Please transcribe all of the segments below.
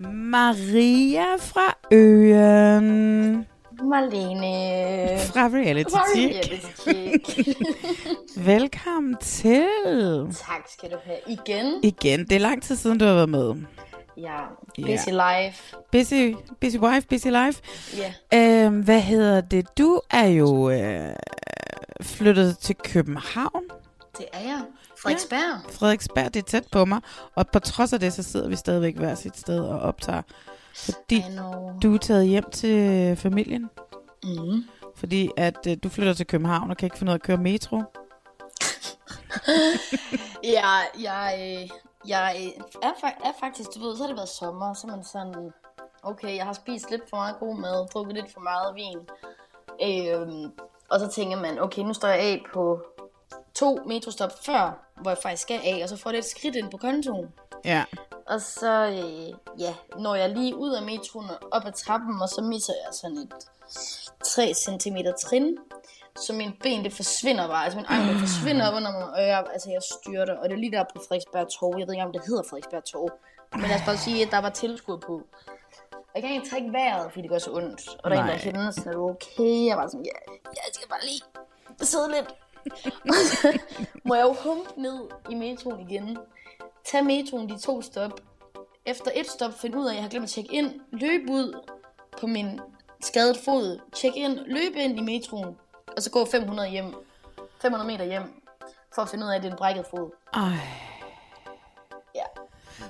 Maria fra Øen. Marlene. Fra Reality Check. Velkommen til. tak skal du have. Igen. Igen, det er lang tid siden, du har været med. Ja, busy life. Busy, busy wife, busy life. Ja. Øhm, hvad hedder det? Du er jo øh, flyttet til København. Det er jeg. Frederiksberg. Frederiksberg, det er tæt på mig. Og på trods af det, så sidder vi stadigvæk hver sit sted og optager. Fordi du er taget hjem til familien. Mm. Fordi at øh, du flytter til København og kan ikke finde ud af at køre metro. Ja, jeg, øh, jeg er, fa- er faktisk, du ved, så har det været sommer, så er man sådan, okay, jeg har spist lidt for meget god mad, drukket lidt for meget vin. Øhm, og så tænker man, okay, nu står jeg af på to metrostop før, hvor jeg faktisk skal af, og så får det et skridt ind på kontoen. Ja. Og så, øh, ja, når jeg lige ud af metroen og op ad trappen, og så misser jeg sådan et 3 cm trin, så min ben det forsvinder bare, altså min ankel forsvinder op under mig, og jeg, altså jeg styrter, og det er lige der på Frederiksberg Torv, jeg ved ikke om det hedder Frederiksberg Torv, men lad os bare sige, at der var tilskud på. Og jeg kan ikke trække vejret, fordi det gør så ondt, og der er en, der kender sådan, er okay? Jeg var sådan, ja, jeg skal bare lige sidde lidt. Og så må jeg jo humpe ned i metroen igen, tage metroen de to stop, efter et stop finde ud af, at jeg har glemt at tjekke ind, løbe ud på min skadet fod, tjekke ind, løbe ind i metroen, og så gå 500 hjem, 500 meter hjem, for at finde ud af, at det er en brækket fod. Ej. Ja.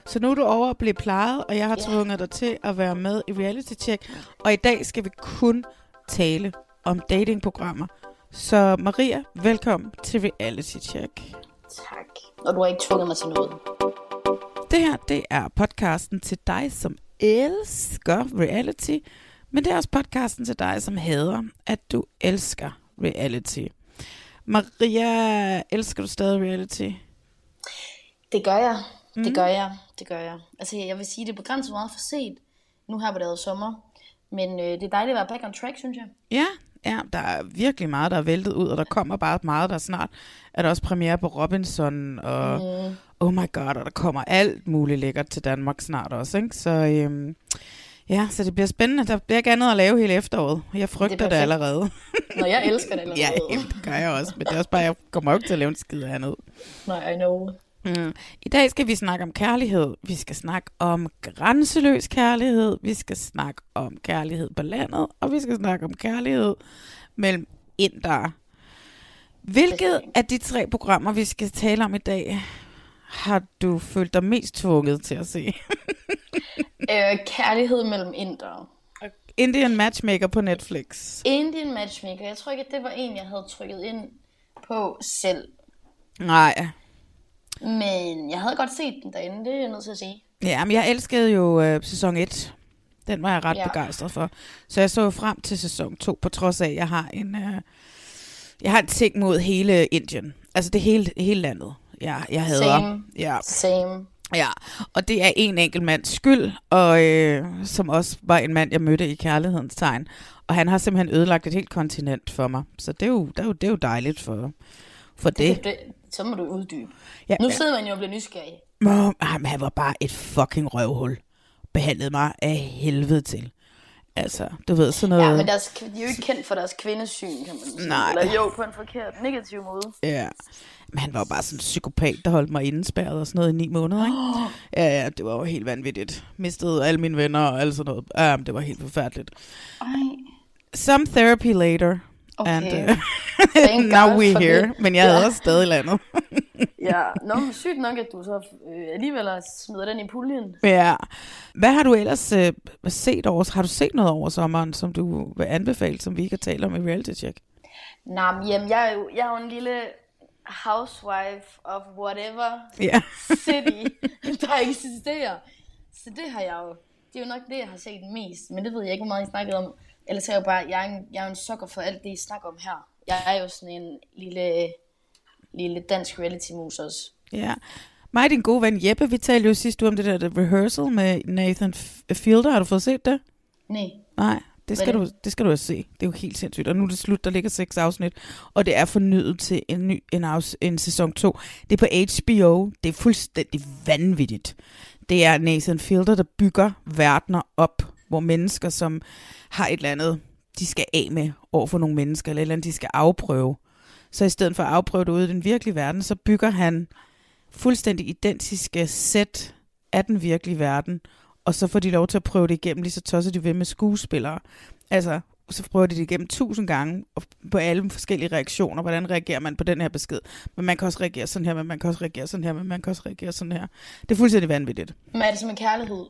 Så nu er du over at blive plejet, og jeg har Ja. tvunget dig til at være med i Reality Check. Og i dag skal vi kun tale om datingprogrammer. Så Maria, velkommen til Reality Check. Tak. Og du har ikke tvunget mig til noget. Det her, det er podcasten til dig, som elsker reality. Men det er også podcasten til dig, som hader, at du elsker reality. Maria, elsker du stadig reality? Det gør jeg. Mm. Det gør jeg. Det gør jeg. Altså, jeg vil sige, det er begrænset meget for sent. Nu her, hvor det er sommer. Men øh, det er dejligt at være back on track, synes jeg. Ja, ja, der er virkelig meget, der er væltet ud, og der kommer bare meget, der snart er der også premiere på Robinson, og mm. oh my god, og der kommer alt muligt lækkert til Danmark snart også, ikke? Så øhm, ja, så det bliver spændende. Der bliver ikke andet at lave hele efteråret. Jeg frygter det, det allerede. Når jeg elsker det allerede. ja, det gør jeg også, men det er også bare, jeg kommer jo ikke til at lave en skid andet. Nej, I know. Mm. I dag skal vi snakke om kærlighed. Vi skal snakke om grænseløs kærlighed. Vi skal snakke om kærlighed på landet. Og vi skal snakke om kærlighed mellem indere. Hvilket af de tre programmer, vi skal tale om i dag, har du følt dig mest tvunget til at se? Øh, kærlighed mellem indere. Indian Matchmaker på Netflix. Indian Matchmaker. Jeg tror ikke, at det var en, jeg havde trykket ind på selv. Nej. Men jeg havde godt set den derinde, det er jeg nødt til at sige. Ja, men jeg elskede jo øh, sæson 1. Den var jeg ret ja. Ja. begejstret for. Så jeg så frem til sæson 2, på trods af, at jeg har en, øh, jeg har en ting mod hele Indien. Altså det hele, hele landet. Jeg, jeg hader. Same. Ja, Same. ja, og det er en enkelt mands skyld, og øh, som også var en mand, jeg mødte i kærlighedens tegn. Og han har simpelthen ødelagt et helt kontinent for mig. Så det er jo, det er jo, det er jo dejligt for, for det. Det, det, så må du uddybe. Ja, Nu sidder man jo og bliver nysgerrig. Men han var bare et fucking røvhul. Behandlede mig af helvede til. Altså, du ved, sådan noget... Ja, men deres, de er jo ikke kendt for deres kvindesyn, kan man sige. Nej. Eller jo, på en forkert, negativ måde. Ja. Men han var jo bare sådan en psykopat, der holdt mig indespærret og sådan noget i ni måneder, ikke? Ja, ja, det var jo helt vanvittigt. Mistede alle mine venner og alt sådan noget. Ja, det var helt forfærdeligt. Ej. Some therapy later. Okay. And uh, now we're here. det. Men jeg Ja. havde også stadig landet. Ja, nå, men sygt nok, at du så øh, alligevel smider den i puljen. ja. Hvad har du ellers øh, set over? Har du set noget over sommeren, som du vil anbefale, som vi ikke har talt om i Reality Check? Nå, men jamen, jeg er jo, jeg er jo en lille housewife of whatever Ja. city, der eksisterer. Så det har jeg jo, det er jo nok det, jeg har set mest. Men det ved jeg ikke, hvor meget I snakkede om. Ellers er jeg jo bare, jeg er, en, jeg er en sukker for alt det, I snakker om her. Jeg er jo sådan en lille, lille dansk reality-mus også. Ja. Mig og din gode ven Jeppe, vi talte jo sidste uge om det der the rehearsal med Nathan Fielder. Har du fået set det? Nej. Nej, det skal, du, det skal du også se. Det er jo helt sindssygt. Og nu er det slut, der ligger seks afsnit, og det er fornyet til en ny en, afs, en sæson 2. Det er på HBO. Det er fuldstændig vanvittigt. Det er Nathan Fielder, der bygger verdener op, hvor mennesker, som har et eller andet, de skal af med over for nogle mennesker, eller et eller andet, de skal afprøve. Så i stedet for at afprøve det ude i den virkelige verden, så bygger han fuldstændig identiske sæt af den virkelige verden, og så får de lov til at prøve det igennem, lige så tosser de ved med skuespillere. Altså, så prøver de det igennem tusind gange, og på alle forskellige reaktioner. Hvordan reagerer man på den her besked? Men man kan også reagere sådan her, men man kan også reagere sådan her, men man kan også reagere sådan her. Det er fuldstændig vanvittigt. Men er det som en kærlighed?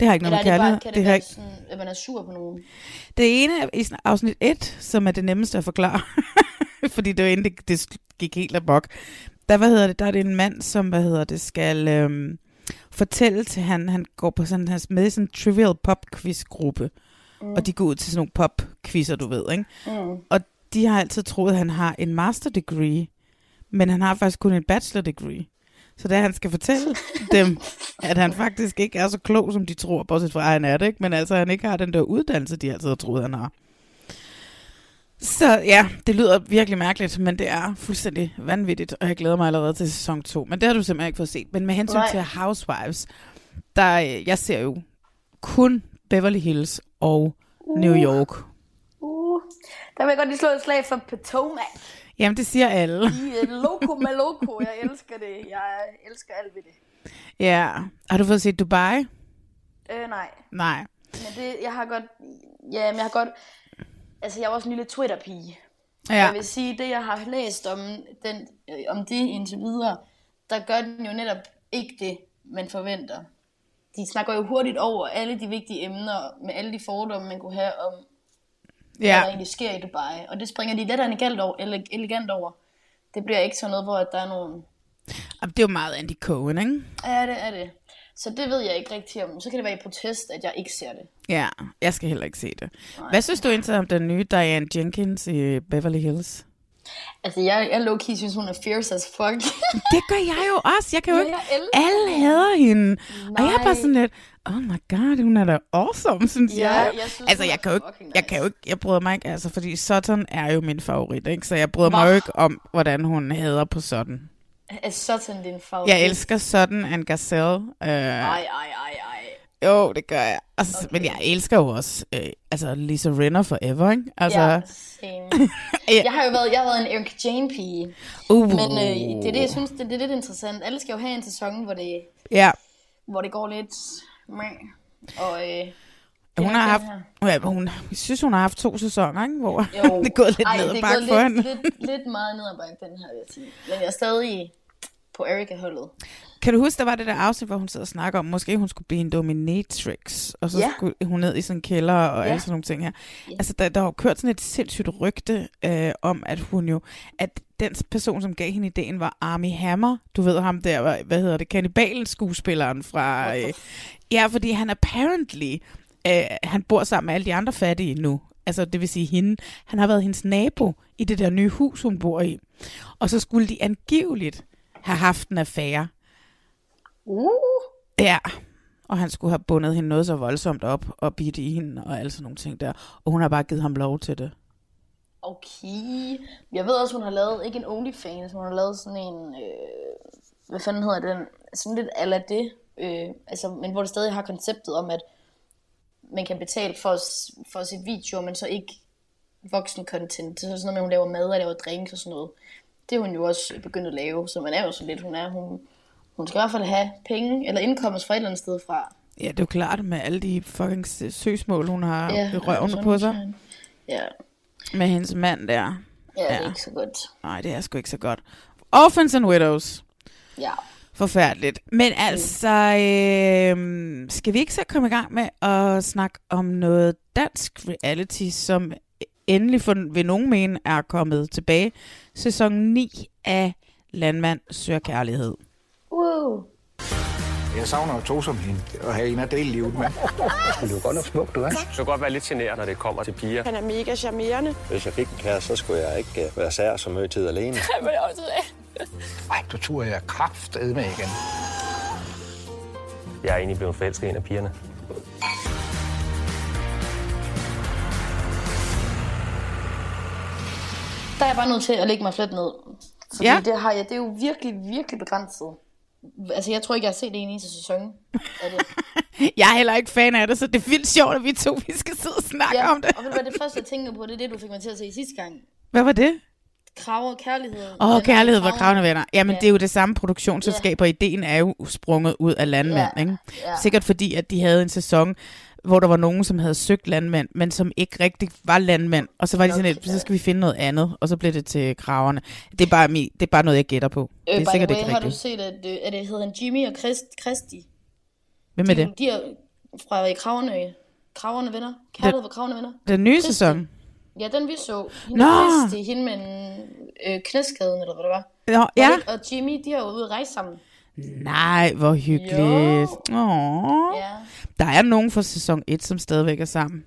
Det har ikke noget Eller med det kærlighed. kan det, Det, har være ikke... sådan, at man er sur på nogen? det ene er i afsnit 1, som er det nemmeste at forklare. Fordi det var inden det, det gik helt amok. Der, hvad hedder det, der er det en mand, som, hvad hedder det, skal øhm, fortælle til han, han går på sådan, han med i sådan en trivial pop quiz gruppe. Mm. Og de går ud til sådan nogle pop quizzer, du ved, ikke? Mm. Og de har altid troet, at han har en master degree, men han har faktisk kun en bachelor degree. Så da han skal fortælle dem, at han faktisk ikke er så klog, som de tror, bortset fra, at han er det, ikke? men altså, han ikke har den der uddannelse, de altid har troet, han har. Så ja, det lyder virkelig mærkeligt, men det er fuldstændig vanvittigt, og jeg glæder mig allerede til sæson 2. Men det har du simpelthen ikke fået set. Men med hensyn Nej. til Housewives, der, jeg ser jo kun Beverly Hills og New York. Uh, der vil jeg godt lige slå et slag for Potomac. Jamen, det siger alle. Loco med loco. Jeg elsker det. Jeg elsker alt ved det. Ja. Har du fået set Dubai? Øh, nej. Nej. Men det, jeg har godt... Ja, men jeg har godt... Altså, jeg er også en lille Twitter-pige. Ja. Jeg vil sige, det jeg har læst om, den, øh, om det indtil videre, der gør den jo netop ikke det, man forventer. De snakker jo hurtigt over alle de vigtige emner, med alle de fordomme, man kunne have om, hvad der Ja. egentlig sker i Dubai. Og det springer de og elegant over. ele- elegant over. Det bliver ikke sådan noget, hvor at der er nogen... Jamen, det er jo meget Andy Cohen, ikke? Ja, det er det. Så det ved jeg ikke rigtig om. Så kan det være i protest, at jeg ikke ser det. Ja, jeg skal heller ikke se det. Hvad synes du indtil om den nye Diane Jenkins i Beverly Hills? Altså, jeg, jeg low-key synes, hun er fierce as fuck. Det gør jeg jo også. Jeg kan jo Ja, ikke... Alle hader hende. Og jeg er bare Nej. sådan lidt, oh my god, hun er da awesome, synes Ja, jeg. jeg synes, altså, jeg kan jo ikke, fucking jeg kan jo nice. ikke, jeg bryder mig ikke, altså, fordi Sutton er jo min favorit, ikke? Så jeg bryder mig Hva? jo ikke om, hvordan hun hader på Sutton. er sådan din favorit. Jeg elsker Sutton and Gazelle. Øh, Ej, ej, ej, ej. Jo, det gør jeg. Altså, okay. Men jeg elsker jo også øh, altså Lisa Rinna forever, ikke? Altså, Ja, same. Jeg har jo været, jeg har været en Eric Jane pige. uh, Men øh, det er det, jeg synes, det, det er lidt interessant. Alle skal jo have en sæson, hvor det, ja. hvor det går lidt... Og øh, Hun har haft, ja, hun, jeg synes, hun har haft to sæsoner, ikke? Hvor Jo. det er gået lidt Ej, ned ad bakke for hende. lidt, lidt, lidt meget ned ad bakke, den her, vil jeg sige. Men jeg er stadig på Erika-holdet. Kan du huske, der var det der afsnit, hvor hun sidder og snakker om, måske hun skulle blive en dominatrix, og så Ja. skulle hun ned i sådan en kælder og Ja. alle sådan nogle ting her. Ja. Altså, der, der har jo kørt sådan et sindssygt rygte øh, om, at hun jo, at den person, som gav hende ideen, var Army Hammer. Du ved ham der, hvad, hvad hedder det, kannibalen skuespilleren fra... Øh, ja, fordi han apparently, øh, han bor sammen med alle de andre fattige nu. Altså, det vil sige hende. Han har været hendes nabo i det der nye hus, hun bor i. Og så skulle de angiveligt have haft en affære. Uh, Ja, og han skulle have bundet hende noget så voldsomt op og bidt i hende og alle sådan nogle ting der. Og hun har bare givet ham lov til det. okay. Jeg ved også, hun har lavet, ikke en OnlyFans, hun har lavet sådan en, øh, hvad fanden hedder den, sådan lidt ala det, øh, altså, men hvor det stadig har konceptet om, at man kan betale for, at- for sit video, men så ikke voksen content. Så sådan noget med, at hun laver mad og laver drinks og sådan noget. Det er hun jo også begyndt at lave, så man er jo så lidt, hun er. Hun, hun skal i hvert fald have penge, eller indkomst fra et eller andet sted fra. Ja, det er jo klart med alle de fucking søgsmål, hun har Ja, ja, røven sådan på sig sådan. Ja, med hendes mand der. ja, det er Ja. ikke så godt. Nej, det er sgu ikke så godt. Orphans and Widows. Ja. Forfærdeligt. Men altså, øh, skal vi ikke så komme i gang med at snakke om noget dansk reality, som endelig for, ved nogen mene er kommet tilbage. Sæson 9 af Landmand søger kærlighed. Wow. Jeg savner jo to som hende, og have en at dele livet med. Men du er godt nok smuk, du er. Det kan godt være lidt generet, når det kommer til piger. Han er mega charmerende. Hvis jeg fik en kæreste, så skulle jeg ikke øh, være sær som møde tid alene. Ej, du tror jeg kraftedeme med igen. Jeg er egentlig blevet forelsket i en af pigerne. Der er jeg bare nødt til at lægge mig fladt ned. Fordi Ja. ja. det har jeg, det er jo virkelig, virkelig begrænset. Altså, jeg tror ikke, jeg har set det eneste sæson af det. Jeg er heller ikke fan af det, så det er vildt sjovt, at vi to vi skal sidde og snakke Ja, om det. og ved du hvad, det første, jeg tænker på, det er det, du fik mig til at se sidste gang. Hvad var det? Kraver, kærlighed. Åh, oh, kærlighed var kravende venner. Jamen, Ja. det er jo det samme produktionsselskab, og ideen er jo sprunget ud af landmænd, Ja, ikke? ja. Sikkert fordi, at de havde en sæson, hvor der var nogen, som havde søgt landmænd, men som ikke rigtig var landmænd. Og så var de sådan lidt, så skal vi finde noget andet, og så blev det til kraverne. Det er bare, det er bare noget, jeg gætter på. Øh, det er sikkert way, ikke har du rigtigt. set, at, øh, at det hedder Jimmy og Christ, Christi? Hvem er de, det? De er fra Kraverne, Kraverne venner. Kærlighed for Kraverne venner. Den nye Christi. sæson? Ja, den vi så. Hende Nå! Christi, hende med en øh, knæskaden, eller hvad det var. Nå, Var ja. Og Jimmy, de har jo ude at rejse sammen. Nej, hvor hyggeligt. Åh. Ja. Der er nogen fra sæson 1, som stadigvæk er sammen.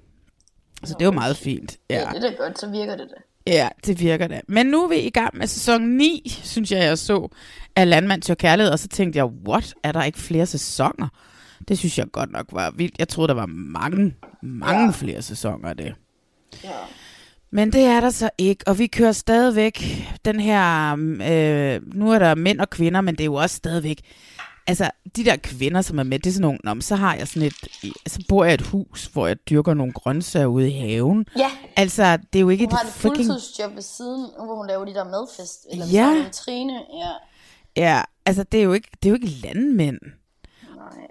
Så det er jo meget fint. ja. Ja. det er da godt, så virker det da. Ja, det virker da. Men nu er vi i gang med sæson 9, synes jeg, jeg så, af Landmand til kærlighed, og så tænkte jeg, what, er der ikke flere sæsoner? Det synes jeg godt nok var vildt. Jeg troede, der var mange, mange ja. flere sæsoner af det. Ja. Men det er der så ikke, og vi kører stadigvæk den her, øh, nu er der mænd og kvinder, men det er jo også stadigvæk, altså de der kvinder, som er med, det er sådan nogle, men så har jeg sådan et, så bor jeg et hus, hvor jeg dyrker nogle grøntsager ude i haven. Ja, Altså, det er jo ikke hun har et et fucking... fuldtidsjob ved siden, hvor hun laver de der madfest. Eller Ja. Trine. Ja. Ja, altså det er jo ikke, det er jo ikke landmænd.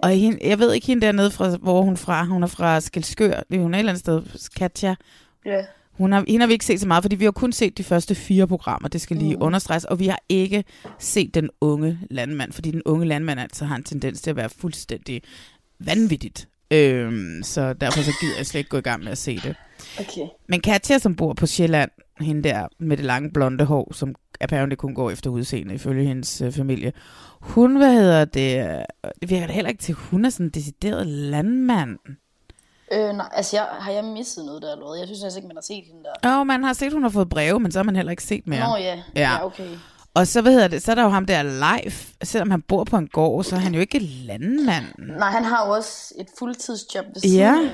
Og hende, jeg ved ikke hende dernede, fra, hvor hun fra. Hun er fra Skelskør. Det er hun et eller andet sted. Katja. ja. Hun har, hende har vi ikke set så meget, fordi vi har kun set de første fire programmer. Det skal lige mm. understreges. Og vi har ikke set den unge landmand, fordi den unge landmand altså har en tendens til at være fuldstændig vanvittigt. Øhm, så derfor så gider jeg slet ikke gå i gang med at se det. Okay. Men Katja, som bor på Sjælland, hende der med det lange blonde hår, som apparently kun går efter udseende ifølge hendes øh, familie, hun, hvad hedder det, øh, det virker da heller ikke til, hun er sådan en decideret landmand. Øh, nej, altså jeg, har jeg misset noget der, eller hvad? Jeg synes altså ikke, man har set hende der. Og man har set, hun har fået breve, men så har man heller ikke set mere. Nå ja, Ja. ja. okay. Og så, hvad hedder det, så er der jo ham der live. Selvom han bor på en gård, så er han jo ikke landmand. Nej, han har jo også et fuldtidsjob ved siden Ja,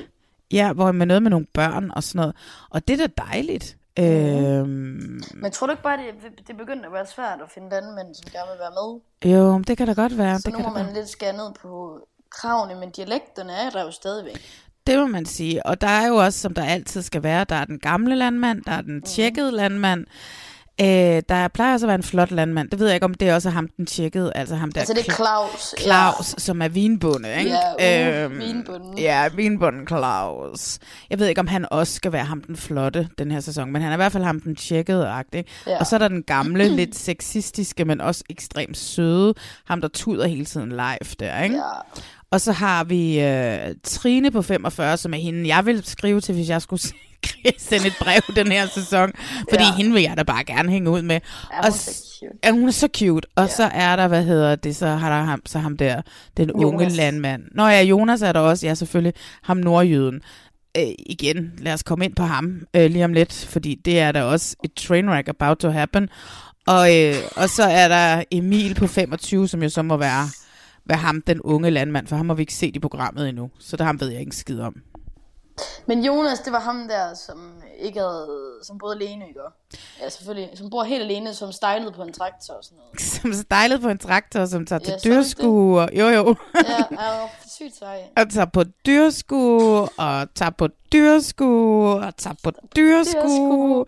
ja hvor med noget med nogle børn og sådan noget. Og det er da dejligt. Mhm. Øhm, Men tror du ikke bare, det, det begynder at være svært at finde landmænd, som gerne vil være med? jo, det kan da godt være. Så det nu kan må man godt. lidt skære ned på kravene, men dialekterne er der jo stadigvæk. Det må man sige. Og der er jo også, som der altid skal være, der er den gamle landmand, der er den tjekkede landmand. Øh, der plejer også at være en flot landmand. Det ved jeg ikke, om det er også ham den tjekkede, altså ham der Altså det er Cla- Claus. Claus, ja. som er vinbunde, ikke? Ja, uh, vinbunden. Ja, vinbunden Claus. Jeg ved ikke, om han også skal være ham den flotte den her sæson, men han er i hvert fald ham den tjekkede agtig. Ja. Og så er der den gamle, lidt sexistiske, men også ekstremt søde, ham der tuder hele tiden live der, ikke? Ja. Og så har vi øh, Trine på 45, som er hende, jeg vil skrive til, hvis jeg skulle sende et brev den her sæson. Fordi ja. Hende vil jeg da bare gerne hænge ud med. Ja, og er så cute. Ja, hun er så cute. Og ja. så er der, hvad hedder det, så har der ham, så ham der, den unge Jonas. landmand. Nå ja, Jonas er der også, ja selvfølgelig, ham nordjyden. Øh, igen, lad os komme ind på ham øh, lige om lidt, fordi det er der også et trainwreck about to happen. Og, øh, og så er der Emil på 25, som jo så må være, være ham, den unge landmand, for ham har vi ikke set i programmet endnu, så der ham ved jeg ikke en skid om. Men Jonas, det var ham der, som ikke havde, som boede alene, ikke? Ja, selvfølgelig. Som bor helt alene, som stejlede på en traktor og sådan noget. Som stejlede på en traktor, som tager til Ja, er det dyrskue. Jo, jo. Ja, var sygt sej. og tager på dyrskue, og tager på dyrskue, og tager på dyrskue, Dyrskue.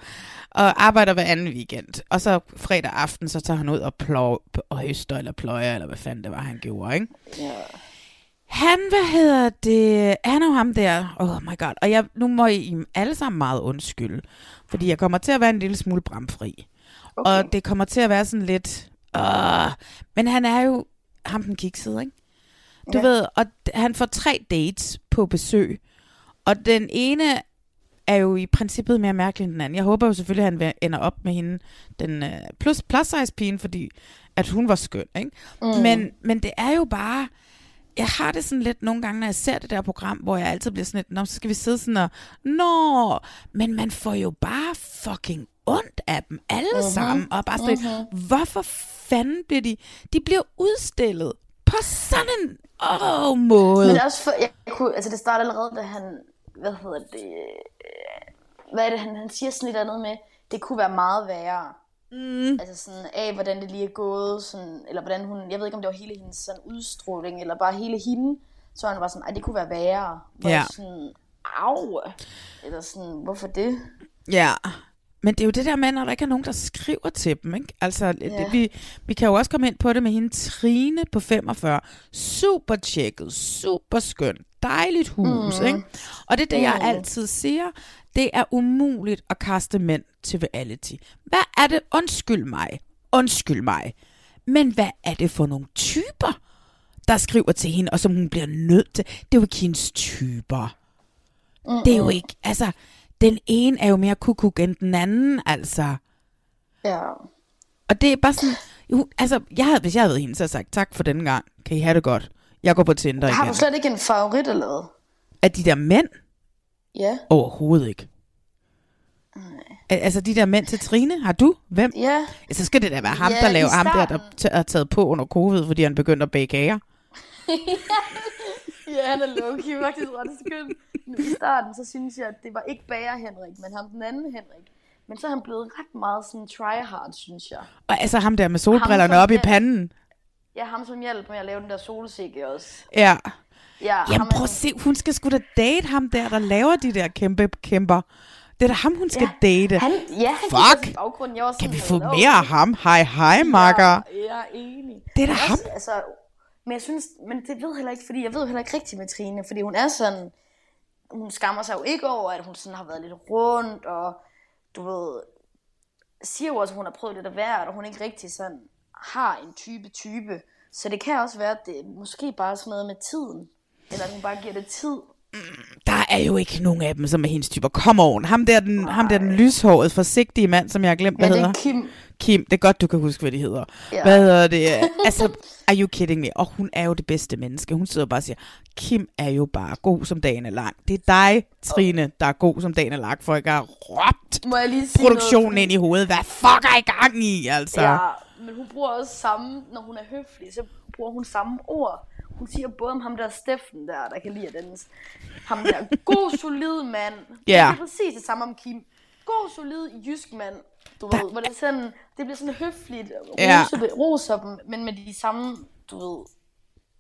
Og arbejder hver anden weekend. Og så fredag aften, så tager han ud og, plov, og høster eller pløjer, eller hvad fanden det var, han gjorde, ikke? Ja. Han, hvad hedder det? Han er ham der. Oh my god. Og jeg, nu må I alle sammen meget undskylde. Fordi jeg kommer til at være en lille smule bramfri. Okay. Og det kommer til at være sådan lidt... Uh, men han er jo ham den kiksede, ikke? Du Ja. ved, og han får tre dates på besøg. Og den ene er jo i princippet mere mærkelig end den anden. Jeg håber jo selvfølgelig, at han ender op med hende, den uh, plus, plus size pigen, fordi at hun var skøn, ikke? Mm. Men, men det er jo bare jeg har det sådan lidt nogle gange, når jeg ser det der program, hvor jeg altid bliver sådan lidt, Nå, så skal vi sidde sådan og, nå, men man får jo bare fucking ondt af dem alle uh-huh. sammen, og bare sådan lidt, hvorfor fanden bliver de, de bliver udstillet på sådan en åh, måde. Men også for, jeg kunne, altså det starter allerede, da han, hvad hedder det, hvad er det, han, han siger sådan lidt andet med, det kunne være meget værre. Mm. Altså sådan af, hvordan det lige er gået, sådan, eller hvordan hun, jeg ved ikke, om det var hele hendes sådan udstråling, eller bare hele hende, så han var sådan, ej, det kunne være værre. Hvor Ja. sådan, au, eller sådan, hvorfor det? Ja, men det er jo det der med, når der ikke er nogen, der skriver til dem. Ikke? Altså, ja. det, vi, vi kan jo også komme ind på det med hende Trine på 45. Super tjekket, super skøn, dejligt hus. Mm. Ikke? Og det er det, jeg Mm. altid siger. Det er umuligt at kaste mænd til reality. Hvad er det? Undskyld mig. Undskyld mig. Men hvad er det for nogle typer, der skriver til hende, og som hun bliver nødt til? Det er jo ikke hendes typer. Mm-mm. Det er jo ikke, altså, den ene er jo mere kukuk end den anden, altså. Ja. Og det er bare sådan, jo, altså, jeg havde, hvis jeg havde været hende, så havde jeg sagt, tak for denne gang, kan I have det godt. Jeg går på Tinder Har igen. du slet ikke en favorit eller hvad? Af de der mænd? Ja. Overhovedet ikke. Al- Altså de der mænd til Trine, har du? Hvem? Ja. Så skal det da være ham, Ja, der laver ham der, der t- har taget på under covid, fordi han begyndte at bage kager. Ja, han er low-key faktisk ret skøn. I starten, så synes jeg, at det var ikke bager Henrik, men ham den anden Henrik. Men så er han blevet ret meget sådan tryhard, synes jeg. Og altså ham der med solbrillerne som op i den- panden. Ja, ham som hjælp med at lave den der solsikke også. Ja. Ja, Jamen ham prøv at se, hun skal sgu da date ham der, der laver de der kæmpe kæmper. Det er da ham, hun skal Ja, date. Han, ja, han Fuck! i baggrunden. Jeg var sådan, Kan vi få hello. mere af ham? Hej, hej, makker. Ja, jeg er enig. Det er da ham. Også, altså, men jeg synes, men det ved jeg heller ikke, fordi jeg ved heller ikke rigtigt med Trine, fordi hun er sådan, hun skammer sig jo ikke over, at hun sådan har været lidt rundt, og du ved, siger jo også, at hun har prøvet lidt af hvert, og hun ikke rigtig sådan har en type type. Så det kan også være, at det måske bare er sådan noget med tiden. Eller at hun bare giver det tid. Der er jo ikke nogen af dem, som er hendes typer. Come on. Ham der, den, ham der den lyshårede, forsigtige mand, som jeg har glemt, hvad Ja, det hedder. er Kim. Kim, det er godt, du kan huske, hvad de hedder. Ja. Hvad hedder det? Altså, are you kidding me? Og hun er jo det bedste menneske. Hun sidder bare og siger, Kim er jo bare god, som dagen er lang. Det er dig, Trine, der er god, som dagen er lang, for at have råbt Må jeg lige sige produktionen noget? ind i hovedet. Hvad fuck er I gang i, altså? Ja, men hun bruger også samme, når hun er høflig, så bruger hun samme ord. Hun siger både om ham der Steffen der, der kan lide at danse. Ham der, god solid mand. Ja. Det er præcis det samme om Kim. God solid jysk mand. Du ved, hvor det, er sådan, det bliver sådan høfligt, Ja. roser, roser dem, men med de samme, du ved,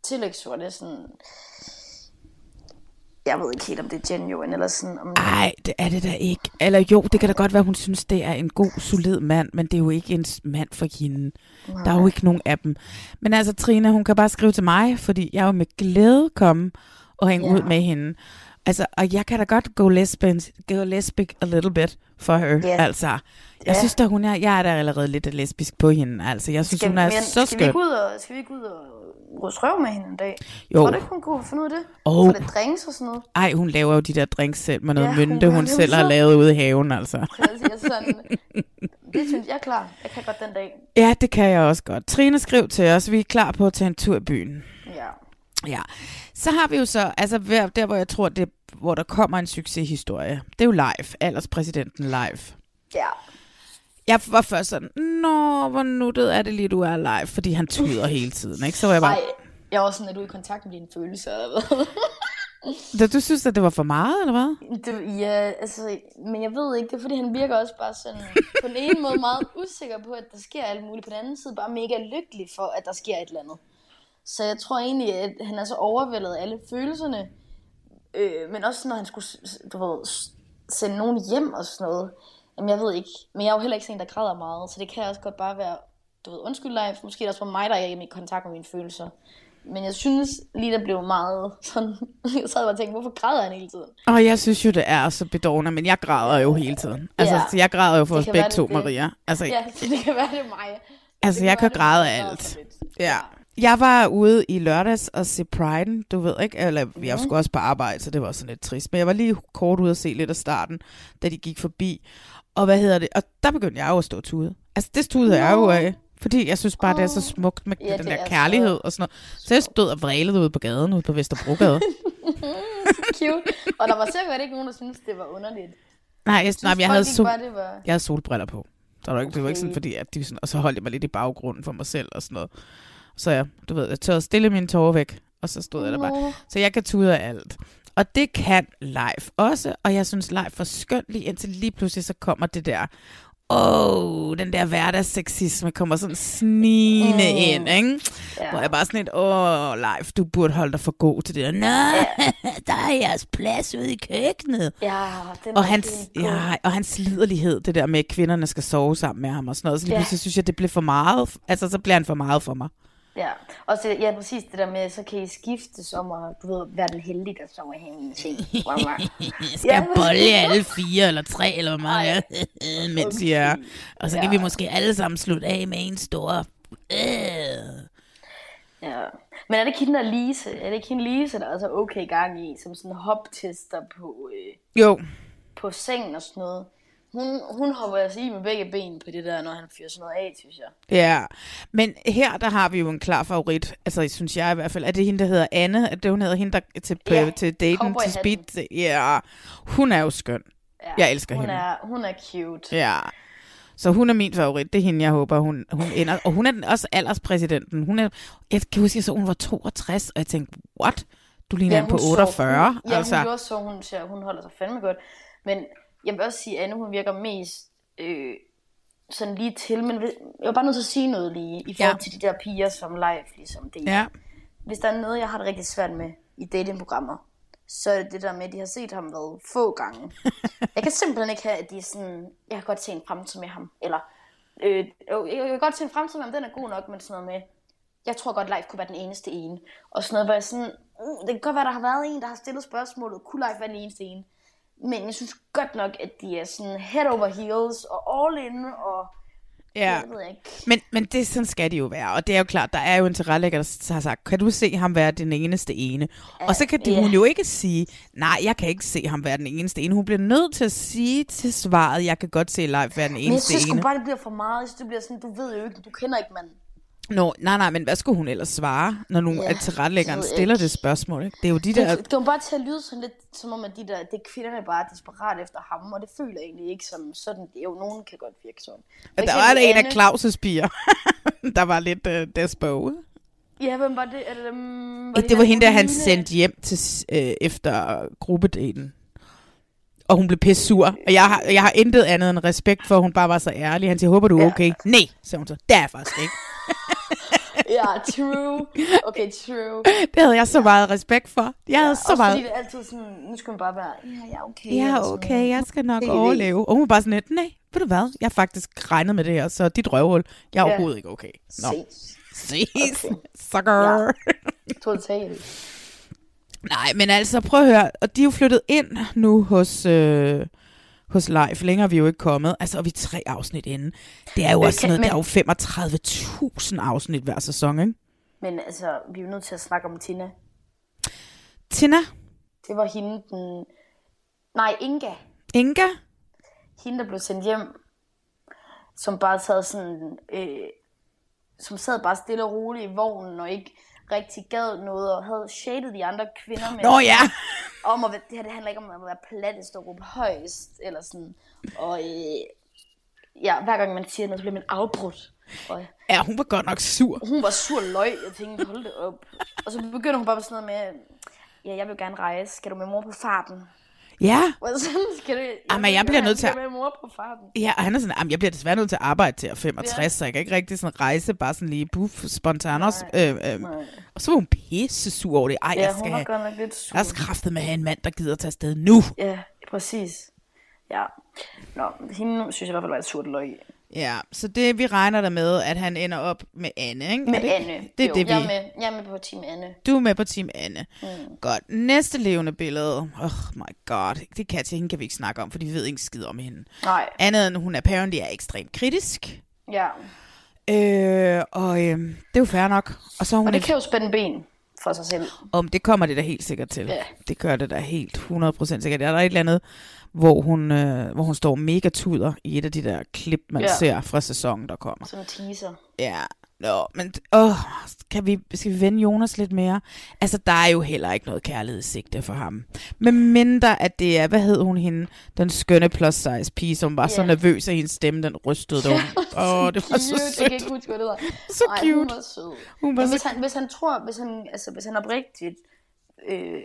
tillægsord. Det er sådan, jeg ved ikke helt, om det er genuine, eller sådan, om Ej, det er det da ikke. Eller jo, det kan da godt være, hun synes, det er en god, solid mand, men det er jo ikke en mand for hende. Der er jo ikke nogen af dem. Men altså, Trine, hun kan bare skrive til mig, fordi jeg vil med glæde komme og hænge Ja. ud med hende. Altså, og jeg kan da godt go lesbian, go lesbic a little bit for her. Ja. Altså, jeg Ja. synes da, hun er, jeg er da allerede lidt lesbisk på hende. Altså, jeg synes, hun er men så skal vi skøn. ikke ud og, skal vi ikke ud og rose røv med hende en dag? Jo. Tror du ikke, hun kunne finde ud af det? Oh. For det drinks og sådan noget. Ej, hun laver jo de der drinks selv med noget Ja, hun mynte, hun det selv har lavet ude i haven, altså. Siger sådan, det synes jeg er klar. Jeg kan godt den dag. Ja, det kan jeg også godt. Trine, skriv til os. Vi er klar på at tage en tur i byen. Ja. Ja. Så har vi jo så, altså der hvor jeg tror, det, hvor der kommer en succeshistorie. Det er jo live. Alderspræsidenten live. Ja. Jeg var først sådan, nå, hvor nuttet er det lige, du er live, fordi han tyder hele tiden, ikke? Så var jeg bare, Ej, jeg var sådan, at du er i kontakt med dine følelser. eller hvad? Da du synes, at det var for meget, eller hvad? Det, ja, altså, men jeg ved ikke, det er fordi, han virker også bare sådan, på den ene måde meget usikker på, at der sker alt muligt, på den anden side bare mega lykkelig for, at der sker et eller andet. Så jeg tror egentlig, at han er så overvældet af alle følelserne, øh, men også når han skulle, du ved, sende nogen hjem og sådan noget. Jamen, jeg ved ikke, men jeg er jo heller ikke sådan en, der græder meget, så det kan også godt bare være, du ved, undskyld live, måske er det også for mig, der er i kontakt med mine følelser. Men jeg synes lige, der blev meget sådan... Jeg sad bare og tænkte, hvorfor græder han hele tiden? Og jeg synes jo, det er så bedårende, men jeg græder jo hele tiden. Altså, Ja. jeg græder jo for os kan begge to, det. Maria. Altså, Ja, det kan være, det er mig. altså Det jeg kan være, det græde af alt. Ja. Jeg var ude i lørdags og se Pride, du ved ikke, eller jeg skulle også på arbejde, så det var sådan lidt trist. Men jeg var lige kort ude og se lidt af starten, da de gik forbi. Og hvad hedder det? Og der begyndte jeg jo at stå tude. Altså det tudede jeg jo af. Fordi jeg synes bare, det er så smukt med Ja, den der er kærlighed så- og sådan noget. Så jeg stod og vrælede ude på gaden, ude på Vesterbrogade. Cute. Og der var sikkert ikke nogen, der syntes, det var underligt. nej, jeg, nej, men jeg folk havde, sol, bare, det var... jeg havde solbriller på. Så det var ikke, det var ikke sådan, Okay. fordi at de sådan, og så holdt jeg mig lidt i baggrunden for mig selv og sådan noget. Så jeg, du ved, jeg tørrede stille mine tårer væk, og så stod jeg der bare. Så jeg kan tude af alt. Og det kan live også, og jeg synes live var skønt lige indtil lige pludselig så kommer det der, åh, oh, den der hverdagssexisme kommer sådan snigende mm. ind, ikke? Ja. Hvor jeg bare sådan et, åh, oh, live, du burde holde dig for god til det der. Nå, der er jeres plads ude i køkkenet. Ja, den Og hans, ja, og hans liderlighed, det der med, at kvinderne skal sove sammen med ham og sådan noget. Så lige Ja. pludselig synes jeg, det blev for meget. Altså, så bliver han for meget for mig. Ja, og så, ja, præcis det der med, så kan I skiftes om at, du ved, være den heldige, der sover i hendes seng. Skal jeg bolle alle fire eller tre, eller hvor meget jeg mens okay. jeg er. Og så kan Ja. vi måske alle sammen slutte af med en stor... Øh. Ja. Men er det ikke hende der Lise? Er det ikke hende Lise, der er så okay gang i, som sådan hoptester på, øh, Jo, på sengen og sådan noget? Hun, hun hopper altså i med begge ben på det der, når han fyrer sådan noget af, synes jeg. ja. Men her, der har vi jo en klar favorit. Altså, synes jeg i hvert fald. Er det hende, der hedder Anne? Er det, hun hedder hende, der til, Ja, ja. til daten, til speed? Ja, hun er jo skøn. Ja. Jeg elsker hun hende. Er, hun er cute. Ja. Så hun er min favorit. Det er hende, jeg håber, hun, hun ender. Og hun er den- også alderspræsidenten. Hun er, jeg kan huske, jeg så, hun var 62, og jeg tænkte, what? Du ligner ja, på så- 48. Hun, ja, altså. hun gjorde så, hun, ser, hun holder sig fandme godt. Men jeg vil også sige, at Anne, hun virker mest øh, sådan lige til. Men jeg var bare nødt til at sige noget lige, i forhold Ja. til de der piger, som live ligesom det. Ja. Hvis der er noget, jeg har det rigtig svært med i datingprogrammer, så er det det der med, at de har set ham været få gange. jeg kan simpelthen ikke have, at de er sådan, jeg kan godt se en fremtid med ham. Eller, øh, jeg kan godt se en fremtid med ham, den er god nok, men sådan noget med, jeg tror godt, Leif kunne være den eneste ene. Og sådan noget, hvor jeg sådan, uh, det kan godt være, der har været en, der har stillet spørgsmålet, kunne Leif være den eneste ene? Men jeg synes godt nok, at de er sådan head over heels og all in, og Ja. jeg ved ikke. Men, men det, sådan skal det jo være. Og det er jo klart, der er jo en tilrettelægger, der har sagt, kan du se ham være den eneste ene? Og så kan de, ja. hun jo ikke sige, nej, jeg kan ikke se ham være den eneste ene. Hun bliver nødt til at sige til svaret, jeg kan godt se Leif være den Men jeg eneste synes ene. bare, det bliver for meget. Jeg synes, det bliver sådan, du ved jo ikke, du kender ikke manden. Nå, nej, nej, men hvad skulle hun ellers svare, når nu Ja, ja, at tilrettelæggeren det stiller det spørgsmål? Ikke? Det er jo de der... Det, det var bare til at lyde sådan lidt, som om, at de der, det er kvinderne bare er desperat efter ham, og det føler jeg egentlig ikke som sådan. Det er jo, nogen kan godt virke sådan. For Der var der en af Claus' piger, der var lidt uh, despo. Ja, hvem var det? Er det, dem, Det var hende, der han sendte hjem til, øh, efter gruppedaten. Og hun blev pisse sur. Og jeg har, jeg har intet andet end respekt for, at hun bare var så ærlig. Han siger, håber du er Ja. okay? Nej, sagde hun så. Det er jeg faktisk ikke. Ja, true. Okay, true. Det havde jeg så meget respekt for. Jeg havde så Også meget... fordi det er altid sådan, nu skal man bare være, ja, er okay. Ja, sådan okay, jeg skal nok TV. overleve. Og hun var bare sådan lidt, nej, ved du hvad? Jeg har faktisk regnet med det her, så dit røvhul, jeg er Ja. overhovedet ikke okay. Nå, Ses. ses, Okay. sucker. Ja. Totalt. Nej, men altså, prøv at høre. Og de er jo flyttet ind nu hos, øh, hos Leif. Længere er vi jo ikke kommet. Altså, og vi er tre afsnit inde. Det er jo også kan- noget, men- der er jo 35.000 afsnit hver sæson, ikke? Men altså, vi er jo nødt til at snakke om Tina. Tina, Det var hende, den... Nej, Inga. Inga, Hende, der blev sendt hjem, som bare sad sådan... Øh, som sad bare stille og roligt i vognen, og ikke rigtig gad noget, og havde shaded de andre kvinder med, Nå ja. Om at, det her det handler ikke om at være plattest og råbe højst, eller sådan. Og øh, ja, hver gang man siger noget, så bliver man afbrudt. Og ja, hun var godt nok sur. hun var sur løg, jeg tænkte, hold det op. Og så begynder hun bare med sådan noget med, ja, jeg vil gerne rejse. Skal du med mor på farten? Ja, jeg sådan, skal du, Jamen, jeg bliver nødt til at- med mor på farten. Ja, og han er sådan, jamen, jeg bliver desværre nødt til at arbejde til at 65, ja. så jeg kan ikke rigtig sådan rejse, bare sådan lige buff, spontanos. Øh, øh. Og så var hun pisse sur over det. Ej, Ja, jeg hun skal var have, lidt sur. jeg er kraftet med at have en mand, der gider at tage afsted nu. Ja, præcis. Ja. Nå, hende synes jeg i hvert fald var et surt løg. Ja, så det, vi regner der med, at han ender op med Anne, ikke? Med er det, Anne. Det er jo, det, vi... jeg, er med, jeg er med på team Anne. Du er med på Team Anne. Mm. Godt. Næste levende billede. Oh my god. Det kan Katja, hende kan vi ikke snakke om, for vi ved ikke skid om hende. Nej, Andet end hun apparently er ekstremt kritisk. ja. Øh, og øh, det er jo fair nok. Og så hun Og det ikke- kan jo spænde ben for sig selv. Om det kommer det da helt sikkert til. Ja. Det gør det da helt 100% sikkert. Er der et eller andet, hvor hun, øh, hvor hun står mega tuder i et af de der klip, man ja. Ser fra sæsonen, der kommer. Som teaser. Ja, Nå, men åh, kan vi, skal vi vende Jonas lidt mere? Altså, der er jo heller ikke noget kærlighedssigte for ham. Men mindre, at det er, hvad hed hun hende, den skønne plus size pige, som var yeah. så nervøs, at hendes stemme, den rystede. Ja, Åh, det var så Cute. Jeg sødt. kan ikke huske, hvad det var. Så Ej, cute. Hun var sød. Hun var Men så hvis, han, hvis han tror, hvis han, altså, hvis han oprigtigt øh,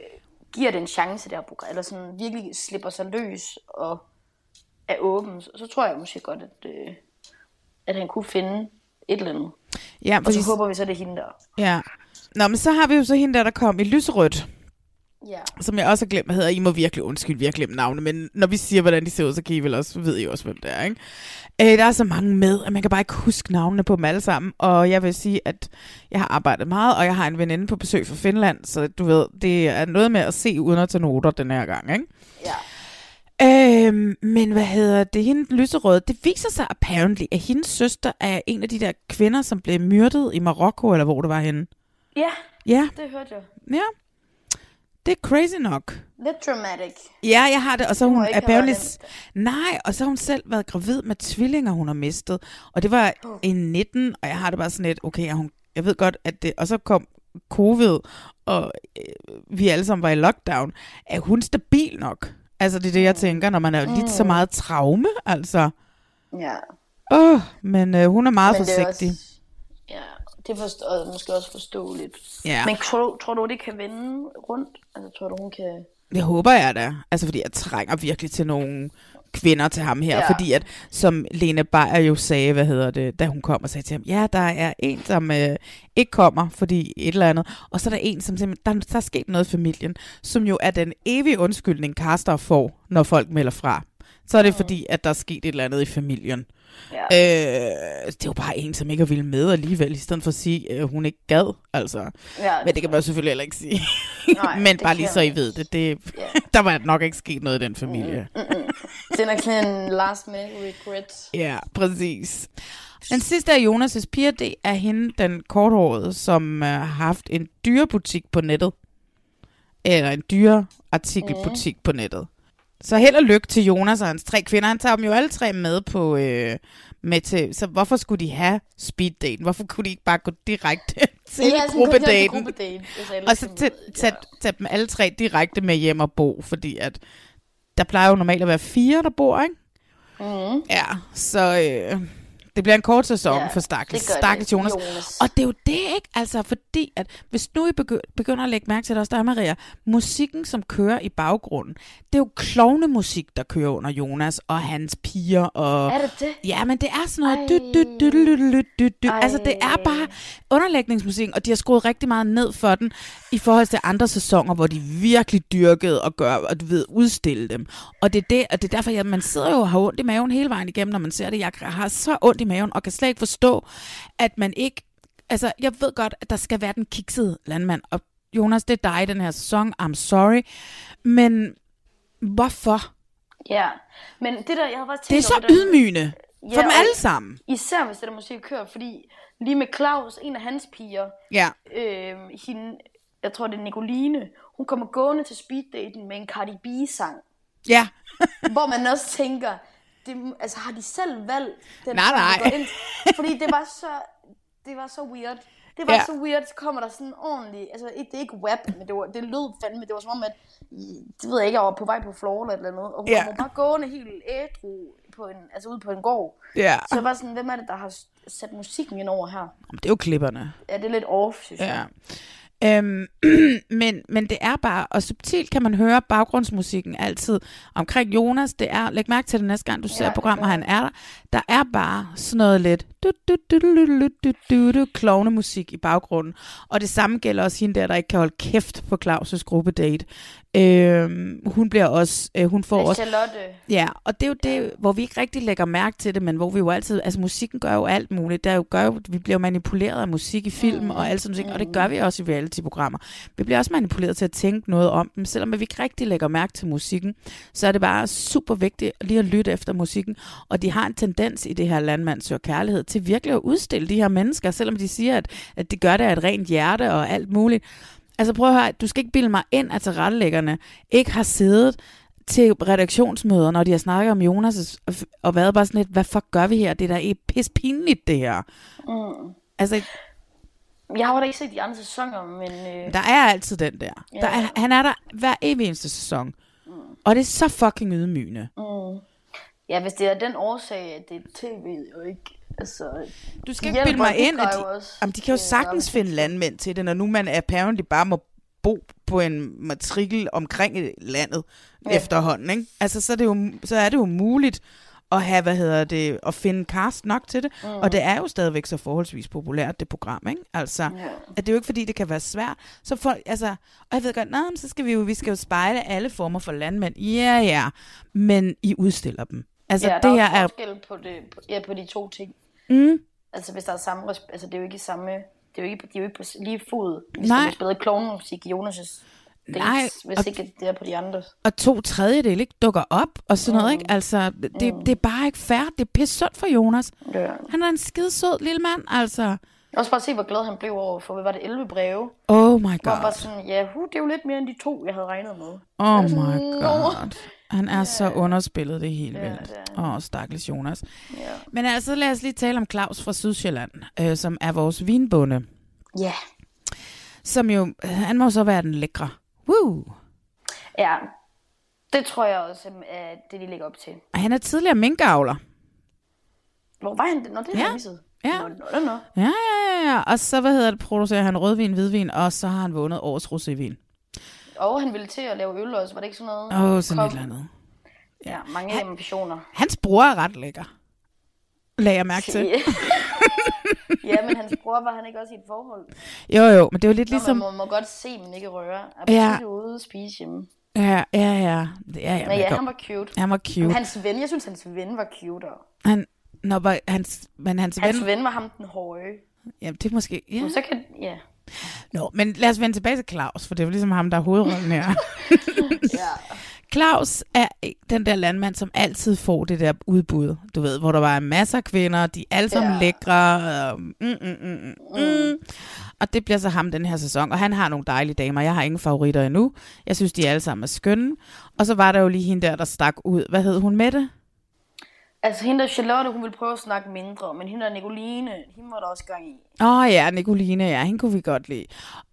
giver det en chance, det her program, eller sådan virkelig slipper sig løs og er åben, så, så tror jeg måske godt, at, øh, at han kunne finde et eller andet. Ja, Og så håber vi så, det er hende der. ja. Nå, men så har vi jo så hende der, der kom i lyserødt, Ja. som jeg også har glemt, hedder. I må virkelig undskylde, vi har glemt navne, men når vi siger, hvordan de ser ud, så kan I vel også, ved I også, hvem det er, ikke? Øh, der er så mange med, at man kan bare ikke huske navnene på dem alle sammen, og jeg vil sige, at jeg har arbejdet meget, og jeg har en veninde på besøg fra Finland, så du ved, det er noget med at se uden at tage noter den her gang, ikke? Ja. Øhm, men hvad hedder det? Hende lyserød, det viser sig apparently, at hendes søster er en af de der kvinder, som blev myrdet i Marokko, eller hvor det var henne. Ja, Ja, det hørte jeg. ja. Det er crazy nok. Lidt dramatic. Ja, jeg har det, og så Det hun apparently... været Nej, og så har hun selv været gravid med tvillinger, hun har mistet. Og det var i 19, og jeg har det bare sådan lidt, okay, hun, jeg ved godt, at det... Og så kom covid, og øh, vi alle sammen var i lockdown. Er hun stabil nok? Altså, det er det, jeg tænker, når man er lidt så meget traume, altså. Ja. Åh, men øh, hun er meget Men det er forsigtig. også, ja, det er forst- og måske også forståeligt. Ja. Men tror, tror du, det kan vende rundt? Altså, tror du, hun kan... Det håber jeg da. Altså, fordi jeg trænger virkelig til nogle kvinder til ham her. Ja. Fordi at, som Lene Beyer jo sagde, hvad hedder det, da hun kom og sagde til ham, ja, der er en, som øh, ikke kommer, fordi et eller andet. Og så er der en, som simpelthen, der, der er sket noget i familien, som jo er den evige undskyldning, Karster får, når folk melder fra. Så er det fordi, at der er sket et eller andet i familien. Ja. Øh, det er jo bare en, som ikke er ville med alligevel, i stedet for at sige, at hun ikke gad. Altså. Ja, Men det kan man selvfølgelig heller ikke sige. Nej, Men det bare lige så I ved det, det Ja. der var nok ikke sket noget i den familie. Det er sådan en last minute regret. Ja, præcis. Den sidste af Jonas' piger, det er hende, den korthårede, som uh, har haft en dyrebutik på nettet. Eller en dyreartikelbutik mm. på nettet. Så held og lykke til Jonas og hans tre kvinder. Han tager dem jo alle tre med på øh, med til. Så hvorfor skulle de have speeddaten? Hvorfor kunne de ikke bare gå direkte til ja, gruppedaten? gruppedate. Og så tage tag, tag dem alle tre direkte med hjem og bo, fordi at der plejer jo normalt at være fire, der bor, ikke? Mm. Ja, så øh, det bliver en kort sæson Ja, for Stakkels. Stakkels Jonas. Jonas. Og det er jo det, ikke? Altså, fordi at hvis nu I begy- begynder at lægge mærke til det også, der er Maria, musikken, som kører i baggrunden, det er jo klovnemusik, der kører under Jonas og hans piger. Og, Er det det? Ja, men det er sådan noget... Ej. Dy, dy, dy, dy, dy, dy, dy. Ej. Altså, det er bare underlægningsmusik, og de har skruet rigtig meget ned for den, i forhold til andre sæsoner, hvor de virkelig dyrkede og gør, og du ved, udstille dem. Og det er, det, og det er derfor, at man sidder jo og har ondt i maven hele vejen igennem, når man ser det. Jeg har så ondt i maven, og kan slet ikke forstå, at man ikke... Altså, jeg ved godt, at der skal være den kiksede landmand, og Jonas, det er dig i den her sæson, I'm sorry, men hvorfor? Ja, men det der, jeg har faktisk Det er tænkt så over ydmygende for Ja, dem og- alle sammen. Især hvis det der musik kører, fordi lige med Claus, en af hans piger, Ja. øh, hende, jeg tror det er Nicoline, hun kommer gående til speeddaten med en Cardi B-sang, Ja. hvor man også tænker, det, altså har de selv valgt den Nej, nej. ind? Fordi det var så, det var så weird. Det var Ja. ja. så weird, så kommer der sådan ordentligt, altså det er ikke web, men det, var, det lød fandme, det var som om, at, det ved jeg ikke, jeg var på vej på floor eller et eller andet, og hun Ja. kommer bare gående helt ædru på en, altså ude på en gård. Ja. Så jeg var sådan, hvem er det, der har sat musikken ind over her? Det er jo klipperne. Ja, det er lidt off, synes jeg. Øhm, men, men det er bare, og subtilt kan man høre baggrundsmusikken altid omkring Jonas. Det er, læg mærke til det næste gang, du ser programmet, han er der. Der er bare sådan noget lidt du, du, du, du, du, du, du, du, du, klovnemusik i baggrunden. Og det samme gælder også hende der, der ikke kan holde kæft på Claus' gruppedate. Øhm, hun bliver også, øh, hun får også Charlotte. Ja, og det er jo det, hvor vi ikke rigtig lægger mærke til det, men hvor vi jo altid, altså musikken gør jo alt muligt. Der er jo, gør jo, vi bliver manipuleret af musik i film mm. og alt sådan noget, og det gør vi også i reality-programmer. Vi bliver også manipuleret til at tænke noget om dem, selvom vi ikke rigtig lægger mærke til musikken, så er det bare super vigtigt lige at lytte efter musikken, og de har en tendens i det her landmand søger kærlighed til virkelig at udstille de her mennesker, selvom de siger, at, at de gør det af et rent hjerte og alt muligt. Altså prøv at høre, du skal ikke bilde mig ind, at tilrettelæggerne ikke har siddet til redaktionsmøder, når de har snakket om Jonas, og, været bare sådan lidt, hvad fuck gør vi her? Det er da pis pinligt, det her. Mm. Altså, Jeg har jo da ikke set de andre sæsoner, men... Øh, der er altid den der. Ja. der er, han er der hver evig eneste sæson. Mm. Og det er så fucking ydmygende. mm. Ja, hvis det er den årsag, at det er tv og ikke... Altså, Du skal ikke bilde mig ind, at de, også, jamen, de kan jo øh, sagtens finde landmænd til det, når nu man apparently bare må bo på en matrikel omkring landet ja. Efterhånden. Ikke? Altså, så er, det jo, så er det jo muligt at have, hvad hedder det, at finde cast nok til det. Mm. Og det er jo stadigvæk så forholdsvis populært, det program, ikke? Altså, ja. at det er jo ikke, fordi det kan være svært. Så for, altså, og jeg ved godt, nej, men så skal vi jo, vi skal jo spejle alle former for landmænd. Ja, ja, men I udstiller dem. Altså, ja, det her er forskel på, det, ja, på de to ting. Mm, Altså, hvis der er samme... Altså, det er jo ikke samme... Det er jo ikke, de er jo ikke på lige fod. Hvis Nej. der spiller klovnemusik i Jonas' dates, Nej, hvis og- ikke det er på de andres. og to tredjedel ikke dukker op, og sådan noget, Mm. ikke? Altså, det, det er bare ikke fair. Det er pisse sundt for Jonas. Ja. Han er en skide sød lille mand, altså. Også bare se, hvor glad han blev over for, hvad var det, 11 breve? Oh my Hvor han bare god. sådan, ja, hu, det er jo lidt mere end de to, jeg havde regnet med. Oh Altså, my god. Han er så underspillet, det er helt Ja, vildt. er Åh, oh, stakkels Jonas. Ja. Men altså, lad os lige tale om Claus fra Sydsjælland, øh, som er vores vinbonde. Ja. Som jo, han må så være den lækre. Woo! Ja, det tror jeg også er det, de lægger op til. Og han er tidligere minkavler. Hvor var han? Nå, det har Ja. misset. Ja. Nå, nå, nå. Ja, ja, ja, ja. Og så, hvad hedder det, producerer han rødvin, hvidvin, og så har han vundet årets rosévin. Og han ville til at lave øl også, var det ikke sådan noget? Åh, oh, sådan Kom. et eller andet. Ja, mange ambitioner. Hans bror er ret lækker. Lagde jeg mærke til. ja, men hans bror var han ikke også i et forhold? Jo, jo, men det var lidt Nå, ligesom... man må, må godt se, men ikke røre. Ja. Ja. ude og spise hjemme. Ja, ja, ja. ja, ja Men ja, han var cute. Han var Men cute. hans ven, jeg synes, hans ven var cute. Han, nå, var, hans, men hans, Hans ven... ven var ham den høje. Ja, det er måske... Ja. Ja. Så kan, ja. Nå, men lad os vende tilbage til Claus, for det er jo ligesom ham, der er hovedrollen her. ja. Claus er den der landmand, som altid får det der udbud. Du ved, hvor der var masser af kvinder, de er alle sammen ja. Lækre. Øh, mm, mm, mm, mm, mm. Og det bliver så ham den her sæson. Og han har nogle dejlige damer. Jeg har ingen favoritter endnu. Jeg synes, de alle sammen er skønne. Og så var der jo lige hende der, der stak ud. Hvad hed hun, Mette? Altså hende der Charlotte, hun ville prøve at snakke mindre, men hende der Nicoline, hende var der også gang i. Åh oh, ja, Nicoline, ja, hende kunne vi godt lide.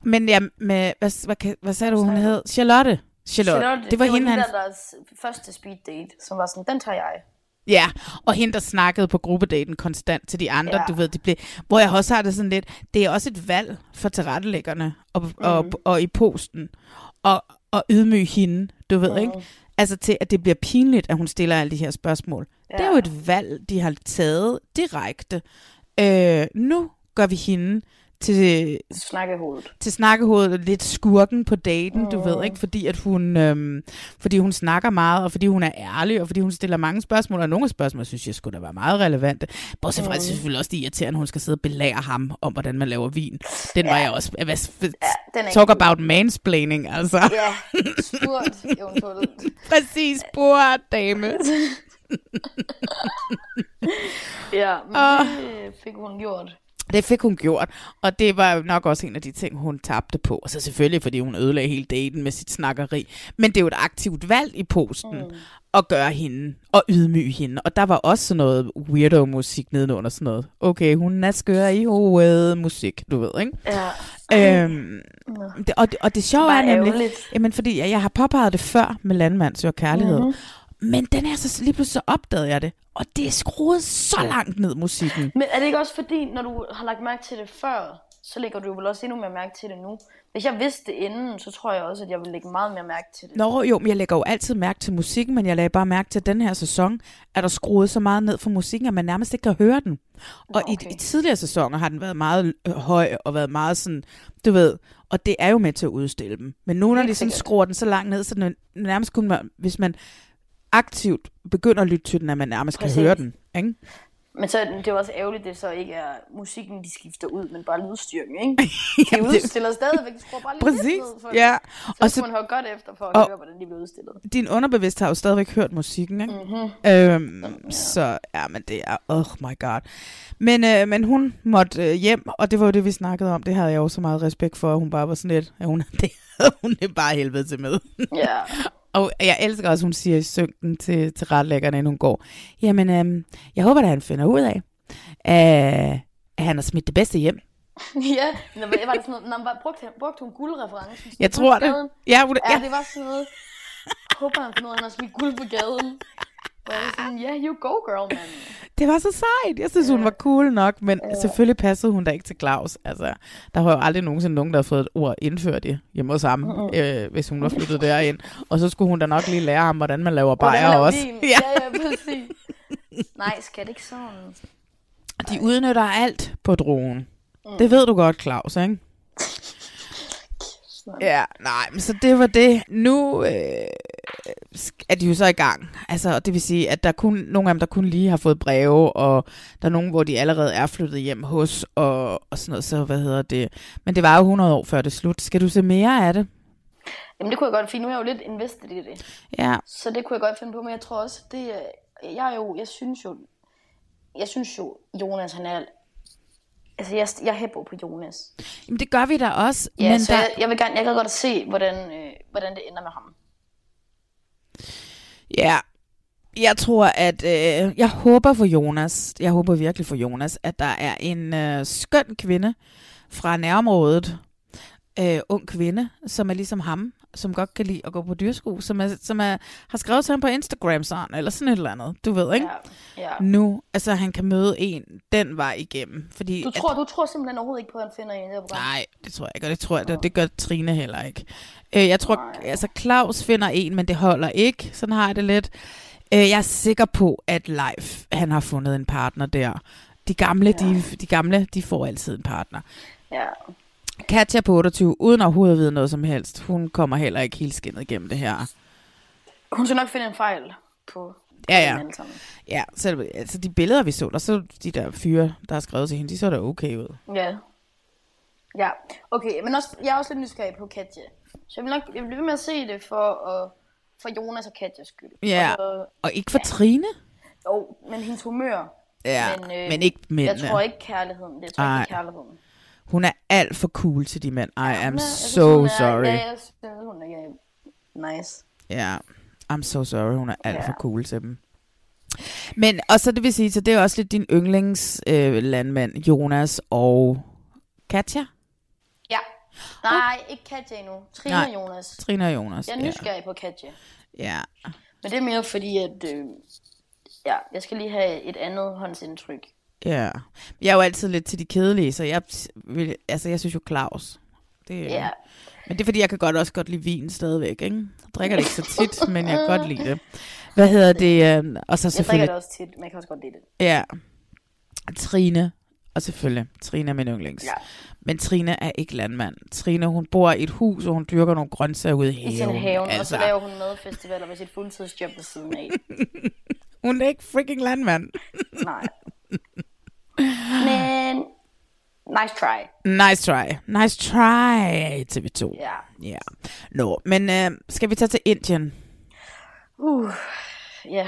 Men ja, med, hvad, hvad, hvad, sagde du, hun hed? Charlotte. Charlotte. Charlotte, Det var hende, han... der, deres første speed date, som var sådan, den tager jeg. Ja, og hende, der snakkede på gruppedaten konstant til de andre. Ja. du ved, det blev, hvor jeg også har det sådan lidt, det er også et valg for tilrettelæggerne og, mm. og, og i posten, og, og ydmyge hende, du ved, mm. ikke? Altså til, at det bliver pinligt, at hun stiller alle de her spørgsmål. Ja. Det er jo et valg, de har taget direkte. Øh, nu gør vi hende til, Snakkehovedet. til snakkehovedet, lidt skurken på daten, mm. du ved, ikke? Fordi, at hun, øhm, fordi hun snakker meget, og fordi hun er ærlig, og fordi hun stiller mange spørgsmål, og nogle af spørgsmål, synes jeg skulle da være meget relevante. Bortset fra, mm. selvfølgelig også, det er irriterende, at hun skal sidde og belære ham om, hvordan man laver vin. Den ja. var jeg også... Hvad, Ja, den er talk ikke about mansplaining, altså. Ja, spurgt eventuelt. Præcis, spurgt, dame. Ja, men Åh. det fik hun gjort. Det fik hun gjort, og det var nok også en af de ting, hun tabte på. Og så selvfølgelig, fordi hun ødelagde hele daten med sit snakkeri. Men det er jo et aktivt valg i posten mm. at gøre hende og ydmyge hende. Og der var også sådan noget weirdo-musik nedenunder sådan noget. Okay, hun er skør i hovedet musik, du ved, ikke? Ja. Øhm, det, og, det, og det sjove er nemlig, ærgerligt. jamen fordi jeg, jeg har påpeget det før med Landmand søger kærlighed, Mhm. mm-hmm. Men den er så lige pludselig så opdagede jeg det, og det er skruet så langt ned musikken. Men er det ikke også fordi, når du har lagt mærke til det før, så lægger du vel også endnu mere mærke til det nu. Hvis jeg vidste det inden, så tror jeg også, at jeg ville lægge meget mere mærke til det. Nå jo, men jeg lægger jo altid mærke til musikken, men jeg lagde bare mærke til, at den her sæson er der skruet så meget ned for musikken, at man nærmest ikke kan høre den. Og Nå, i, okay. i tidligere sæsoner har den været meget øh, høj og været meget sådan, du ved, og det er jo med til at udstille dem. Men nu, når de sådan skruer den så langt ned, så den nærmest kun, hvis man aktivt begynder at lytte til den, at man nærmest Præcis. kan høre den. Ikke? Men så det er jo også ærgerligt, at det så ikke er musikken, de skifter ud, men bare lydstyrken, ikke? De Jamen, det- udstiller stadigvæk, de skruer bare lige Præcis, lidt ned for ja. Så Og så- man høre godt efter for at og- høre, hvordan de bliver udstillet. din underbevidsthed har jo stadigvæk hørt musikken, ikke? Mhm. Øhm, Så, ja, men det er, oh my god. Men, øh, men hun måtte øh, hjem, og det var jo det, vi snakkede om. Det havde jeg jo så meget respekt for, at hun bare var sådan lidt, at hun, det havde hun er bare helvede til med. Ja. og jeg elsker også, hun siger i synken til, til retlæggerne, inden hun går, jamen, øhm, jeg håber, at han finder ud af, øh, at han har smidt det bedste hjem. ja, men hvad var det sådan noget, bare brugte, brugte hun guldreferencen? Jeg tror det. Ja, hun, Ja, ja, det var sådan noget, håber han finder ud af, at han har smidt guld på gaden. Og jeg sådan, ja, yeah, you go girl, man. det var så sejt. Jeg synes, hun var cool nok, men selvfølgelig passede hun da ikke til Claus. Altså, der var jo aldrig nogensinde nogen, der havde fået et ord indført i hjemme hos ham, øh, hvis hun var flyttet derind. Og så skulle hun da nok lige lære ham, hvordan man laver bajer laver også. vin? Ja, ja, præcis. Nej, skal det ikke sådan? De udnytter alt på drogen. Det ved du godt, Claus, ikke? Ja, nej, men så det var det. Nu øh, er de jo så i gang. Altså, det vil sige, at der er kun nogle af dem, der kun lige har fået breve, og der er nogen, hvor de allerede er flyttet hjem hos, og, og sådan noget, så hvad hedder det. Men det var jo 100 år før det slut. Skal du se mere af det? Jamen det kunne jeg godt, fordi nu er jeg jo lidt invested i det. Ja, Så det kunne jeg godt finde på, men jeg tror også, det er, jeg er jo, jeg synes jo, jeg synes jo, Jonas han er, altså jeg, jeg hæpper på Jonas. Jamen, det gør vi da også. Ja, men så der, jeg, jeg, vil gerne, jeg kan godt se, hvordan, øh, hvordan det ender med ham. Ja, jeg tror, at øh, jeg håber for Jonas, jeg håber virkelig for Jonas, at der er en øh, skøn kvinde fra nærområdet, øh, ung kvinde, som er ligesom ham, som godt kan lide at gå på dyrsko, som, er, som er, har skrevet til ham på Instagram sådan, eller sådan et eller andet, du ved, ikke? Ja, ja. Nu, altså han kan møde en den vej igennem, fordi... Du tror, du tror simpelthen overhovedet ikke på, at han finder en i det program? Nej, det tror jeg ikke, og det tror jeg, det, det gør Trine heller ikke. Øh, jeg tror, Nej. altså Claus finder en, men det holder ikke. Sådan har jeg det lidt. Øh, jeg er sikker på, at Leif, han har fundet en partner der. De gamle, ja. de, de gamle, de får altid en partner. Ja. Katja på 28, uden overhovedet at vide noget som helst, hun kommer heller ikke helt skinnet igennem det her. Hun skal nok finde en fejl på Ja, ja. Ja, så, altså de billeder, vi så, der så de der fyre, der har skrevet til hende, de så da okay ud. Ja. Ja, okay, men også, jeg er også lidt nysgerrig på Katja. Så jeg vil nok jeg vil blive ved med at se det for, at, for Jonas og Katjas skyld. Ja, Og så, og ikke for Trine. jo, men hendes humør. Ja, men, øh, men ikke mændene. Jeg tror ikke kærligheden. Jeg tror Ej. ikke kærligheden. Hun er alt for cool til de mænd. I am Hun er- so er, sorry. Ja, jeg synes, hun er nice. Ja, I'm so sorry, hun er alt Ja. for cool til dem. Men, og så det vil sige, så det er også lidt din yndlings øh, landmand, Jonas og Katja? Ja. Nej, ikke Katja endnu. Trine Nej. og Jonas. Trine og Jonas. Jeg er nysgerrig på Katja. Ja. Men det er mere fordi, at øh, ja, jeg skal lige have et andet håndsindtryk. Ja. Jeg er jo altid lidt til de kedelige, så jeg, vil, altså, jeg synes jo Claus. Det, Ja. Men det er fordi, jeg kan godt også godt lide vin stadigvæk, ikke? Jeg drikker det ikke så tit, men jeg kan godt lide det. Hvad hedder det? Øh, og så Jeg drikker selvfølgelig... det også tit, men jeg kan også godt lide det. Ja. Trine. Og selvfølgelig, Trine er min yndlings. Ja. Men Trine er ikke landmand. Trine, hun bor i et hus, og hun dyrker nogle grøntsager ude i haven. I sin haven, altså. og altså, så laver hun madfestivaler med sit fuldtidsjob ved siden af. Hun er ikke freaking landmand. Nej. Men, nice try. Nice try. Nice try, TV2. Ja. Ja. Nå, men øh, skal vi tage til Indien? Uh, ja.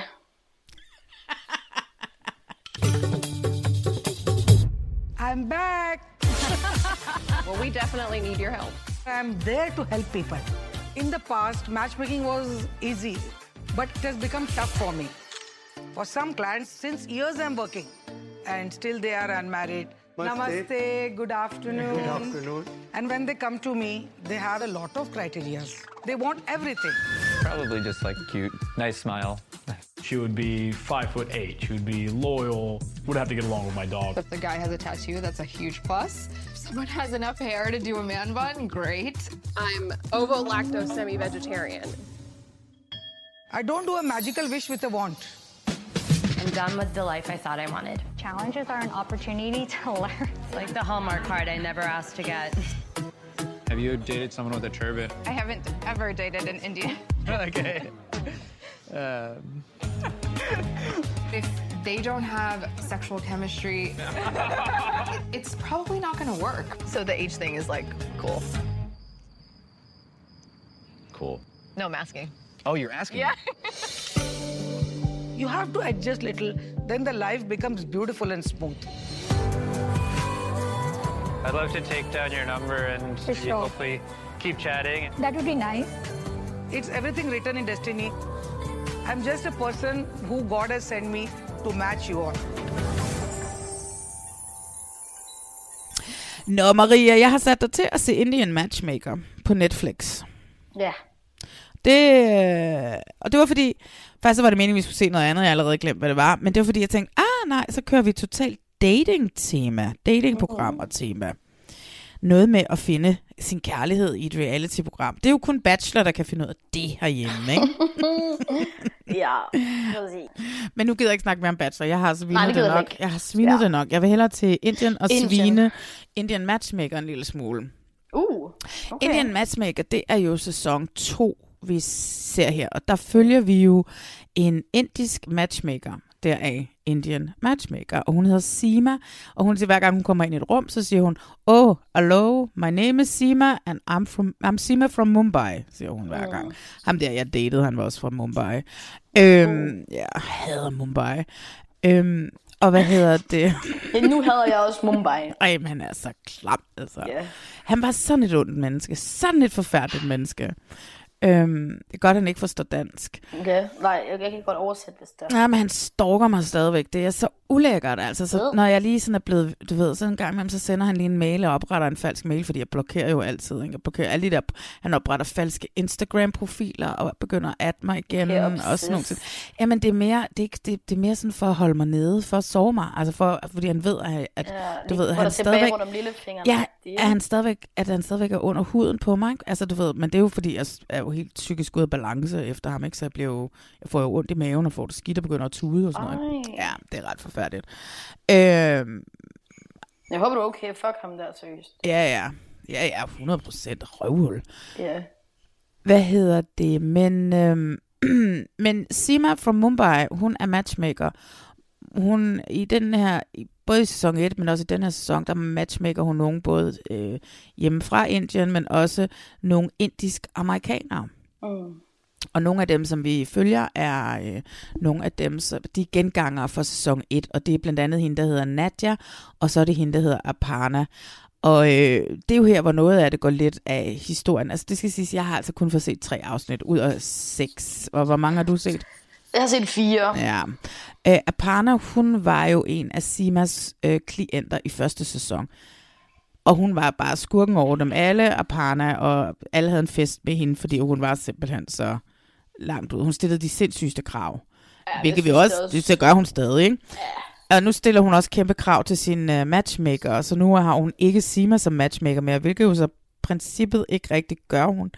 I'm back. Well, we definitely need your help. I'm there to help people. In the past, matchmaking was easy, but it has become tough for me. For some clients, since years I'm working, and still they are unmarried. Namaste, good afternoon. Good afternoon. And when they come to me, they have a lot of criteria. They want everything. Probably just like cute, nice smile. She would be five foot eight. She would be loyal. Would have to get along with my dog. If the guy has a tattoo, that's a huge plus. If someone has enough hair to do a man bun? Great. I'm ovo lacto semi vegetarian. I don't do a magical wish with a wand. I'm done with the life I thought I wanted. Challenges are an opportunity to learn. It's like the Hallmark card I never asked to get. Have you dated someone with a turban? I haven't ever dated an Indian. okay. Um, If they don't have sexual chemistry, it's probably not going to work. So the age thing is like cool. cool. No, I'm asking. Oh, you're asking? Yeah. You have to adjust little, then the life becomes beautiful and smooth. I'd love to take down your number and For sure. hopefully keep chatting. That would be nice. It's everything written in destiny. I'm just a person who God has sent me to match you all. Nå, Maria, jeg har sat dig til at se Indian Matchmaker på Netflix. Ja. Det, øh, og det var fordi, først så var det meningen, at vi skulle se noget andet, jeg har allerede glemt, hvad det var, men det var fordi, jeg tænkte, ah nej, så kører vi totalt dating-tema, dating-program og tema. Noget med at finde sin kærlighed i et reality-program. Det er jo kun Bachelor, der kan finde ud af det herhjemme, ikke? ja, præcis. Men nu gider jeg ikke snakke mere om Bachelor. Jeg har svinet Nej, det det, nok. ikke. Jeg har svinet Ja. det nok. Jeg vil hellere til Indien og Indien. svine Indian Matchmaker en lille smule. Uh, okay. Indian Matchmaker, det er jo sæson 2, vi ser her. Og der følger vi jo en indisk matchmaker, deraf Indian Matchmaker. Og hun hedder Sima, og hun siger, hver gang hun kommer ind i et rum, så siger hun, Oh, hello, my name is Sima, and I'm, from, I'm Sima from Mumbai, siger hun hver gang. Ham der, jeg datede, han var også fra Mumbai. Øhm, ja, jeg hader Mumbai. Øhm, og hvad hedder det? Nu hader jeg også Mumbai. Ej, men han er så klam, altså. Ja. Han var sådan et ondt menneske. Sådan et forfærdeligt menneske. Øhm, det er godt, at han ikke forstår dansk. Okay. Nej, jeg, kan godt oversætte, hvis det er. Ja, men han stalker mig stadigvæk. Det er så ulækkert, altså. Så, når jeg lige sådan er blevet, du ved, så en gang imellem, så sender han lige en mail og opretter en falsk mail, fordi jeg blokerer jo altid. Ikke? Jeg blokerer alle de der, han opretter falske Instagram-profiler og begynder at mig igen. Okay, og sådan nogle ting. Jamen, det er, mere, det, er, ikke- det, det er mere sådan for at holde mig nede, for at sove mig. Altså, for, fordi han ved, at, at Ja, du ved, hvor han stadigvæk... rundt om. Ja, at han stadigvæk, at han stadigvæk er under huden på mig. ikke? Altså, du ved, men det er jo fordi, jeg er jo helt psykisk ude af balance efter ham, ikke? Så jeg, bliver jo, jeg får jo ondt i maven og får det skidt og begynder at tude og sådan noget. ikke? Ej. Ja, det er ret forfærdeligt. Øhm, Jeg håber, du er okay. Fuck ham der, seriøst. ja, ja. Ja, ja, 100 procent røvhul. Ja. Hvad hedder det? Men, øhm, men Sima fra Mumbai, hun er matchmaker. Hun i den her, i- både i sæson 1, men også i den her sæson, der matchmaker hun nogen både øh, hjemme fra Indien, men også nogle indisk amerikanere. Mm. Og nogle af dem, som vi følger, er øh, nogle af dem, så de er gengangere for sæson 1, og det er blandt andet hende, der hedder Nadja, og så er det hende, der hedder Aparna. Og øh, det er jo her, hvor noget af det går lidt af historien. Altså det skal siges, jeg har altså kun fået set tre afsnit ud af seks. Og hvor mange har du set? Jeg har set fire. Ja. Øh, Aparna, hun var jo en af Simas øh, klienter i første sæson. Og hun var bare skurken over dem alle, Aparna, og alle havde en fest med hende, fordi hun var simpelthen så langt ud. Hun stillede de sindssygeste krav. Ja, hvilket vi også, det det, gør hun stadig, ikke? Ja. Og nu stiller hun også kæmpe krav til sin uh, matchmaker, så nu har hun ikke Sima som matchmaker mere, hvilket jo så princippet ikke rigtig gør. Hun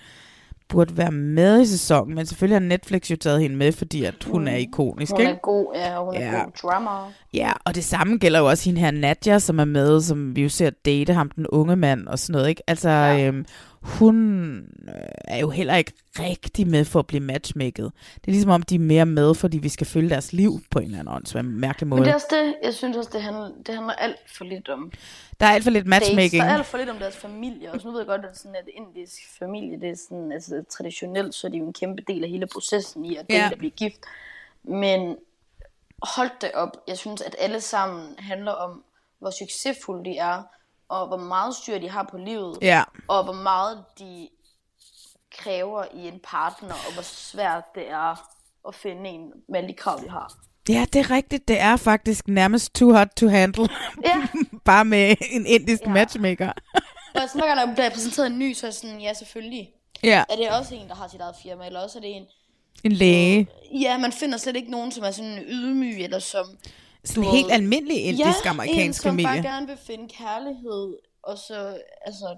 burde være med i sæsonen, men selvfølgelig har Netflix jo taget hende med, fordi at hun er ikonisk, Hun er ikke? god, ja, hun er Ja. god drummer. Ja, og det samme gælder jo også hende her Nadja, som er med, som vi jo ser date ham, den unge mand og sådan noget, ikke? Altså, ja. øhm, hun øh, er jo heller ikke rigtig med for at blive matchmaket. Det er ligesom om, de er mere med, fordi vi skal følge deres liv på en eller anden åndssvagt mærkelig måde. Men det er også det, jeg synes også, det handler, det handler alt for lidt om Der er alt for lidt dates. matchmaking. Der er alt for lidt om deres familie. Og så nu ved jeg godt, at sådan at indisk familie, det er sådan, altså traditionelt, så er det jo en kæmpe del af hele processen i at date Ja. og blive gift. Men hold det op. Jeg synes, at alle sammen handler om, hvor succesfulde de er, og hvor meget styr de har på livet, Ja. og hvor meget de kræver i en partner, og hvor svært det er at finde en med alle de krav, de har. Ja, det er rigtigt. Det er faktisk nærmest too hot to handle. Ja. Bare med en indisk ja. matchmaker. Og hver gang der bliver præsenteret en ny, så er jeg sådan, ja, selvfølgelig. Ja. Er det også en, der har sit eget firma, eller også er det en... En læge. Ja, man finder slet ikke nogen, som er sådan ydmyg, eller som... Sådan en helt almindelig indisk ja, amerikansk en, som familie. bare gerne vil finde kærlighed og så, altså,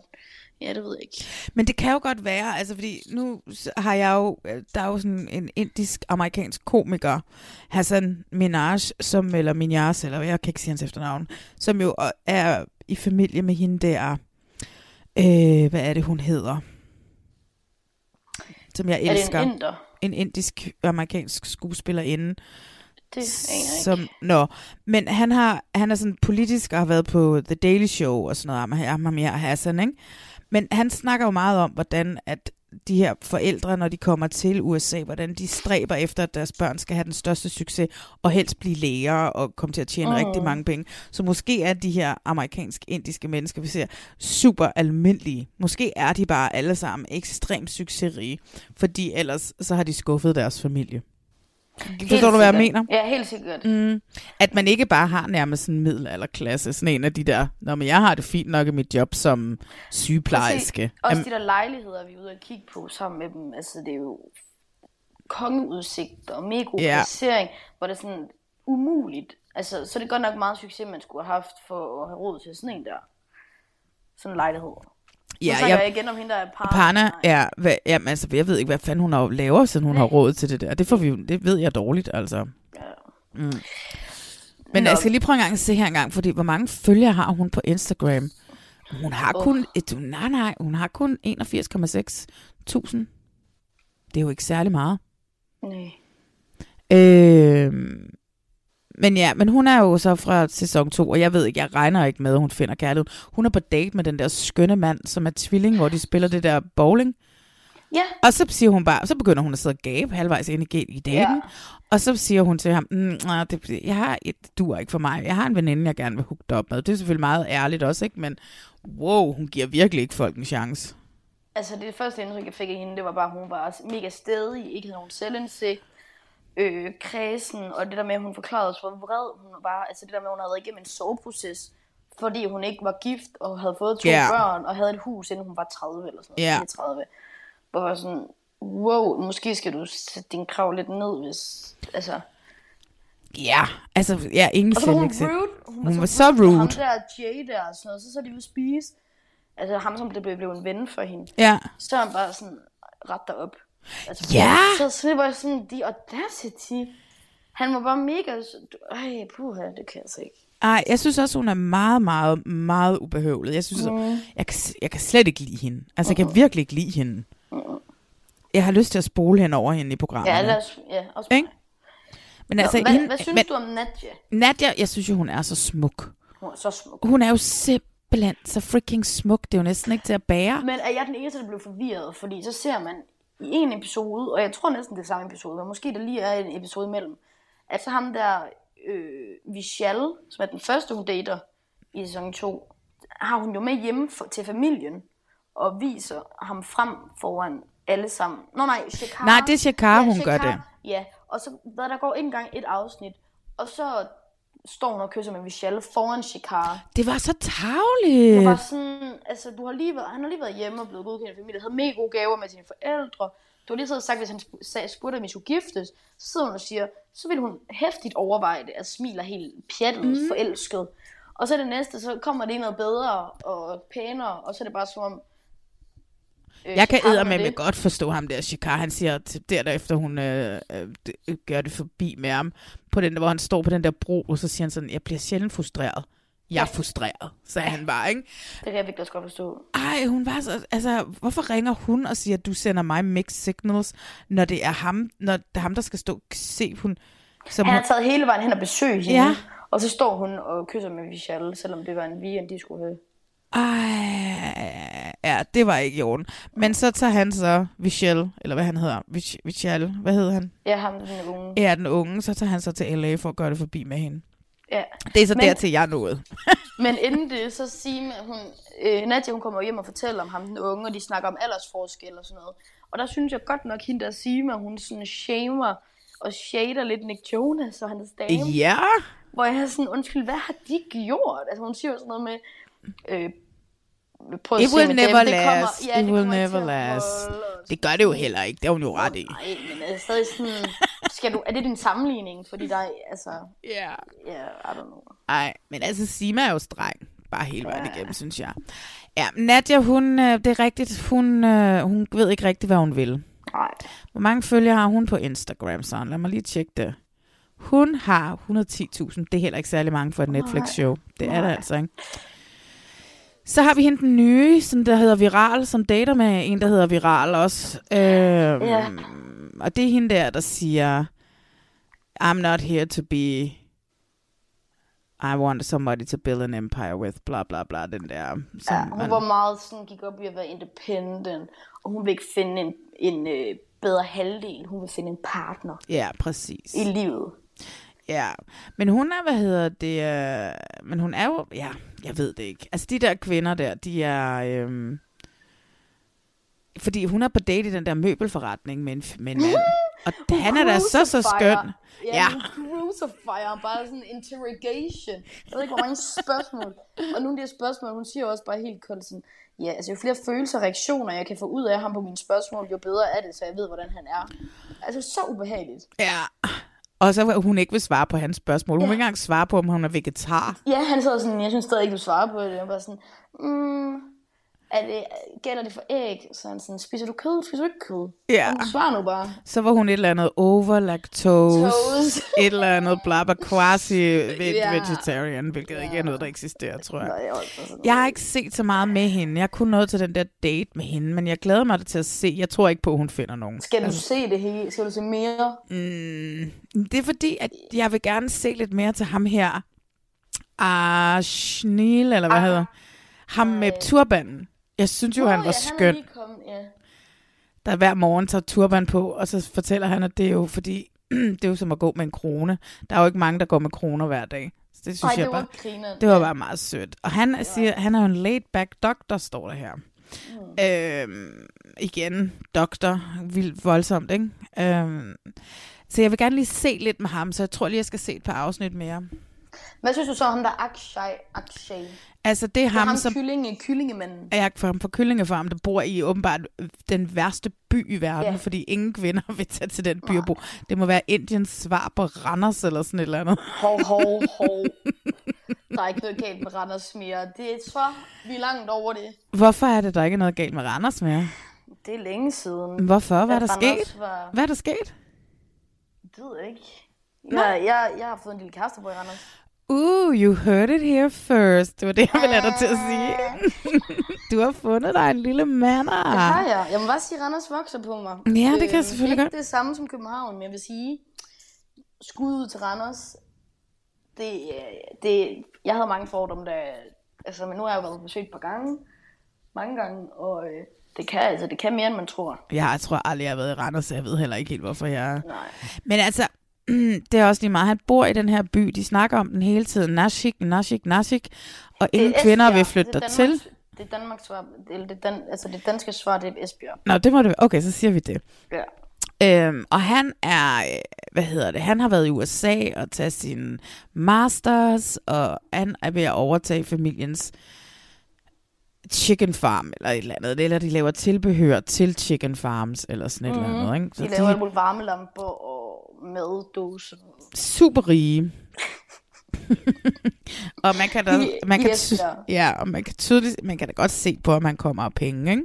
ja, det ved jeg ikke. Men det kan jo godt være, altså fordi nu har jeg jo, øh, der er jo sådan en indisk-amerikansk komiker, Hassan Minaj, som, eller Minaj, eller jeg kan ikke sige hans efternavn, som jo øh, er i familie med hende der, øh, hvad er det hun hedder? Som jeg Er det en elsker. inder? En indisk-amerikansk skuespillerinde. Det aner jeg ikke. som, Nå, men han, har, han er sådan politisk og har været på The Daily Show og sådan noget, ham her, ham her Hassan, ikke? Men han snakker jo meget om, hvordan at de her forældre, når de kommer til USA, hvordan de stræber efter, at deres børn skal have den største succes, og helst blive læger og komme til at tjene mm. rigtig mange penge. Så måske er de her amerikansk-indiske mennesker, vi ser, super almindelige. Måske er de bare alle sammen ekstremt succesrige, fordi ellers så har de skuffet deres familie. Helt Forstår du, hvad jeg mener? Ja, helt sikkert. Mm. At man ikke bare har nærmest sådan en middelalderklasse, sådan en af de der, Nå, men jeg har det fint nok i mit job som sygeplejerske. Også Am- de der lejligheder, vi er ude at kigge på sammen med dem, altså det er jo kongeudsigt og mega god Ja. placering, hvor det er sådan umuligt. Altså, så er det godt nok meget succes, man skulle have haft for at have råd til sådan en der. Sådan en lejlighed. Ja, nu jeg- jeg igen om hende, der er par. Parna er, hvad, jamen, altså, jeg ved ikke, hvad fanden hun har laver, siden hun har råd til det der. Det, får vi, det ved jeg dårligt, altså. Mm. Men Nå. jeg skal lige prøve en gang at se her en gang, fordi hvor mange følgere har hun på Instagram? Hun har Åh. kun, et, nej, nej, hun har kun 81,6 tusind. Det er jo ikke særlig meget. Nej. Øh, men ja, men hun er jo så fra sæson 2, og jeg ved ikke, jeg regner ikke med, at hun finder kærlighed. Hun er på date med den der skønne mand, som er tvilling, hvor de spiller det der bowling. Ja. Og så siger hun bare, så begynder hun at sidde og gabe halvvejs ind i, i daten. Ja. Og så siger hun til ham, mm, nej, det, jeg har et duer ikke for mig. Jeg har en veninde, jeg gerne vil hooke op med. Det er selvfølgelig meget ærligt også, ikke? Men wow, hun giver virkelig ikke folk en chance. Altså det første indtryk, jeg fik af hende, det var bare, at hun var mega stedig, ikke havde nogen selvindsigt, øh, kredsen, og det der med, at hun forklarede os, hvor vred hun var, altså det der med, at hun havde været igennem en soveproces, fordi hun ikke var gift og havde fået to Ja. børn og havde et hus, inden hun var 30 eller sådan noget, Ja. 34. Hvor var sådan, wow, måske skal du sætte din krav lidt ned, hvis, altså... Ja, altså, ja, ingen Og så var hun rude. Hun var så Ham rude. der Jay der og sådan noget, så så de at spise. Altså ham, som det blev, blev en ven for hende. Ja. Så han bare sådan, ret dig op. Altså, Ja! Så, det var sådan, the audacity. Han var bare mega... Ej, puha, det kan jeg altså ikke. Ej, jeg synes også, hun er meget, meget, meget ubehøvlet. Jeg synes, Mm. mm. jeg, kan, jeg kan slet ikke lide hende. Altså, jeg kan virkelig ikke lide hende. Jeg har lyst til at spole hende over hende i programmet. Ja, lad os, ja også Ikke? Men Nå, altså, hvad, hende, hvad synes men, du om Nadja? Nadia, jeg synes jo, hun er så smuk. Hun er så smuk. Hun er jo simpelthen så freaking smuk. Det er jo næsten ikke til at bære. Men er jeg den eneste, der blev forvirret? Fordi så ser man i en episode, og jeg tror næsten det er samme episode, men måske der lige er en episode imellem, at så ham der øh, Vishal, som er den første, hun dater i sæson 2, har hun jo med hjemme for, til familien, og viser ham frem foran alle sammen. Nå nej, Shekar. Nej, det er Shekar, hun gør det. Ja, og så hvad, der går ikke engang et afsnit, og så står hun og kysser med Vishal foran Shekar. Det var så tavligt. Det var sådan, altså du har lige været, han har lige været hjemme og blevet godkendt af familie, havde mega gode gaver med sine forældre. Du har lige siddet og sagt, hvis han spurgte, om vi skulle giftes, så sidder hun og siger, så vil hun hæftigt overveje det, og smiler helt pjattet, mm. Forelsket. Og så det næste, så kommer det noget bedre og pænere, og så er det bare som om... Øh, Jeg kan Shikar med det. godt forstå ham der, Shikar. Han siger, til- der efter hun øh, øh, gør det forbi med ham, på den, der, hvor han står på den der bro, og så siger han sådan, jeg bliver sjældent frustreret. Jeg er frustreret, sagde han bare, ikke? Det kan jeg virkelig også godt forstå. Ej, hun var så, altså, hvorfor ringer hun og siger, at du sender mig mixed signals, når det er ham, når det er ham, der skal stå se, hun... Som Han hun, har taget hele vejen hen og besøge hende, Ja. og så står hun og kysser med Vishal, selvom det var en weekend, de skulle have. Ej, ja, det var ikke i orden. Men så tager han så Vichel, eller hvad han hedder, Vich- hvad hedder han? Ja, ham den unge. Ja, den unge, så tager han så til LA for at gøre det forbi med hende. Ja. Det er så Men- dertil, jeg nået. Men inden det, så Signe, hun, øh, Nadia, hun kommer hjem og fortæller om ham, den unge, og de snakker om aldersforskel og sådan noget. Og der synes jeg godt nok, hende der Sima, hun sådan shamer og shader lidt Nick Jonas og hans dame. Ja. Hvor jeg er sådan, undskyld, hvad har de gjort? Altså hun siger jo sådan noget med, øh, prøv at It will never dem. Det kommer- last. ja, It will never last. Det gør det jo heller ikke. Det er hun jo ret i. Nej, men er det stadig sådan, skal du, er det din sammenligning? Fordi der, er- altså, Ja. ja, I don't know. Nej, men altså Sima er jo streng. bare hele vejen igennem, synes jeg. Ja, Nadia, hun, øh, det er rigtigt, hun, øh, hun ved ikke rigtigt, hvad hun vil. Nej. Hvor mange følgere har hun på Instagram, så lad mig lige tjekke det. Hun har 110.000. Det er heller ikke særlig mange for et Netflix-show. Det er det altså ikke. Så har vi hende den nye, som der hedder Viral, som dater med en, der hedder Viral også. Øhm, Ja. Og det er hende der, der siger, I'm not here to be, I want somebody to build an empire with, bla bla bla, den der. Som Ja, hun var meget sådan, gik op i at være independent, og hun vil ikke finde en, en øh, bedre halvdel. Hun vil finde en partner Ja, præcis. i livet. Ja, men hun er, hvad hedder det, øh, men hun er jo, ja, jeg ved det ikke. Altså de der kvinder der, de er, øhm, fordi hun er på date i den der møbelforretning med en, med en mand. Og han er da så, så skøn. Ja, Ja. crucifier bare sådan en interrogation. Jeg ved ikke, hvor mange spørgsmål. Og nogle af de her spørgsmål, hun siger også bare helt koldt sådan, ja, altså jo flere følelser og reaktioner, jeg kan få ud af ham på mine spørgsmål, jo bedre er det, så jeg ved, hvordan han er. Altså så ubehageligt. Ja. Og så hun ikke vil svare på hans spørgsmål. Hun vil ikke engang svare på, om hun er vegetar. Ja, han sidder sådan, jeg synes stadig ikke, du svarer på det. Jeg bare sådan, mm, er det, gælder det for æg? Så han sådan, spiser du kød? Spiser du ikke kød? Ja. Hun svarer nu bare. Så var hun et eller andet over lactose, Toast. et eller andet bla bla quasi Ja. vegetarian, hvilket ikke er noget, der eksisterer, tror jeg. Nej, jeg, Jeg har ikke set så meget med hende. Jeg kunne noget til den der date med hende, men jeg glæder mig til at se. Jeg tror ikke på, at hun finder nogen. Skal du se det hele? Skal du se mere? Mm, det er fordi, at jeg vil gerne se lidt mere til ham her. Ashnil, eller hvad hedder Ham med turbanen. Jeg synes jo, Nå, han var ja, skøn. Han er kommet, ja. der hver morgen tager turban på, og så fortæller han, at det er jo fordi, det er jo som at gå med en krone. Der er jo ikke mange, der går med kroner hver dag. Så det synes Ej, jeg det var bare, grineren. det var Ja. bare meget sødt. Og han siger, han er jo en laid back doctor, står der her. Mm. Øhm, igen, doktor, vildt voldsomt, ikke? Øhm, så jeg vil gerne lige se lidt med ham, så jeg tror lige, jeg skal se et par afsnit mere. Hvad synes du så om ham der Akshay? Akshay. Altså, det er Det er ham, ham som kyllinge, kyllingemanden. er fra, fra Kyllingefarm, der bor i åbenbart den værste by i verden, Ja. fordi ingen kvinder vil tage til den by og bo. Det må være Indiens svar på Randers eller sådan et eller andet. Hov, hov, hov. Der er ikke noget galt med Randers mere. Det er så, vi er langt over det. Hvorfor er det, der ikke er noget galt med Randers mere? Det er længe siden. Hvorfor? Hvad er at der sket? Var... Hvad er der sket? Det ved jeg ikke. Jeg, jeg, jeg har fået en lille kæreste på i Randers. Uh, you heard it here first. Det var det, jeg ville have dig til at sige. du har fundet dig en lille mander. Det har jeg. Jeg må bare sige, at Randers vokser på mig. Ah. Ja, det kan jeg Øhm, selvfølgelig Det er godt. det samme som København, men jeg vil sige, skud ud til Randers. Det, øh, det, jeg havde mange fordomme, da, altså, men nu har jeg været besøgt et par gange, mange gange, og øh, det kan, altså, det kan mere, end man tror. Ja, jeg tror aldrig, jeg har været i Randers, så jeg ved heller ikke helt, hvorfor jeg... Nej. Men altså, det er også lige meget. Han bor i den her by. De snakker om den hele tiden. Nashik, Nashik, Nashik. Og ingen kvinder Esbjerg. vil flytte det til. Det er Danmarks svar, eller det, dan, altså det danske svar, det er Esbjerg. Nå, det må det være. Okay, så siger vi det. Ja. Øhm, og han er, øh, hvad hedder det, han har været i USA og taget sin masters, og han er ved at overtage familiens chicken farm, eller et eller andet, eller de laver tilbehør til chicken farms, eller sådan et eller andet, ikke? Mhm. De laver mulige varmelamper og maddåser. super rige. og man kan da, I- man i kan, ty- ja, og man kan tydeligt, man kan da godt se på, at man kommer af penge, ikke?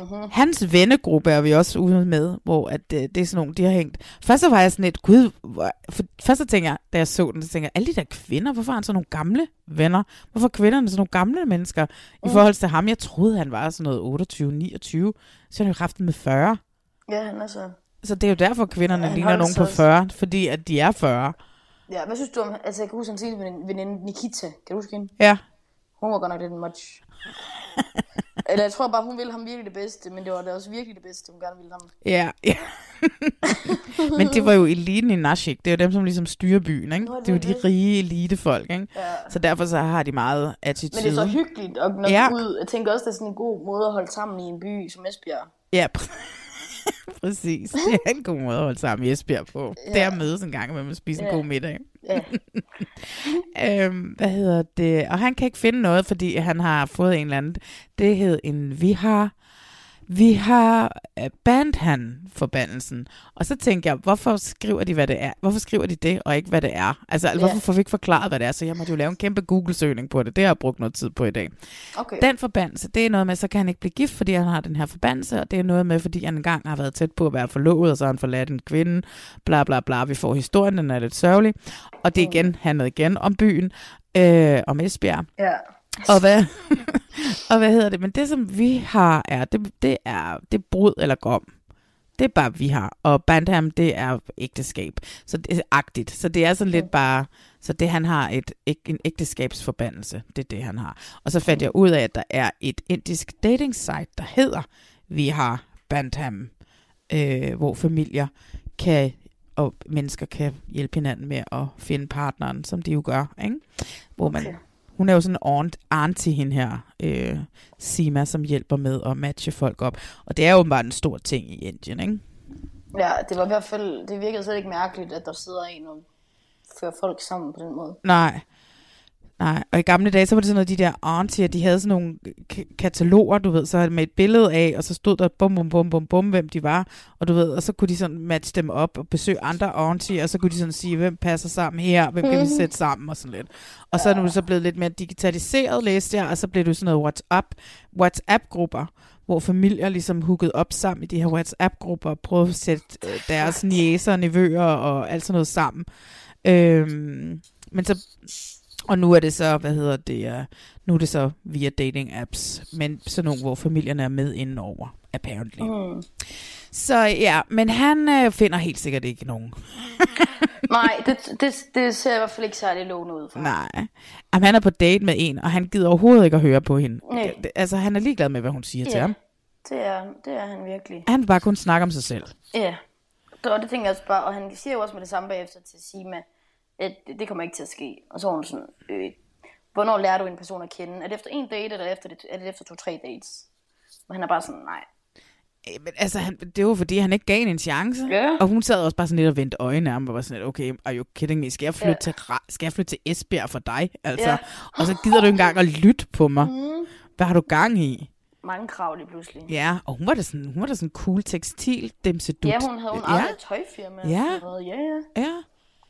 Mm-hmm. Hans vennegruppe er vi også ude med, hvor at, øh, det er sådan nogle, de har hængt. Først så var jeg sådan lidt, gud, hvor, for, først så tænker jeg, da jeg så den, så tænker jeg, alle de der kvinder, hvorfor har han så nogle gamle venner? Hvorfor er kvinderne sådan nogle gamle mennesker? I Mm. forhold til ham, jeg troede, han var sådan noget 28, 29, så han jo haft med 40. Ja, han er så... Så det er jo derfor, kvinderne Ja, ligner nogen på sig også. 40, fordi at de er 40. Ja, hvad synes du om... Altså, jeg kan huske, han sige veninde, Nikita. Kan du huske hende? Ja. Hun var godt nok lidt en much. Eller jeg tror bare, hun ville ham virkelig det bedste, men det var da også virkelig det bedste, hun gerne ville ham. Ja, ja. Men det var jo eliten i Nashik. Det er jo dem, som ligesom styrer byen, ikke? Nå, det Det er jo de rige elitefolk, ikke? Ja. Så derfor så har de meget attitude. Men det er så hyggeligt at nok Ja. ud. Jeg tænker også, det er sådan en god måde at holde sammen i en by som Esbjerg. Ja, præcis. Det er en god måde at holde sammen i Esbjerg på. Ja. Det er at mødes en gang, med at spise en Ja. god middag. Ja. øhm, hvad hedder det? Og han kan ikke finde noget, fordi han har fået en eller anden... Det hed en vihar. Vi har øh, Bandhan-forbandelsen. Og så tænker jeg, hvorfor skriver de, hvad det er? Hvorfor skriver de det, og ikke hvad det er? Altså, Ja. hvorfor får vi ikke forklaret, hvad det er? Så jeg måtte jo lave en kæmpe Google-søgning på det. Det har jeg brugt noget tid på i dag. Okay. Den forbandelse, det er noget med, så kan han ikke blive gift, fordi han har den her forbandelse, og det er noget med, fordi han engang har været tæt på at være forlovet, og så har han forladt en kvinde, bla bla bla. Vi får historien, den er lidt sørgelig. Og det igen, handler igen om byen, øh, om Esbjerg. Ja. Og hvad, og hvad hedder det? Men det, som vi har, er, det, det er, det er brud eller gom. Det er bare, vi har. Og Bandham, det er ægteskab. Så det er agtigt. Så det er sådan lidt bare... Så det, han har et, en ægteskabsforbandelse. Det er det, han har. Og så fandt jeg ud af, at der er et indisk dating site, der hedder Vi har Bandham, øh, hvor familier kan og mennesker kan hjælpe hinanden med at finde partneren, som de jo gør, ikke? Hvor man, Okay. Hun er jo sådan en aunt, auntie, hende her, øh, Sima, som hjælper med at matche folk op. Og det er jo bare en stor ting i Indien, ikke? Ja, det var i hvert fald, det virkede slet ikke mærkeligt, at der sidder en og fører folk sammen på den måde. Nej. Nej, og i gamle dage, så var det sådan noget, de der auntier, de havde sådan nogle kataloger, du ved, så med et billede af, og så stod der bum, bum, bum, bum, bum, hvem de var, og du ved, og så kunne de sådan matche dem op og besøge andre auntier, og så kunne de sådan sige, hvem passer sammen her, hvem kan vi Mhm. sætte sammen og sådan lidt. Og så er det så blevet lidt mere digitaliseret, læste jeg, og så blev det sådan noget WhatsApp, WhatsApp-grupper, hvor familier ligesom hooket op sammen i de her WhatsApp-grupper og prøvede at sætte øh, deres niæser og nevøer og alt sådan noget sammen. Øhm, men så, og nu er det så, hvad hedder det, uh, nu er det så via dating apps, men sådan nogle, hvor familierne er med indenover, apparently. Mm. Så ja, men han øh, finder helt sikkert ikke nogen. Nej, det, det, det ser i hvert fald ikke særlig lovende ud for. Nej. Jamen, han er på date med en, og han gider overhovedet ikke at høre på hende. Nej. Det- Altså, han er ligeglad med, hvad hun siger til Ja, ham. det er, det er han virkelig. Han vil bare kun snakke om sig selv. Ja, det, og det tænker jeg også bare, og han siger jo også med det samme bagefter til Sima, at det, kommer ikke til at ske. Og så er hun sådan, øh, hvornår lærer du en person at kende? Er det efter en date, eller efter det, er det efter to-tre dates? Og han er bare sådan, nej. Øh, Men altså, han, det var fordi, han ikke gav hende en chance. Ja. Og hun sad også bare sådan lidt og vendte øjne af ham, og var sådan lidt, okay, are you kidding me? Skal jeg flytte, Ja. til, skal jeg flytte til Esbjerg for dig? Altså, Ja. Og så gider du ikke engang at lytte på mig. Mm. Hvad har du gang i? Mange krav lige pludselig. Ja, og hun var da sådan, hun var da sådan cool tekstil demsedut. Ja, hun havde hun ejet et tøjfirma. Ja. Ja, ja. Ja.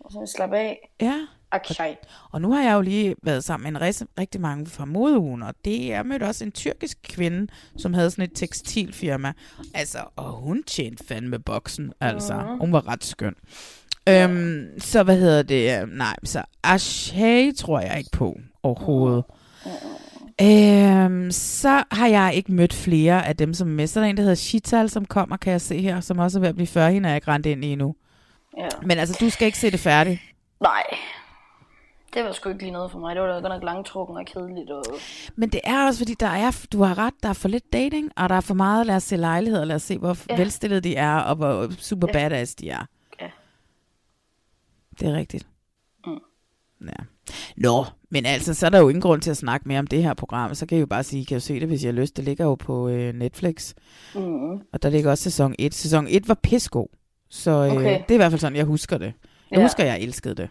Og så slap af. Ja. Akshay. Og nu har jeg jo lige været sammen med en ris- rigtig mange fra modeugen, og det jeg mødte også en tyrkisk kvinde, som havde sådan et tekstilfirma. Altså, og hun tjente fandme boksen, altså. Mhm. Hun var ret skøn. Øhm, så hvad hedder det? Nej, så Ashay tror jeg ikke på overhovedet. Øhm, så har jeg ikke mødt flere af dem, som er med. Så er der en, der hedder Shital, som kommer, kan jeg se her, som også er ved at blive 40. Hende er jeg ikke rendt ind i endnu. Ja. Men altså, du skal ikke se det færdigt. Nej. Det var sgu ikke lige noget for mig. Det var da godt nok langtrukken og kedeligt. Og... Men det er også, fordi der er, du har ret, der er for lidt dating, og der er for meget, lad os se lejligheder, lad os se, hvor ja. Velstillede de er, og hvor super Ja. badass de er. Ja. Det er rigtigt. Mm. Ja. Nå, men altså, så er der jo ingen grund til at snakke mere om det her program. Så kan jeg jo bare sige, I kan jo se det, hvis I har lyst. Det ligger jo på øh, Netflix. Mm. Og der ligger også sæson 1. Sæson 1 var pissegod. Så øh, Okay. det er i hvert fald sådan, jeg husker det. Jeg Ja. husker, jeg elskede det.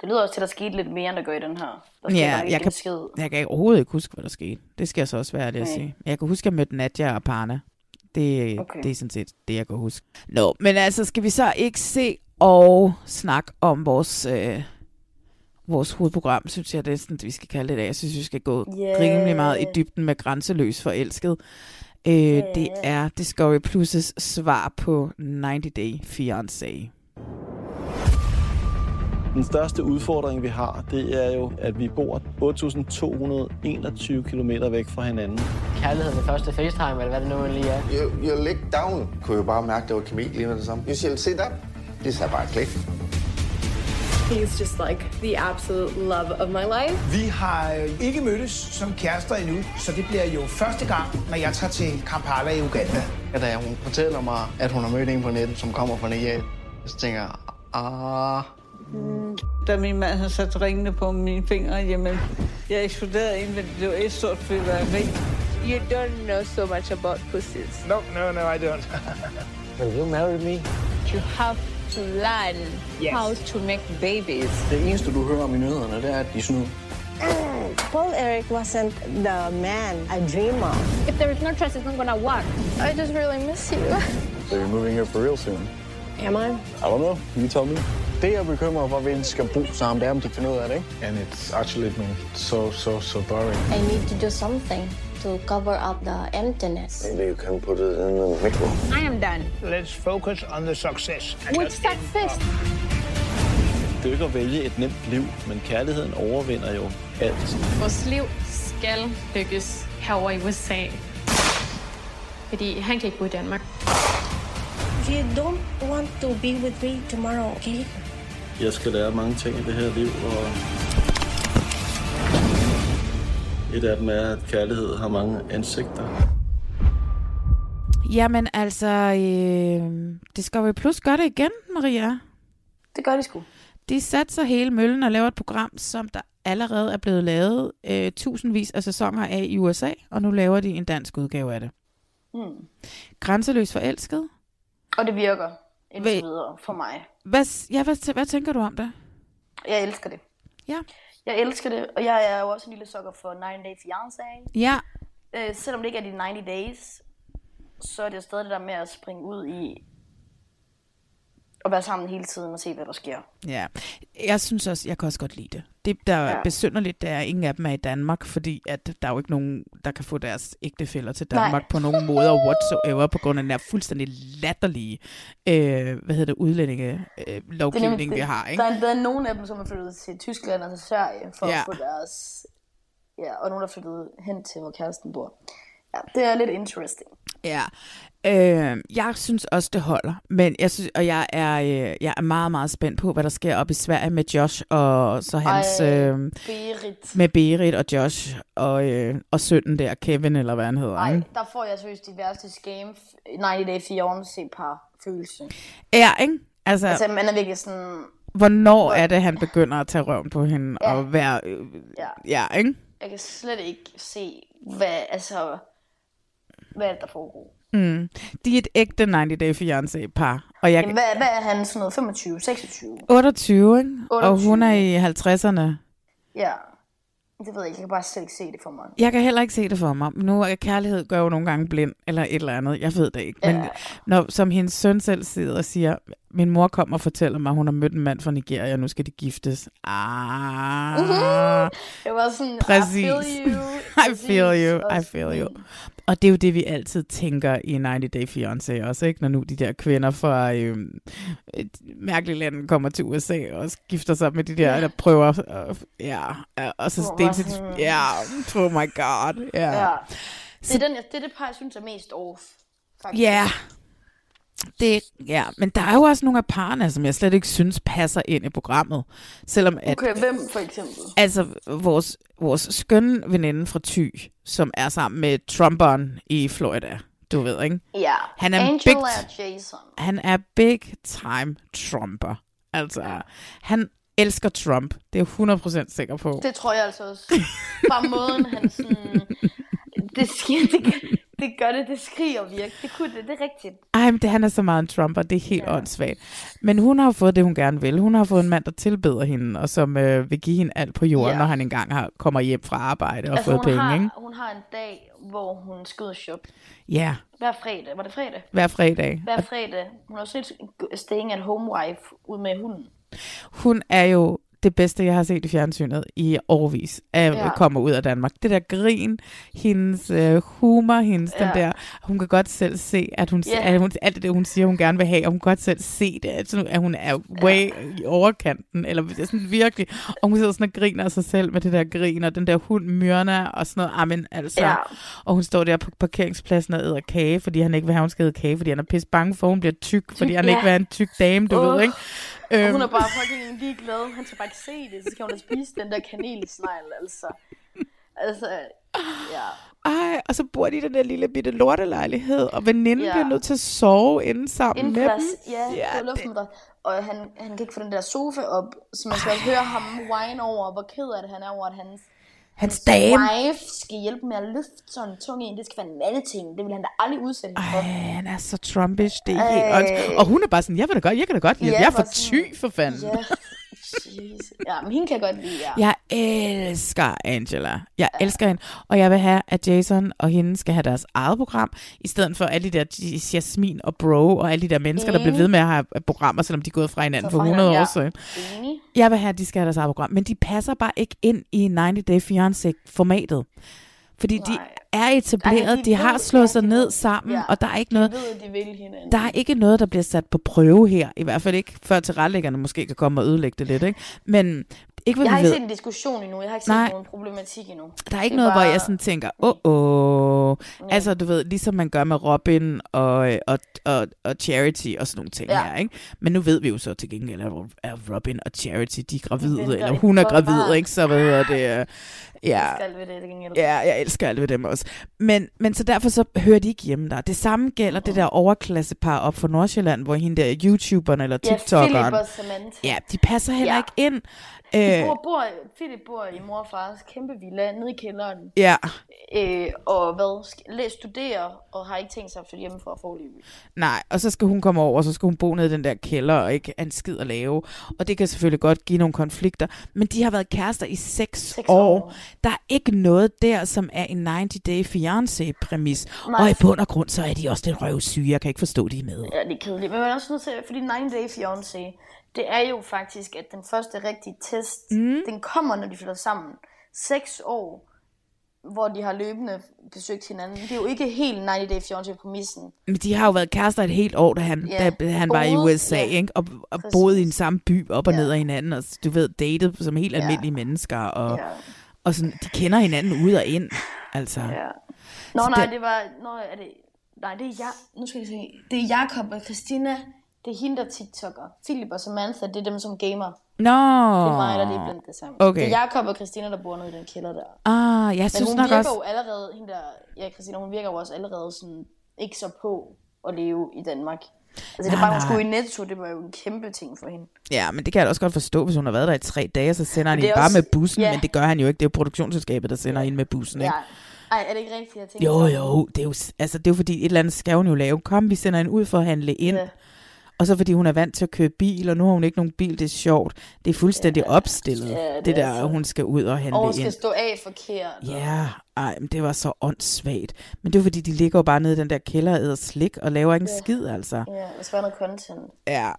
Det lyder også til, at der skete lidt mere, end der gør i den her. Der Ja, jeg kan, skid. jeg kan overhovedet ikke huske, hvad der skete. Det skal jeg så også være ærlig at Nej. sige. Jeg kan huske, at jeg mødte Nadja og Parna. Det, Okay. det er sådan set det, jeg kan huske. Nå, men altså, skal vi så ikke se og snakke om vores, øh, vores hovedprogram, synes jeg, det er sådan, vi skal kalde det i dag. Jeg synes, vi skal gå Yeah. rimelig meget i dybden med grænseløs forelsket. Øh, Det er Discovery Plus' svar på 90 Day Fiancé. Den største udfordring, vi har, det er jo, at vi bor 8.221 km væk fra hinanden. Kærlighed ved første FaceTime, eller hvad det nu lige er. You, you lick down. Kunne jo bare mærke, det var kemi lige med det samme. You shall sit up. Det sagde bare klik. He's just like the absolute love of my life. Vi har øh, ikke mødtes som kærester endnu, så det bliver jo første gang, når jeg tager til Kampala i Uganda. Da hun fortæller mig, at hun har mødt en på nettet, som kommer fra Nigeria, så tænker jeg, ah... Da min mand havde sat ringene på mine fingre, jamen, jeg eksploderede ind, men det var et stort fyrværkeri. You don't know so much about pussies. No, no, no, I don't. Will you marry me? You have to learn Yes. how to make babies. Det eneste, du hører om i nyhederne, det er, at de snyd. Paul Eric wasn't the man I dream of. If there is no trust, it's not gonna work. I just really miss you. So you're moving here for real soon? Am I? I don't know. You tell me. Det, jeg er bekymret for, vi skal bo sammen, det er, om de finder ud af det, ikke? And it's actually been so, so, so boring. I need to do something to cover up the emptiness. Maybe you can put it in the micro. I am done. Let's focus on the success. Which success? Det er jo ikke at vælge et nemt liv, men kærligheden overvinder jo alt. Vores liv skal lykkes herovre i USA. Fordi han kan ikke bo i Danmark. You don't want to be with me tomorrow, okay? Jeg skal lære mange ting i det her liv, og et af dem er, at kærlighed har mange ansigter. Jamen altså, øh, Discovery Plus gør det igen, Maria. Det gør de sgu. De satser hele møllen og laver et program, som der allerede er blevet lavet øh, tusindvis af sæsoner af i USA, og nu laver de en dansk udgave af det. Mm. Grænseløs forelsket. Og det virker indtil videre for mig. Hvad, ja, hvad, hvad tænker du om det? Jeg elsker det. Ja. Jeg elsker det, og jeg er jo også en lille sukker for 90 Day Fiancé. Ja, Øh, selvom det ikke er de 90 days, så er det stadig det der med at springe ud i at være sammen hele tiden og se, hvad der sker. Ja, jeg synes også, jeg kan også godt lide det. Det, der er Ja. besynderligt, det er, at ingen af dem er i Danmark, fordi at der er jo ikke nogen, der kan få deres ægtefæller til Danmark Nej. På nogen måder whatsoever, på grund af den der fuldstændig latterlige, øh, hvad hedder det, udlændinge øh, lovgivning, vi har, ikke? Der er, der er nogle af dem, som er flyttet til Tyskland og til Sverige for Ja. at få deres... Ja, og nogle, der er flyttet hen til, hvor kæresten bor. Ja, det er lidt interesting. Ja, øh, jeg synes også, det holder. Men jeg synes, og jeg er, øh, jeg er meget, meget spændt på, hvad der sker op i Sverige med Josh og så hans... Ej, øh, Berit. med Berit og Josh og, øh, og sønnen der, Kevin, eller hvad han hedder. Ej, ikke? der får jeg seriøst de værste game 90 Day Fiancé par følelse. Ja, ikke? Altså, Altså, man er virkelig sådan... hvornår er det, han begynder at tage røven på hende Ja. og være... Øh, Ja. ja, ikke? Jeg kan slet ikke se, hvad, altså, hvad er det, der foregår. Mm. De er et ægte 90 Day Fiancé par. Og jeg, Jamen, hvad, hvad er han, sådan noget 25, 26? 28, ikke? Og 28. hun er i 50'erne. Ja, det ved jeg ikke. Jeg kan bare slet ikke se det for mig. Jeg kan heller ikke se det for mig. Nu er kærlighed gør jo nogle gange blind, eller et eller andet. Jeg ved det ikke. Men Ja. når, som hendes søn selv sidder og siger, min mor kommer og fortæller mig, at hun har mødt en mand fra Nigeria, og nu skal de giftes. Ah. Det var sådan, Præcis. I feel you. I feel you, I feel you. Og det er jo det, vi altid tænker i 90 Day Fiancé også, ikke? Når nu de der kvinder fra øh, et mærkeligt land kommer til USA og gifter sig med de der, Ja. der prøver, øh, ja, og så det til, ja, oh my god, ja. Ja. Det er, den, det er det par, jeg synes er mest off. Faktisk. Ja. Det, ja, men der er jo også nogle af parerne, som jeg slet ikke synes passer ind i programmet. Selvom at, Okay, hvem for eksempel? Altså, vores, vores skønne veninde fra Thy, som er sammen med Trumperen i Florida, du ved, ikke? Ja, Han er Angela big, og Jason. han er big time Trumper. Altså, han elsker Trump. Det er jeg 100% sikker på. Det tror jeg altså også. Bare måden, han sådan... Det, sker, det, det gør det, det skriger virkelig. Det kunne det, det er rigtigt. Ej, men det, han er så meget en Trumper, det er helt ja. åndssvagt. Men hun har fået det, hun gerne vil. Hun har fået en mand, der tilbeder hende, og som øh, vil give hende alt på jorden, Ja. når han engang har, kommer hjem fra arbejde og altså, fået hun penge, har, ikke? hun har en dag, hvor hun skal ud og shoppe. Ja, Hver fredag. Var det fredag? hver fredag. Hver fredag. Hun har et staying at home wife ud med hunden. Hun er jo det bedste, jeg har set i fjernsynet i årvis, at Ja. ja. komme ud af Danmark. Det der grin, hendes øh, humor, hendes ja. Ja. den der, hun kan godt selv se, at hun, Ja. at hun alt det, hun siger, hun gerne vil have, og hun kan godt selv se det, at, hun er way i overkanten, eller er sådan virkelig, og hun sidder sådan og griner af sig selv med det der grin, og den der hund Myrna, og sådan noget, amen, altså, Ja. og hun står der på parkeringspladsen og æder kage, fordi han ikke vil have, hun skal æde kage, fordi han er pisse bange for, hun bliver tyk, fordi han ja. ikke vil have en tyk dame, du Åh. ved, ikke? Og Øhm. hun er bare fucking ligeglad. Han skal bare ikke se det. Så skal hun da spise den der kanelsnegl, altså. Altså, ja. Ej, og så bor de i den der lille bitte lortelejlighed, og veninden Ja. bliver nødt til at sove inde sammen Inden med for dem. ja, ja, det var luftmadras. Og han, han kan ikke få den der sofa op, så man skal også høre ham whine over, hvor ked af det han er over, at hans, Hans dame. wife skal hjælpe med at løfte sådan en tung en. Det skal være en mandeting. Det vil han da aldrig udsætte for. Ej, han er så Trumpish, det er helt. Og hun er bare sådan, jeg vil da godt, jeg kan da godt hjælpe. Ja, jeg er for sådan- ty, for fanden. Ja, Jeez. Ja, men hende kan jeg godt lide, ja. Jeg elsker Angela. Jeg elsker hende. Og jeg vil have, at Jason og hende skal have deres eget program, i stedet for alle de der Jasmin og Bro, og alle de der mennesker, der bliver ved med at have programmer, selvom de er gået fra hinanden for fra 100 år hinanden, siden. ja. Enig. Jeg vil have, at de skal have deres eget program, men de passer bare ikke ind i 90 Day Fiancé-formatet. Fordi de er etableret, Ej, de, de har ved- slået sig ned sammen, Ja, og der er ikke noget... De ved, at de vil hinanden. Der er ikke noget, der bliver sat på prøve her. I hvert fald ikke, før tilrettelæggerne måske kan komme og ødelægge det lidt. Ikke? Men ikke, jeg har ikke set en diskussion endnu. Jeg har ikke Nej. set nogen problematik endnu. Der er ikke Det noget, bare... hvor jeg sådan tænker, åh, åh. Altså, du ved, ligesom man gør med Robin og, og, og, og Charity og sådan nogle ting Ja. her, ikke? Men nu ved vi jo så til gengæld, at er Robin og Charity, de er gravide, venter eller hun er gravid, barn. ikke? Så hvad hedder det? øh, Ja, Jeg skal ved det, det gengæld. Ja, jeg elsker alt ved dem også. Men, men så derfor så hører de ikke hjemme der. Det samme gælder det der overklassepar op fra Nordsjælland, hvor hende der YouTuberen eller Ja, TikTokeren. Philip og Samantha. Ja, de passer heller Ja. ikke ind. Øh, bor, bor, Philip bor i mor og fars kæmpe villa nede i kælderen. ja, Øh, og hvad, læ- studerer og har ikke tænkt sig at flytte hjemme for at få liv. nej, og så skal hun komme over, og så skal hun bo nede i den der kælder og ikke en skid at lave. Og det kan selvfølgelig godt give nogle konflikter. Men de har været kærester i seks, Seks år. år. Der er ikke noget der, som er en 90-day fiancé-præmis. Og i bund og grund, så er de også lidt røvsyge. Jeg kan ikke forstå, de er med. Ja, det er kedeligt. Men man er også nødt til, fordi 9 Day Fiancé, det er jo faktisk, at den første rigtige test, mm. den kommer, når de flytter sammen. Seks år, hvor de har løbende besøgt hinanden. Det er jo ikke helt 90 Day Fiancé-præmissen. Men de har jo været kærester et helt år, da han, Ja. da han var i Boede, USA, ja. ikke? Og, og Præcis. boede i en samme by, op og Ja. ned af hinanden, og du ved, datet som helt Ja. almindelige mennesker, og, Ja. og sådan, de kender hinanden ud og ind, altså. Ja. Nå, Så nej, det- det var... Nå, er det... Nej, det er jeg... Nu skal jeg se. Det er Jakob og Christina. Det er hende, der TikToker. Philip og Samantha, det er dem, som gamer. Nå, Det er mig, der lige blandt det sammen. Okay. Det er Jakob og Christina, der bor nede i den kælder der. Ah, jeg Men synes hun nok virker også... jo allerede, hende der, ja, Christina, hun virker jo også allerede sådan, ikke så på at leve i Danmark. Altså det er Nej, bare, hun nej. skulle i Netto, det var jo en kæmpe ting for hende. Ja, men det kan jeg da også godt forstå, hvis hun har været der i tre dage, så sender han Men hende bare også- med bussen, ja. men det gør han jo ikke. Det er jo produktionsselskabet, der sender hende med bussen, ikke? Ja. Ej, er det ikke rigtigt, jeg tænker Jo, jo, det er jo, altså, det er jo fordi, et eller andet skal hun jo lave. Kom, vi sender hende ud for at handle ind. Ja. Og så fordi hun er vant til at køre bil, og nu har hun ikke nogen bil, det er sjovt. Det er fuldstændig opstillet, Ja, det det, er der, så- hun skal ud og handle Og hun ind. skal stå af forkert. Ja, ej, men det var så åndssvagt. Men det var fordi, de ligger jo bare nede i den der kælder og æder slik, og laver ikke en Ja. skid, altså. Ja, der skal være noget content. Ja,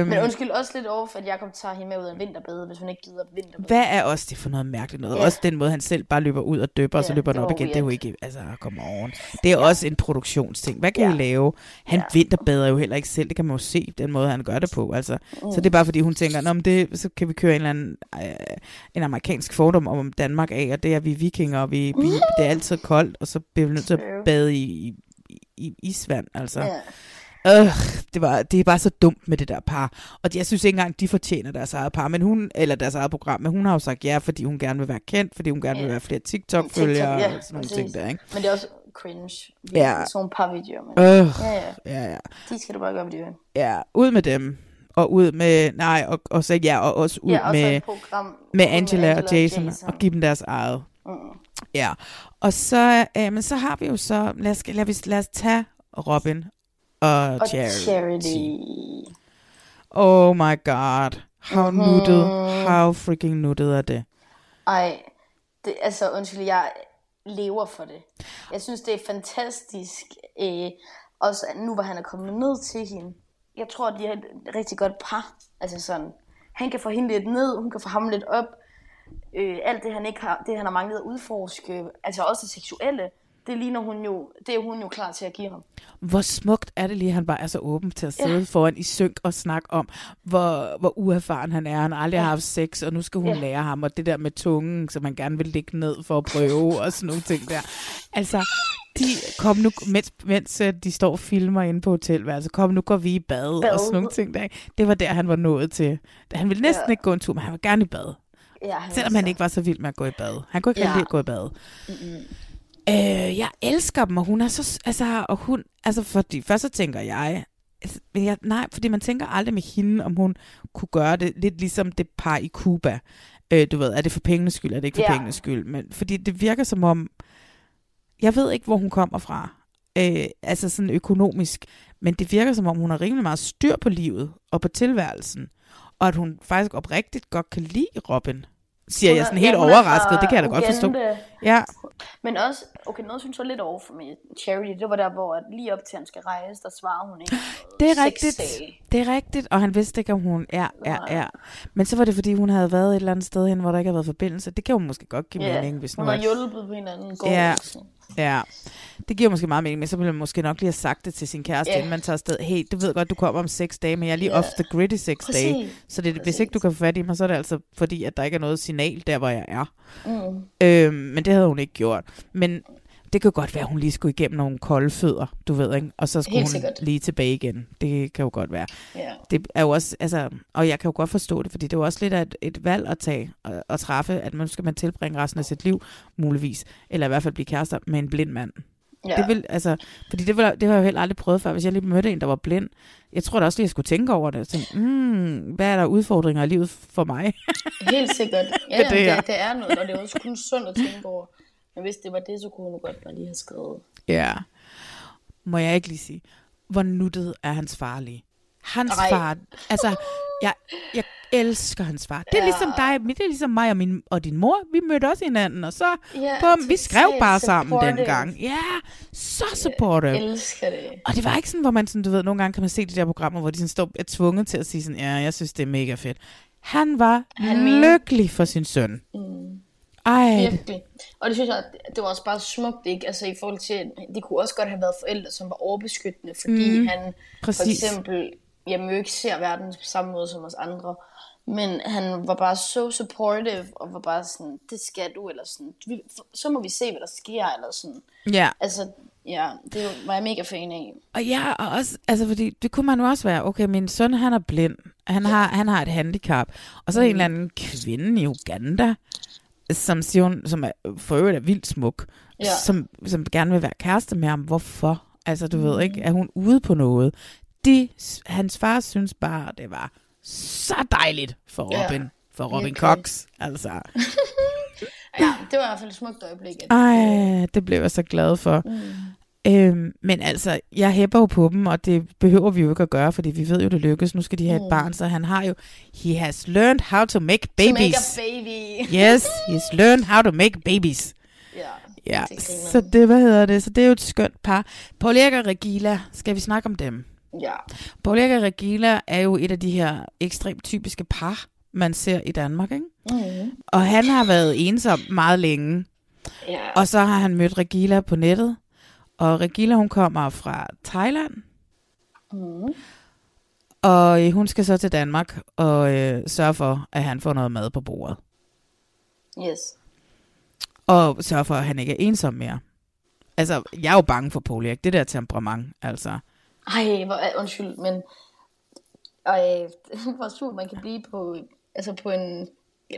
øhm, Men undskyld også lidt over, for at Jacob tager hende med ud af vinterbade, hvis hun ikke gider vinterbade. hvad er også det for noget mærkeligt noget? Ja. Også den måde, han selv bare løber ud og døber, og så Ja, løber han op var igen. Det er jo ikke, altså, come on. Det er også en produktionsting. Hvad kan Ja. I lave? Han Ja. vinterbader jo heller ikke selv, det kan man jo se, den måde, han gør det på. Altså. Mm. Så det er bare fordi, hun tænker, Nå, men det, så kan vi køre en eller anden øh, en amerikansk fordom om Danmark af, og det er vi er vikinger, og vi, vi, det er altid koldt, og så bliver vi nødt til at bade i, i, i, isvand. Altså. Ja. Øh, det, var, det er bare så dumt med det der par. Og jeg synes ikke engang, de fortjener deres eget par, men hun, eller deres eget program, men hun har jo sagt ja, fordi hun gerne vil være kendt, fordi hun gerne vil være flere TikTok-følgere TikTok, ja, og sådan nogle ting der, ikke? Men det er også cringe. Ja. Sådan par videoer. Men... Øh, Ja, ja. ja, ja. De skal du bare gøre, hvad de vil. Ja, ud med dem. Og ud med, nej, og, og så ja, og også ud Ja, også med, program med med Angela, Angela og Jason, Jason. og give dem deres eget. Mm. Ja, og så, øh, men så har vi jo så, lad os, lad os, lad os tage Robin og, Og Charity. Charity. Oh my god. How Mhm. nuttet, how freaking nuttet er det? Ej, det, altså undskyld, jeg lever for det. Jeg synes, det er fantastisk. Øh, også nu, hvor han er kommet ned til hende. Jeg tror, de er et rigtig godt par. Altså sådan, han kan få hende lidt ned, hun kan få ham lidt op. Øh, alt det, han ikke har, det han har manglet at udforske, altså også det seksuelle, det ligner hun jo, det er hun jo klar til at give ham. Hvor smukt er det lige, at han bare er så åben til at Ja. sidde foran i synk og snakke om, hvor, hvor uerfaren han er. Han aldrig Ja. har haft sex, og nu skal hun Ja. lære ham. Og det der med tungen, som han gerne vil ligge ned for at prøve, og sådan nogle ting der. Altså, de, kom nu, mens, mens øh, de står og filmer inde på hotelværelset, kom nu går vi i bad, Bad. og sådan nogle ting der. Det var der, han var nået til. Han ville næsten Ja. ikke gå en tur, men han var gerne i bad. Ja, han Selvom han ikke var så vild med at gå i bad. Han kunne ikke Ja. lide at gå i bad. Mm-hmm. Øh, jeg elsker dem, og hun er så... Altså, og hun, altså fordi først så tænker jeg, altså, men jeg... Nej, fordi man tænker aldrig med hende, om hun kunne gøre det lidt ligesom det par i Cuba. Øh, du ved, er det for pengenes skyld, er det ikke for Ja. pengenes skyld? Men, fordi det virker som om... Jeg ved ikke, hvor hun kommer fra. Øh, altså sådan økonomisk. Men det virker som om, hun har rimelig meget styr på livet og på tilværelsen. og at hun faktisk oprigtigt godt kan lide Robin. Siger Hun jeg er- sådan helt hun er overrasket, det kan jeg da godt forstå. Uganda. Ja, Men også, okay, noget synes jeg lidt over for mig. Charity, det var der, hvor at lige op til han skal rejse, der svarer hun ikke. det er rigtigt. dage. Det er rigtigt, og han vidste ikke, om hun er, er, er. Men så var det, fordi hun havde været et eller andet sted hen, hvor der ikke havde været forbindelse. Det kan jo måske godt give Ja, mening, hvis hun nu har at- hjulpet på hinanden går. Ja, altså. Ja. Det giver måske meget mening, men så ville man måske nok lige have sagt det til sin kæreste, Ja. inden man tager afsted. Hey, du ved godt, du kommer om seks dage, men jeg er lige Ja. off the grid i seks Præcis. dage. Så det, hvis ikke du kan få fat i mig, så er det altså fordi, at der ikke er noget signal der, hvor jeg er. Mm. Øhm, men det havde hun ikke gjort. Men det kan godt være, at hun lige skulle igennem nogle kolde fødder, du ved, ikke? Og så skulle Helt hun sikkert. lige tilbage igen. Det kan jo godt være. Ja. Det er jo også, altså, og jeg kan jo godt forstå det, fordi det er jo også lidt af et, et valg at tage og, og træffe, at man skal man tilbringe resten af sit liv, muligvis, eller i hvert fald blive kærester med en blind mand. Ja. Det vil, altså, fordi det, vil, det har jeg jo heller aldrig prøvet før. Hvis jeg lige mødte en, der var blind, jeg tror da også lige, jeg skulle tænke over det. Tænke, mm, hvad er der udfordringer i livet for mig? Helt sikkert. Ja, det, det, det, er noget, og det er også kun sundt at tænke over. Men hvis det var det, så kunne hun godt bare lige have skrevet. Ja. Må jeg ikke lige sige, hvor nuttet er hans far lige? Hans Ej. far, altså, jeg, jeg elsker hans far. Det er Ja. ligesom dig, det er ligesom mig og, min, og din mor. Vi mødte også hinanden, og så, Ja, bum, vi skrev bare sammen supportive. dengang. Ja, så supportive. Jeg elsker det. Og det var ikke sådan, hvor man sådan, du ved, nogle gange kan man se de der programmer, hvor de sådan står, er tvunget til at sige sådan, ja, jeg synes, det er mega fedt. Han var Han lykkelig for sin søn. Mm. Ej, Virkelig. Og det synes jeg, det var også bare smukt, ikke? Altså i forhold til, de kunne også godt have været forældre, som var overbeskyttende, fordi Mm, han for præcis. eksempel, jamen jo ikke ser verden på samme måde som os andre, men han var bare så supportive, og var bare sådan, det skal du, eller sådan, så må vi se, hvad der sker, eller sådan. ja. Altså, ja, det var jeg mega fan af. Og ja, og også, altså fordi, det kunne man jo også være, okay, min søn, han er blind, han har, han har et handicap, og så er der en Mm. eller anden kvinde i Uganda, som siger hun, som er, for øvrigt er vildt smuk, Ja. som, som gerne vil være kæreste med ham. Hvorfor? Altså, du mm. ved ikke, er hun ude på noget? De, hans far synes bare, det var så dejligt for Ja, Robin, for Robin virkelig. Cox, altså. Ja, det var i hvert fald et smukt øjeblik. At, Ej, det blev jeg så glad for. Mm. Øhm, men altså, jeg hæpper jo på dem, og det behøver vi jo ikke at gøre, fordi vi ved jo, det lykkes. Nu skal de have Mm. et barn, så han har jo... He has learned how to make To make babies. a baby. yes, he's learned how to make babies. Ja, Ja, det griner. så det, hvad hedder det? Så det er jo et skønt par. Paul Erik og Regila, skal vi snakke om dem? Ja. Paul Erik og Regila er jo et af de her ekstremt typiske par, man ser i Danmark, ikke? Mm. Og han har været ensom meget længe. Ja. Og så har han mødt Regila på nettet. Og Regila, hun kommer fra Thailand. Mm. Og øh, hun skal så til Danmark og øh, sørge for, at han får noget mad på bordet. Yes. Og sørge for, at han ikke er ensom mere. Altså, jeg er jo bange for Erik. Det der temperament, altså. Ej, hvor, er- undskyld, men ej, hvor sur man kan blive på, altså på en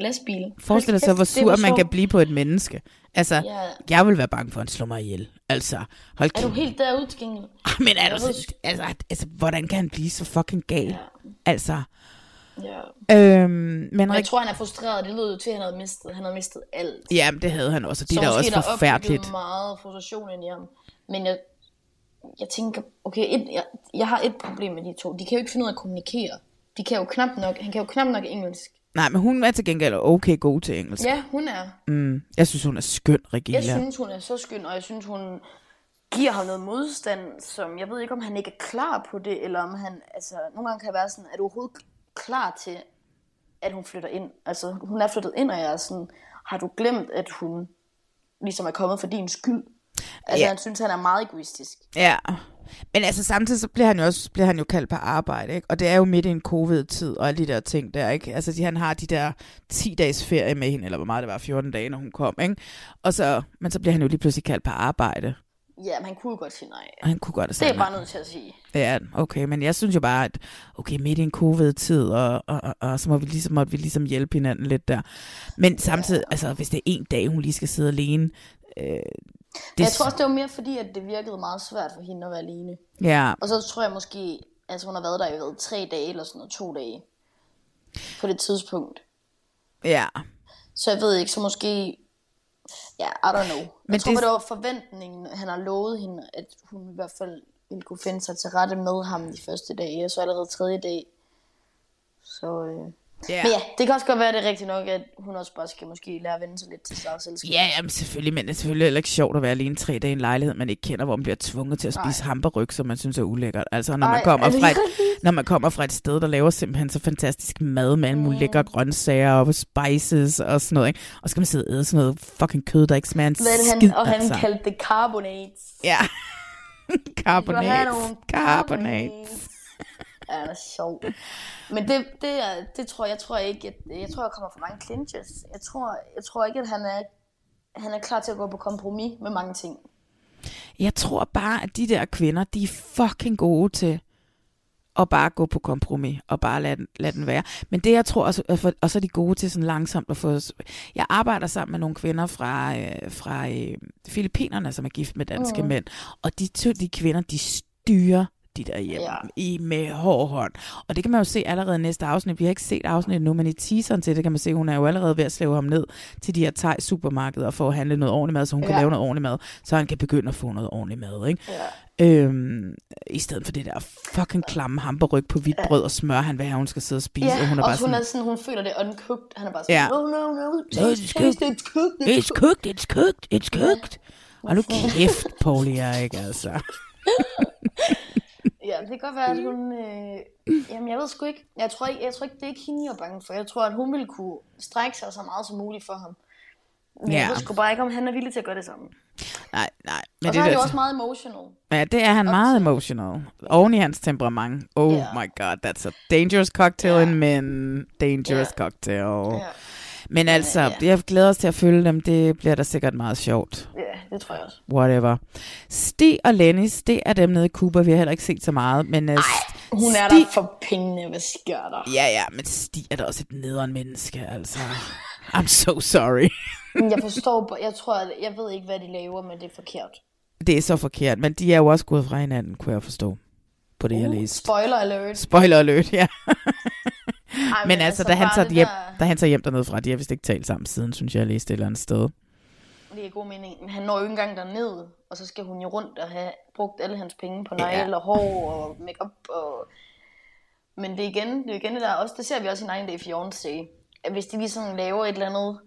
lastbil. Forestil dig så, hvor kæft, sur man kan blive på et menneske. Altså, Ja. jeg vil være bange for, at han slår mig ihjel. Altså, hold Er du kæft. helt derude til gengæld? Men er du så, altså, altså, hvordan kan han blive så fucking gal? Ja. Altså, Ja. øhm, men Men jeg tror, han er frustreret. Det lød jo til, at han havde mistet, han havde mistet alt. Jamen, det havde han også, og det så er da også der forfærdeligt. opbygget meget frustration ind i ham. Men jeg, jeg tænker, okay, et, jeg, jeg har et problem med de to. De kan jo ikke finde ud af at kommunikere. De kan jo knap nok, han kan jo knap nok engelsk. Nej, men hun er til gengæld okay god til engelsk. Ja, hun er. Mm, jeg synes, hun er skøn, Regila. Jeg synes, hun er så skøn, og jeg synes, hun giver ham noget modstand, som jeg ved ikke, om han ikke er klar på det, eller om han, altså, nogle gange kan jeg være sådan, er du overhovedet klar til, at hun flytter ind? Altså, hun er flyttet ind, og jeg er sådan, har du glemt, at hun ligesom er kommet for din skyld? Altså, Ja. han synes, han er meget egoistisk. Ja, men altså samtidig så bliver han jo også bliver han jo kaldt på arbejde, ikke? Og det er jo midt i en covid-tid og alle de der ting der, ikke? Altså de, han har de der 10 dages ferie med hende, eller hvor meget det var, 14 dage, når hun kom, ikke? Og så, men så bliver han jo lige pludselig kaldt på arbejde, Ja, men han kunne godt sige nej. og han kunne godt have Det er bare nødt til at sige. Ja, okay, men jeg synes jo bare, at okay, midt i en covid-tid, og, og, og, og så må vi ligesom, måtte vi ligesom hjælpe hinanden lidt der. Men samtidig, altså hvis det er en dag, hun lige skal sidde alene, øh, Det... Jeg tror også, det var mere fordi, at det virkede meget svært for hende at være alene. Ja, Og så tror jeg måske, altså hun har været der i hvad, tre dage eller sådan noget, to dage. På det tidspunkt. ja, Så jeg ved ikke, så måske, ja, I don't know. Jeg Men tror, det- det... det var forventningen, han har lovet hende, at hun i hvert fald ville kunne finde sig til rette med ham de første dage. Og så allerede tredje dag, Så, øh. Ja. Men ja, det kan også godt være, det er rigtigt nok, at hun også bare skal måske lære at vende sig lidt til eget selskab. Ja, jamen selvfølgelig, men det er selvfølgelig heller ikke sjovt at være alene tre dage i en lejlighed, man ikke kender, hvor man bliver tvunget til at spise hamburg, som man synes er ulækkert. Altså, når man, Ej, kommer er det fra et, når man kommer fra et sted, der laver simpelthen så fantastisk mad med alle mulige lækre grøntsager og spices og sådan noget, ikke? Og så skal man sidde og æde sådan noget fucking kød, der ikke smager en er det, han, skid, og han altså. kaldte det carbonates. Ja. Carbonates. Carbonates. Ja, det er sjovt. Men det, det, er, det tror jeg, tror ikke, at, jeg tror, jeg kommer for mange clinches. Jeg tror, jeg tror ikke, at han er, han er klar til at gå på kompromis med mange ting. Jeg tror bare, at de der kvinder, de er fucking gode til at bare gå på kompromis og bare lade den, lade den være. Men det, jeg tror også, for, og så er de gode til sådan langsomt at få... Jeg arbejder sammen med nogle kvinder fra, øh, fra øh, Filippinerne, som er gift med danske mm. mænd. Og de to, de kvinder, de styrer de der hjem ja. i med hård hånd. Og det kan man jo se allerede næste afsnit. Vi har ikke set afsnittet nu, men i teaseren til det kan man se, at hun er jo allerede ved at slæve ham ned til de her thai supermarkeder for at handle noget ordentligt mad, så hun ja. kan Ja. lave noget ordentligt mad, så han kan begynde at få noget ordentligt mad. Ikke? Ja. Øhm, I stedet for det der fucking klamme hamburg på hvidt brød og smør, han have, hun skal sidde og spise. Ja, og hun er bare også sådan, hun, er sådan, hun føler det uncooked. Han er bare sådan, Ja. no, no, no, it's cooked. it's cooked, It's cooked, it's cooked, it's cooked. Og nu kæft, Pauli er ikke, altså. Ja, det kan godt være, at hun... Øh, jamen, jeg ved sgu ikke. Jeg tror ikke, jeg tror ikke det er ikke hende, jeg er bange for. Jeg tror, at hun ville kunne strække sig så meget som muligt for ham. Men Ja. jeg ved sgu bare ikke, om han er villig til at gøre det samme. Nej, nej. Men og så er der- han jo også meget emotional. Ja, det er han meget emotional. Oven i hans temperament. Oh Ja. my god, that's a dangerous cocktail in men. Dangerous cocktail. Men altså, ja. jeg glæder os til at følge dem. Det bliver da sikkert meget sjovt. Ja, det tror jeg også. Whatever. Stig og Lennis, det er dem nede i Cuba. Vi har heller ikke set så meget. Men, uh, Hun er Stig... der for pengene, hvad sker der? Ja, ja, men Stig er da også et nederen menneske, altså. I'm so sorry. Jeg forstår, jeg tror, jeg ved ikke, hvad de laver, men det er forkert. Det er så forkert, men de er jo også gået fra hinanden, kunne jeg forstå. På det, jeg Uh, læste. Spoiler alert. Spoiler alert, ja. Ej, men, men altså, da han, tager hjem, der- da han tager hjem dernede fra, de har vist ikke talt sammen siden, synes jeg, jeg læste et eller andet sted. Det er god mening. Men han når jo ikke engang derned, og så skal hun jo rundt og have brugt alle hans penge på Ja. negle og hår og makeup og... Men det er igen, det er igen det der, også, det ser vi også i 9 Day Fiancé, at hvis de ligesom laver et eller andet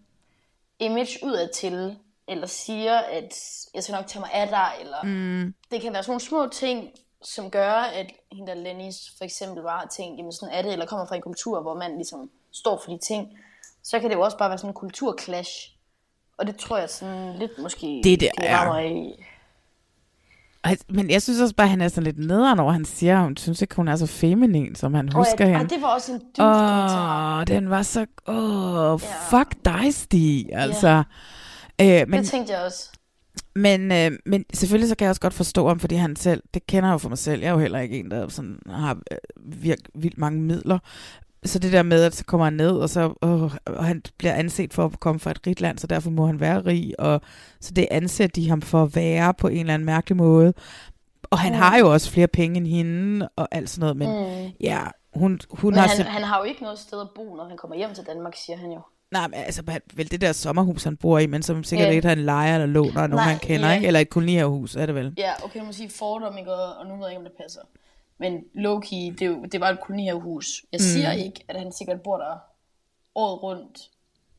image udadtil, eller siger, at jeg skal nok tage mig af dig, eller Mm. det kan være sådan nogle små ting, som gør, at hende der Lennis for eksempel bare har tænkt, jamen sådan er det, eller kommer fra en kultur, hvor man ligesom står for de ting, så kan det jo også bare være sådan en kulturclash. Og det tror jeg sådan lidt måske... Det der er- i. Men jeg synes også bare, at han er sådan lidt nederen over, han siger, at hun synes ikke, hun er så feminin, som han Og husker at- hende. det var også en dyb Åh, kommentar. den var så... Åh, oh, fuck dig, Stig. Altså, øh, men, det tænkte jeg også. Men, øh, men selvfølgelig så kan jeg også godt forstå ham, fordi han selv, det kender jeg jo for mig selv, jeg er jo heller ikke en, der sådan har øh, virk, vildt mange midler. Så det der med, at så kommer han ned, og så åh, og han bliver anset for at komme fra et rigt land, så derfor må han være rig, og så det anser de ham for at være på en eller anden mærkelig måde. Og han Mm. har jo også flere penge end hende, og alt sådan noget, men Mm. ja, hun, hun Men har... han, han har jo ikke noget sted at bo, når han kommer hjem til Danmark, siger han jo. Nej, men altså, vel det der sommerhus, han bor i, men som sikkert Ja. ikke han lejer eller låner nogen, Nej, han kender, ja. ikke? Eller et kolonihavehus, er det vel? Ja, okay, du må sige fordom, ikke? Og, nu ved jeg ikke, om det passer. Men low-key, det, er jo, det var et kolonihavehus. Jeg Mm. siger ikke, at han sikkert bor der året rundt.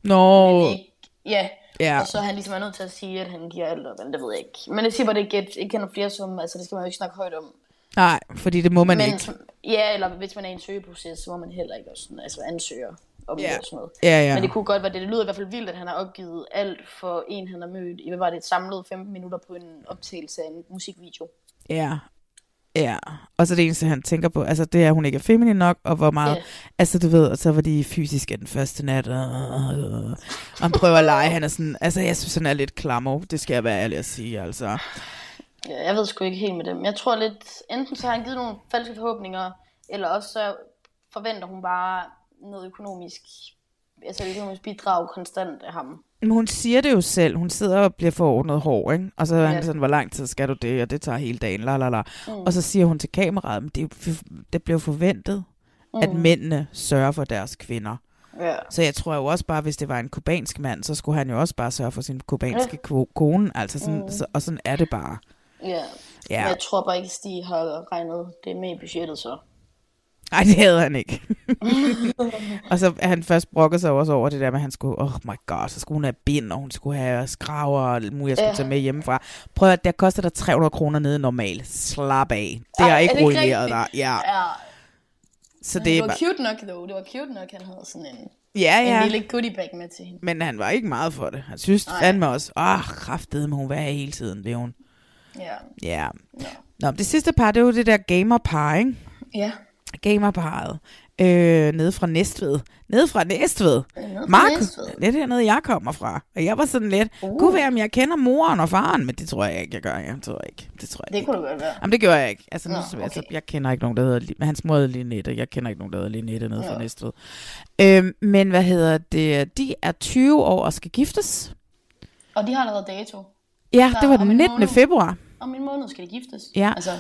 Nå, Men ikke, ja. Ja. og så er han ligesom er nødt til at sige, at han giver alt op, men det ved jeg ikke. Men jeg siger bare, det ikke, ikke kender flere som, altså det skal man jo ikke snakke højt om. nej, fordi det må man men, ikke. Ja, eller hvis man er i en søgeproces, så må man heller ikke også sådan, altså ansøge om og sådan noget. Ja, ja. Men det kunne godt være det. Det lyder i hvert fald vildt, at han har opgivet alt for en, han har mødt i, hvad var det, et samlet 15 minutter på en optagelse af en musikvideo. Ja. Ja, og så det eneste, han tænker på, altså det er, at hun ikke er feminin nok, og hvor meget, Ja. altså du ved, og så var de fysiske den første nat, og, og han prøver at lege, han er sådan, altså jeg synes, han er lidt klammer, det skal jeg være ærlig at sige, altså. Ja, jeg ved sgu ikke helt med dem. Jeg tror lidt, enten så har han givet nogle falske forhåbninger, eller også så forventer hun bare noget økonomisk, altså økonomisk bidrag konstant af ham. Men hun siger det jo selv. Hun sidder og bliver forordnet hård, ikke? Og så er han Ja. sådan, hvor lang tid skal du det? Og det tager hele dagen, la la la. Mm. Og så siger hun til kameraet, men det, det bliver forventet, mm. at mændene sørger for deres kvinder. Ja. Så jeg tror jo også bare, hvis det var en kubansk mand, så skulle han jo også bare sørge for sin kubanske ja. kone. Altså sådan, Mm. så, og sådan er det bare. Ja. Ja. ja. Men jeg tror bare ikke, Stig har regnet det med i budgettet så. Nej, det havde han ikke. og så er han først brokket sig også over det der med, at han skulle, oh my god, så skulle hun have bind, og hun skulle have skraver, og alt muligt, jeg skulle Ja. tage med hjemmefra. Prøv at, der koster der 300 kroner nede normalt. Slap af. Det har ikke er det ikke ruineret dig. Ja. ja. Så det er var bare... cute nok, dog. Det var cute nok, han havde sådan en, Ja, ja. en lille goodie bag med til hende. Men han var ikke meget for det. Han synes Nej. fandme også, åh, oh, kraftede med hun være hele tiden, det hun. Ja. Ja. Nå, men det sidste par, det er jo det der gamerpar, ikke? Ja. Gamerparet. Øh, nede fra Næstved. Nede fra Næstved. fra Mark, Næstved. det er dernede, jeg kommer fra. Og jeg var sådan lidt, uh. gud være, om jeg kender moren og faren, men det tror jeg ikke, jeg gør. Jeg tror ikke. Det tror jeg Det ikke. kunne det godt være. Jamen, det gjorde jeg ikke. Altså, nu, Nå, Nå, altså, okay. jeg kender ikke nogen, der hedder... Hans mor hedder Linette. Jeg kender ikke nogen, der hedder Linette nede fra Nå. Næstved. Øhm, men hvad hedder det? De er 20 år og skal giftes. Og de har allerede dato. Ja, Så det var den en 19. måned- februar. Om en måned skal de giftes. Ja. Altså,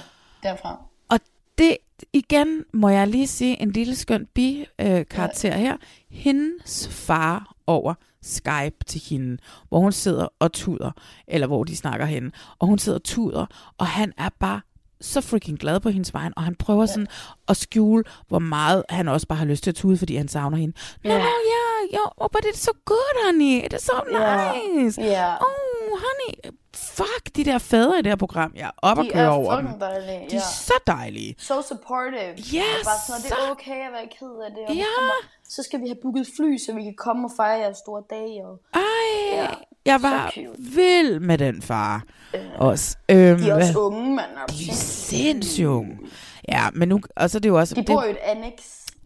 derfra. Og det, igen må jeg lige sige en lille skøn bi-karakter her. Hendes far over Skype til hende, hvor hun sidder og tuder, eller hvor de snakker henne, og hun sidder og tuder, og han er bare så freaking glad på hendes vejen, og han prøver sådan at skjule, hvor meget han også bare har lyst til at tude, fordi han savner hende. No, Ja. no, yeah, yo, oh, but it's so good, honey. It is so nice. Ja. Oh, honey. Fuck, de der fædre i det her program. Jeg er op og De køre er over dem. fucking dejlige, De er ja. så dejlige. So supportive. Yes, Og bare sådan, det er okay at være ked af det. Og Ja. kommer, så skal vi have booket fly, så vi kan komme og fejre jeres store dag. Og... Ej, Ja, jeg var vild med den far. Også. Øhm, De er også unge, mand. Er De er sindssyg? sindssygt unge. Ja, men nu, og så er det jo også... De det, bor i et annex.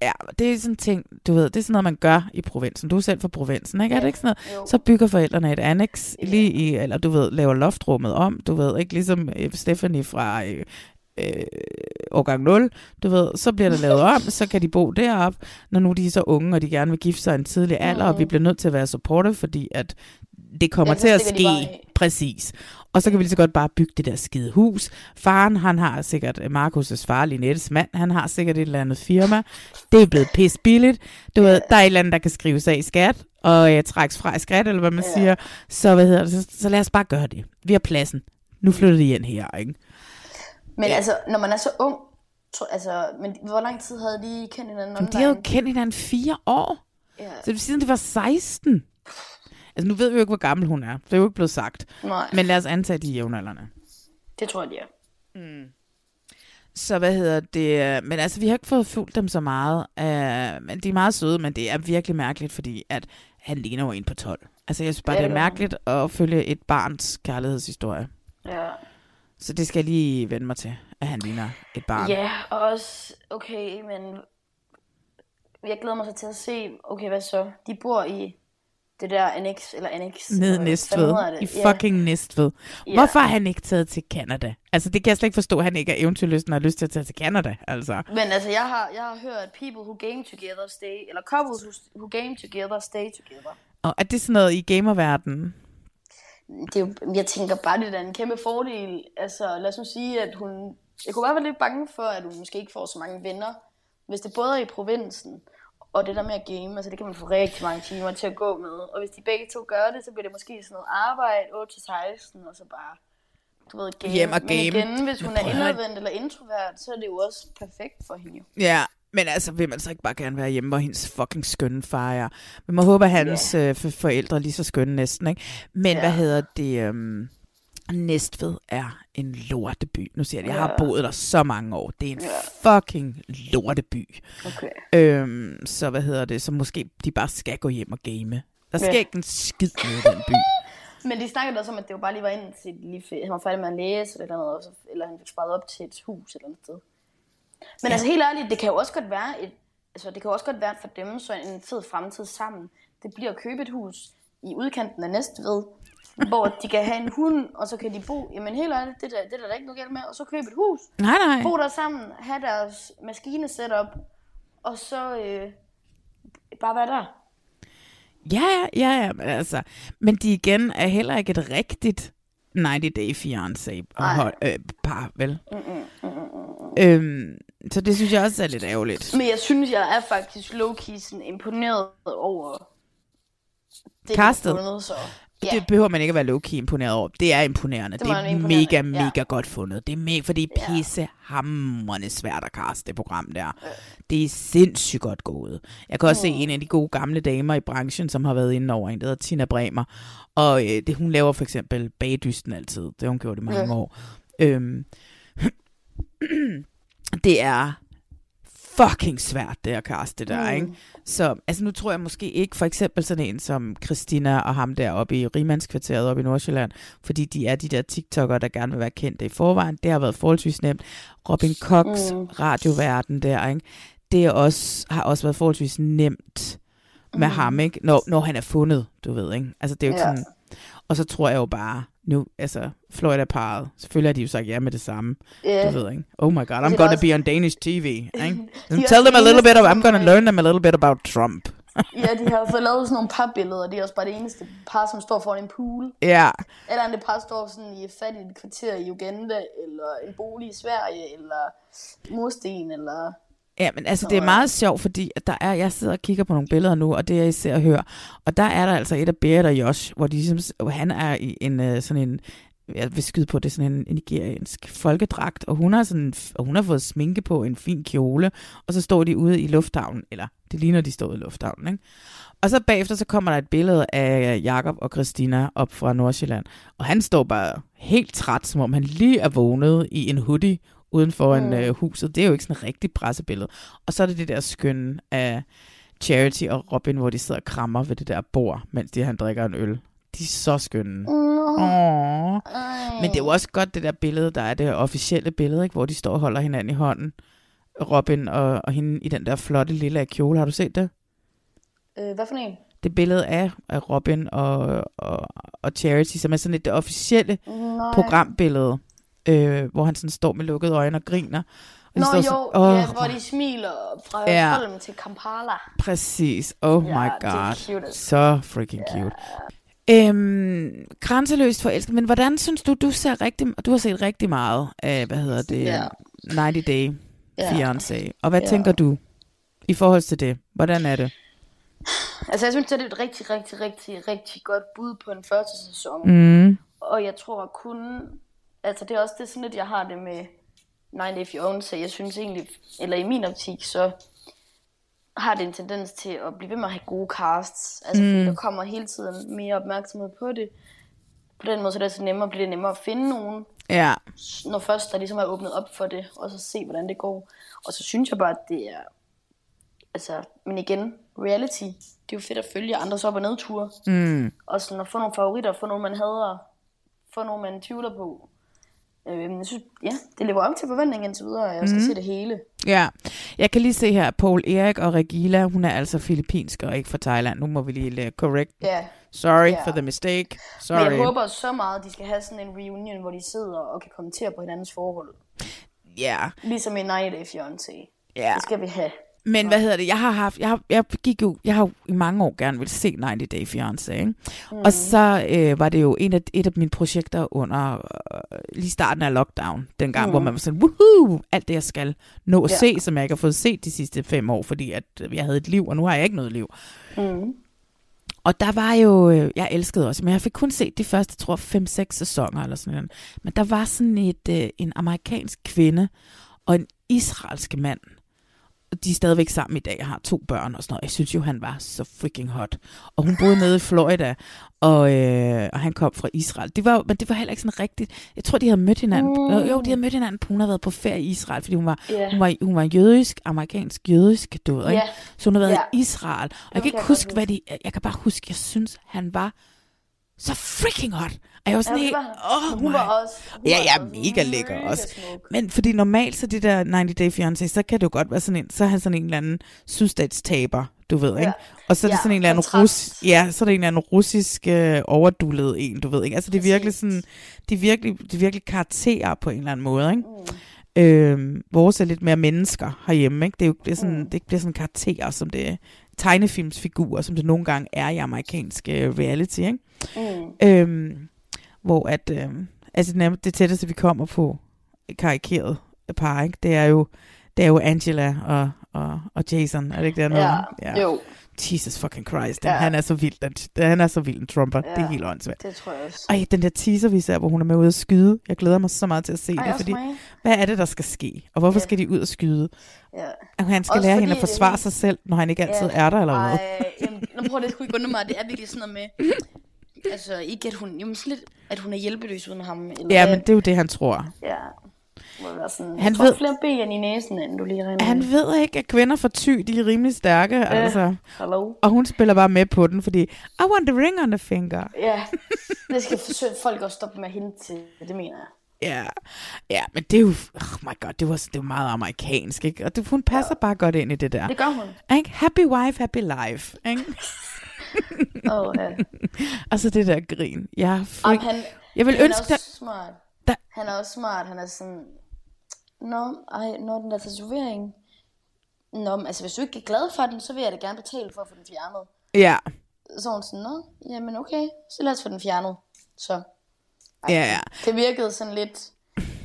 Ja, det er sådan en ting, du ved, det er sådan noget, man gør i provinsen. Du er selv fra provinsen, ikke? Er det ikke sådan Jo. noget? Så bygger forældrene et annex lige i, eller du ved, laver loftrummet om, du ved, ikke? Ligesom øh, Stephanie fra øh, øh, årgang 0, du ved, så bliver det lavet om, så kan de bo deroppe, når nu de er så unge, og de gerne vil gifte sig i en tidlig alder, og vi bliver nødt til at være supportive, fordi at det kommer Ja, til at ske. bare. Præcis. Og så kan vi lige så godt bare bygge det der skide hus. Faren, han har sikkert, Markus' far, Linettes mand, han har sikkert et eller andet firma. Det er blevet pis billigt. Du ved, der er et eller andet, der kan skrives af i skat, og øh, trækkes fra i skat, eller hvad man Ja. siger. Så, hvad hedder det, så, så lad os bare gøre det. Vi har pladsen. Nu flytter de ind her, ikke? Men altså, når man er så ung, tro, altså, men hvor lang tid havde de kendt hinanden Men de har jo kendt hinanden fire år. Ja. Så det vil sige, at det var 16. Altså, nu ved vi jo ikke, hvor gammel hun er. Det er jo ikke blevet sagt. Nej. Men lad os antage, de er jævnaldrende. Det tror jeg, de er. Mm. Så hvad hedder det? Men altså, vi har ikke fået fulgt dem så meget. Uh, men de er meget søde, men det er virkelig mærkeligt, fordi at han ligner jo en på 12. Altså, jeg synes bare, det er det han. mærkeligt at følge et barns kærlighedshistorie. Ja. Så det skal jeg lige vende mig til, at han ligner et barn. Ja, og også, okay, men jeg glæder mig så til at se, okay, hvad så? De bor i det der annex, eller annex. Ned Næstved. I fucking Næstved. Ja. Hvorfor er han ikke taget til Canada? Altså, det kan jeg slet ikke forstå, at han ikke er eventyrlysten og har lyst til at tage til Canada. Altså. Men altså, jeg har, jeg har hørt people who game together stay, eller couples who, game together stay together. Og er det sådan noget i gamerverdenen? Det er jo, jeg tænker bare, det er en kæmpe fordel. Altså, lad os nu sige, at hun... Jeg kunne bare være lidt bange for, at hun måske ikke får så mange venner. Hvis det både er i provinsen, og det der med at game, altså det kan man få rigtig mange timer til at gå med. Og hvis de begge to gør det, så bliver det måske sådan noget arbejde, 8-16, og så bare, du ved, game. Hjem og Men game. igen, hvis hun Men er indadvendt eller introvert, så er det jo også perfekt for hende. Ja, men altså, vil man så ikke bare gerne være hjemme, hvor hendes fucking skønne far er? Vi må håbe, at hans yeah. øh, for- forældre er lige så skønne næsten, ikke? Men Ja. hvad hedder det? Øhm, Næstved er en lorteby. Nu siger jeg, jeg har Ja. boet der så mange år. Det er en Ja. fucking lorteby. Okay. Øhm, så hvad hedder det? Så måske de bare skal gå hjem og game. Der sker Ja. ikke en skid med den by. Men de snakkede også om, at det var bare lige var ind til lige han var færdig med at læse, eller, noget, og så, eller han fik sparet op til et hus eller andet sted. Men ja. altså helt ærligt, det kan jo også godt være et, altså det kan jo også godt være for dem så en fed fremtid sammen. Det bliver at købe et hus i udkanten af Næstved, hvor de kan have en hund, og så kan de bo, jamen helt ærligt, det er der, det er der ikke noget galt med, og så købe et hus. Nej, nej. Bo der sammen, have deres maskine setup, og så øh, bare være der. Ja, ja, ja, ja, men altså, men de igen er heller ikke et rigtigt 90 Day Fiancé hold, øh, par, vel? Øhm, så det synes jeg også er lidt ærgerligt. Men jeg synes, jeg er faktisk low-key sådan imponeret over det, har fundet, så. Yeah. Det behøver man ikke at være low-key imponeret over. Det er imponerende. Det Det, er imponerende, mega, ja. mega godt fundet. Det er mega, for det er pisse hammerende svært at kaste det program der. Det er sindssygt godt gået. Jeg kan også se en af de gode gamle damer i branchen, som har været inde over en, der hedder Tina Bremer. Og øh, det, hun laver for eksempel bagdysten altid. Det har hun gjort i mange Ja. år. Øhm, det er fucking svært, det at kaste det der, Mm. ikke? Så altså, nu tror jeg måske ikke, for eksempel sådan en som Christina og ham der oppe i Rimandskvarteret oppe i Nordsjælland, fordi de er de der TikTokere, der gerne vil være kendte i forvejen. Det har været forholdsvis nemt. Robin Cox, Mm. radioverden der, ikke? Det er også, har også været forholdsvis nemt med Mm. ham, ikke? Når, når han er fundet, du ved, ikke? Altså, det er jo ikke Ja. sådan... Og så tror jeg jo bare, nu, altså, Florida-parret, selvfølgelig har de jo sagt ja med det samme. Ja. Du ved, ikke? Oh my god, I'm gonna også- be on Danish TV, ikke? De tell them a little bit of, I'm gonna learn them a little bit about Trump. Ja, de har jo fået lavet sådan nogle parbilleder, og det er også bare det eneste par, som står foran en pool. Ja. Eller andet par står sådan i et fattigt kvarter i Uganda, eller en bolig i Sverige, eller mursten, eller... Ja, men altså, det er meget sjovt, fordi at der er, jeg sidder og kigger på nogle billeder nu, og det jeg især hører, og der er der altså et af Berit og Josh, hvor de ligesom, han er i en øh, sådan en, jeg vil skyde på, det er sådan en nigeriansk folkedragt, og hun har, sådan, og hun har fået sminke på en fin kjole, og så står de ude i lufthavnen, eller det ligner, de står i lufthavnen, ikke? Og så bagefter, så kommer der et billede af Jakob og Christina op fra Nordsjælland, og han står bare helt træt, som om han lige er vågnet i en hoodie uden for mm. Mm. øh, huset. Det er jo ikke sådan et rigtigt pressebillede. Og så er det det der skønne af Charity og Robin, hvor de sidder og krammer ved det der bord, mens de han drikker en øl. De er så skønne. Nå. Åh. Men det er jo også godt det der billede, der er det officielle billede, ikke? hvor de står og holder hinanden i hånden. Robin og, og hende i den der flotte lille kjole. Har du set det? Øh, hvad for en? Det billede af, af Robin og, og, og Charity, som er sådan et det officielle Nej. programbillede, øh, hvor han sådan står med lukkede øjne og griner. Og Nå jo, sådan, ja, "Åh, hvor de smiler fra Ja. Holm til Kampala. Præcis. Oh Ja, my god. cute Så freaking cute. Øhm, grænseløst forelsket. Men hvordan synes du, du ser rigtig, du har set rigtig meget af, hvad hedder det, Ja. 90 Day Ja. Fiancé. Og hvad Ja. tænker du i forhold til det? Hvordan er det? Altså, jeg synes, det er et rigtig, rigtig, rigtig, rigtig godt bud på en første sæson. Mm. Og jeg tror kun... Altså, det er også det er sådan lidt, jeg har det med 90 Fiancé. Jeg synes egentlig, eller i min optik, så har det en tendens til at blive ved med at have gode casts. Altså, mm. fordi der kommer hele tiden mere opmærksomhed på det. På den måde så er det så nemmere, bliver det nemmere at finde nogen, Ja. når først der ligesom er åbnet op for det, og så se, hvordan det går. Og så synes jeg bare, at det er... Altså, men igen, reality, det er jo fedt at følge andres op- og nedture. Mm. Og sådan at få nogle favoritter, få nogle, man hader, få nogle, man tvivler på. Øh, jeg synes, ja, det lever op til forventningen indtil videre, og jeg skal Mhm. se det hele. Ja, jeg kan lige se her, Paul Erik og Regila, hun er altså filippinsk og ikke fra Thailand. Nu må vi lige lade correct. Ja. Sorry Ja. for the mistake. Men Sorry. jeg håber så meget, at de skal have sådan en reunion, hvor de sidder og kan kommentere på hinandens forhold. Ja. Ligesom i 90 Day Fiancé. Ja. Det skal vi have. Men hvad hedder det? Jeg har haft, jeg, har, jeg gik jo, jeg har jo i mange år gerne vil se 90 Day Fiancé, ikke? Mm. Og så øh, var det jo en af, et af mine projekter under øh, lige starten af lockdown, dengang, mm. Mm. hvor man var sådan, woohoo, alt det jeg skal nå at Ja. se, som jeg ikke har fået set de sidste fem år, fordi at øh, jeg havde et liv, og nu har jeg ikke noget liv. Mm. Og der var jo, øh, jeg elskede også, men jeg fik kun set de første, tror jeg, 5-6 sæsoner eller sådan noget. Men der var sådan et, øh, en amerikansk kvinde og en israelsk mand. De er stadigvæk sammen i dag. Jeg har to børn og sådan noget. Jeg synes jo, han var så freaking hot. Og hun boede nede i Florida, og, øh, og han kom fra Israel. Det var, men det var heller ikke sådan rigtigt. Jeg tror, de havde mødt hinanden. Mm. Jo, de havde mødt hinanden. Hun havde været på ferie i Israel, fordi hun var, Ja. hun var, hun var jødisk, amerikansk jødisk, du ved, ikke? Ja. Så hun har været Ja. i Israel. Og jeg kan ikke huske, hvad de... Jeg kan bare huske, jeg synes, han var så freaking hot. Og jeg var sådan Ja, helt... Oh Hun my. var også- hun ja, ja, også mega lækker mega også. smuk. Men fordi normalt, så det der 90 Day Fiancé, så kan det jo godt være sådan en... Så han sådan en eller anden sydstatstaber, du ved, ikke? Ja. Og så er det Ja, sådan en eller anden rus, ja, så er det en eller anden russisk øh, overdullet en, du ved, ikke? Altså det er virkelig sådan, det er virkelig, det er virkelig karakterer på en eller anden måde, ikke? Mm. Øhm, vores er lidt mere mennesker herhjemme, ikke? Det, er jo, det, er sådan, mm. det bliver sådan karakterer, som det er tegnefilmsfigurer, som det nogle gange er i amerikansk øh, reality, ikke? Mm. Øhm, hvor at, øhm, altså det, nærmest- det tætteste, vi kommer på karikeret par, ikke? Det er jo, det er jo Angela og, og, og Jason, er det ikke det, han Ja, hedder? jo. Jesus fucking Christ. Ja. Han er så vild. Den, han er så vild en Trumper. Ja, det er Ja, helt åndssvagt. det tror jeg også. Ej, den der teaser, vi ser, hvor hun er med ude at skyde. Jeg glæder mig så meget til at se Ej, det, fordi mig. hvad er det, der skal ske? Og hvorfor Ja. skal de ud og skyde? Ja. Og han skal Også lære hende at forsvare det- sig selv, når han ikke altid er der, eller hvad? Ej, jamen, prøver det sgu ikke undre mig. Det er virkelig sådan noget med... Altså, ikke at hun... Jamen, lidt, at hun er hjælpeløs uden ham. Eller Ja, hvad? men det er jo det, han tror. Ja. Må være sådan, Han ved- flere ben i næsen, end du lige regner Han med. ved ikke, at kvinder for ty, de er rimelig stærke, Ja, altså. hallo. Og hun spiller bare med på den, fordi I want the ring on the finger. Ja, det skal forsøge folk også stoppe med at hente til. Det mener jeg. Ja, ja, men det er jo, oh my god, det var, det var meget amerikansk, ikke? Og det, hun passer ja. bare godt ind i det der. Det gør hun. Ikke? Happy wife, happy life. Ikke? Åh, ja. og så det der grin. Jeg, er. Jamen, han, jeg vil han ønske, er også der, smart. Der- Han er også smart. Han er sådan... Nå, ej, når den der tatovering... Nå, men altså hvis du ikke er glad for den, så vil jeg da gerne betale for at få den fjernet. ja, Så hun sådan, nå, jamen okay, så lad os få den fjernet. Så ja, ja. det virkede sådan lidt...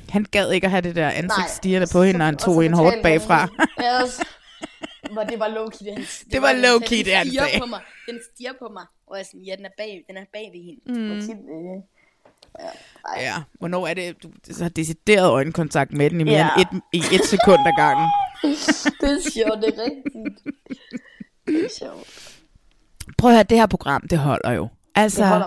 Han gad ikke at have det der ansigt stirrende på hende, når han tog en hårdt han bagfra. Ja, hvor det var low-key, det Det var den low-key, det den stiger på mig. Den stiger på mig. Og jeg sådan, ja, den er bag, den er bag ved hende. Mm. Det var tit, øh, Ja, hvornår er det, du så har decideret øjenkontakt med den i mere Ja. end et, i et sekund ad gangen? det er sjovt, det er rigtigt. Det er sjovt. Prøv at høre, det her program, det holder jo. Altså,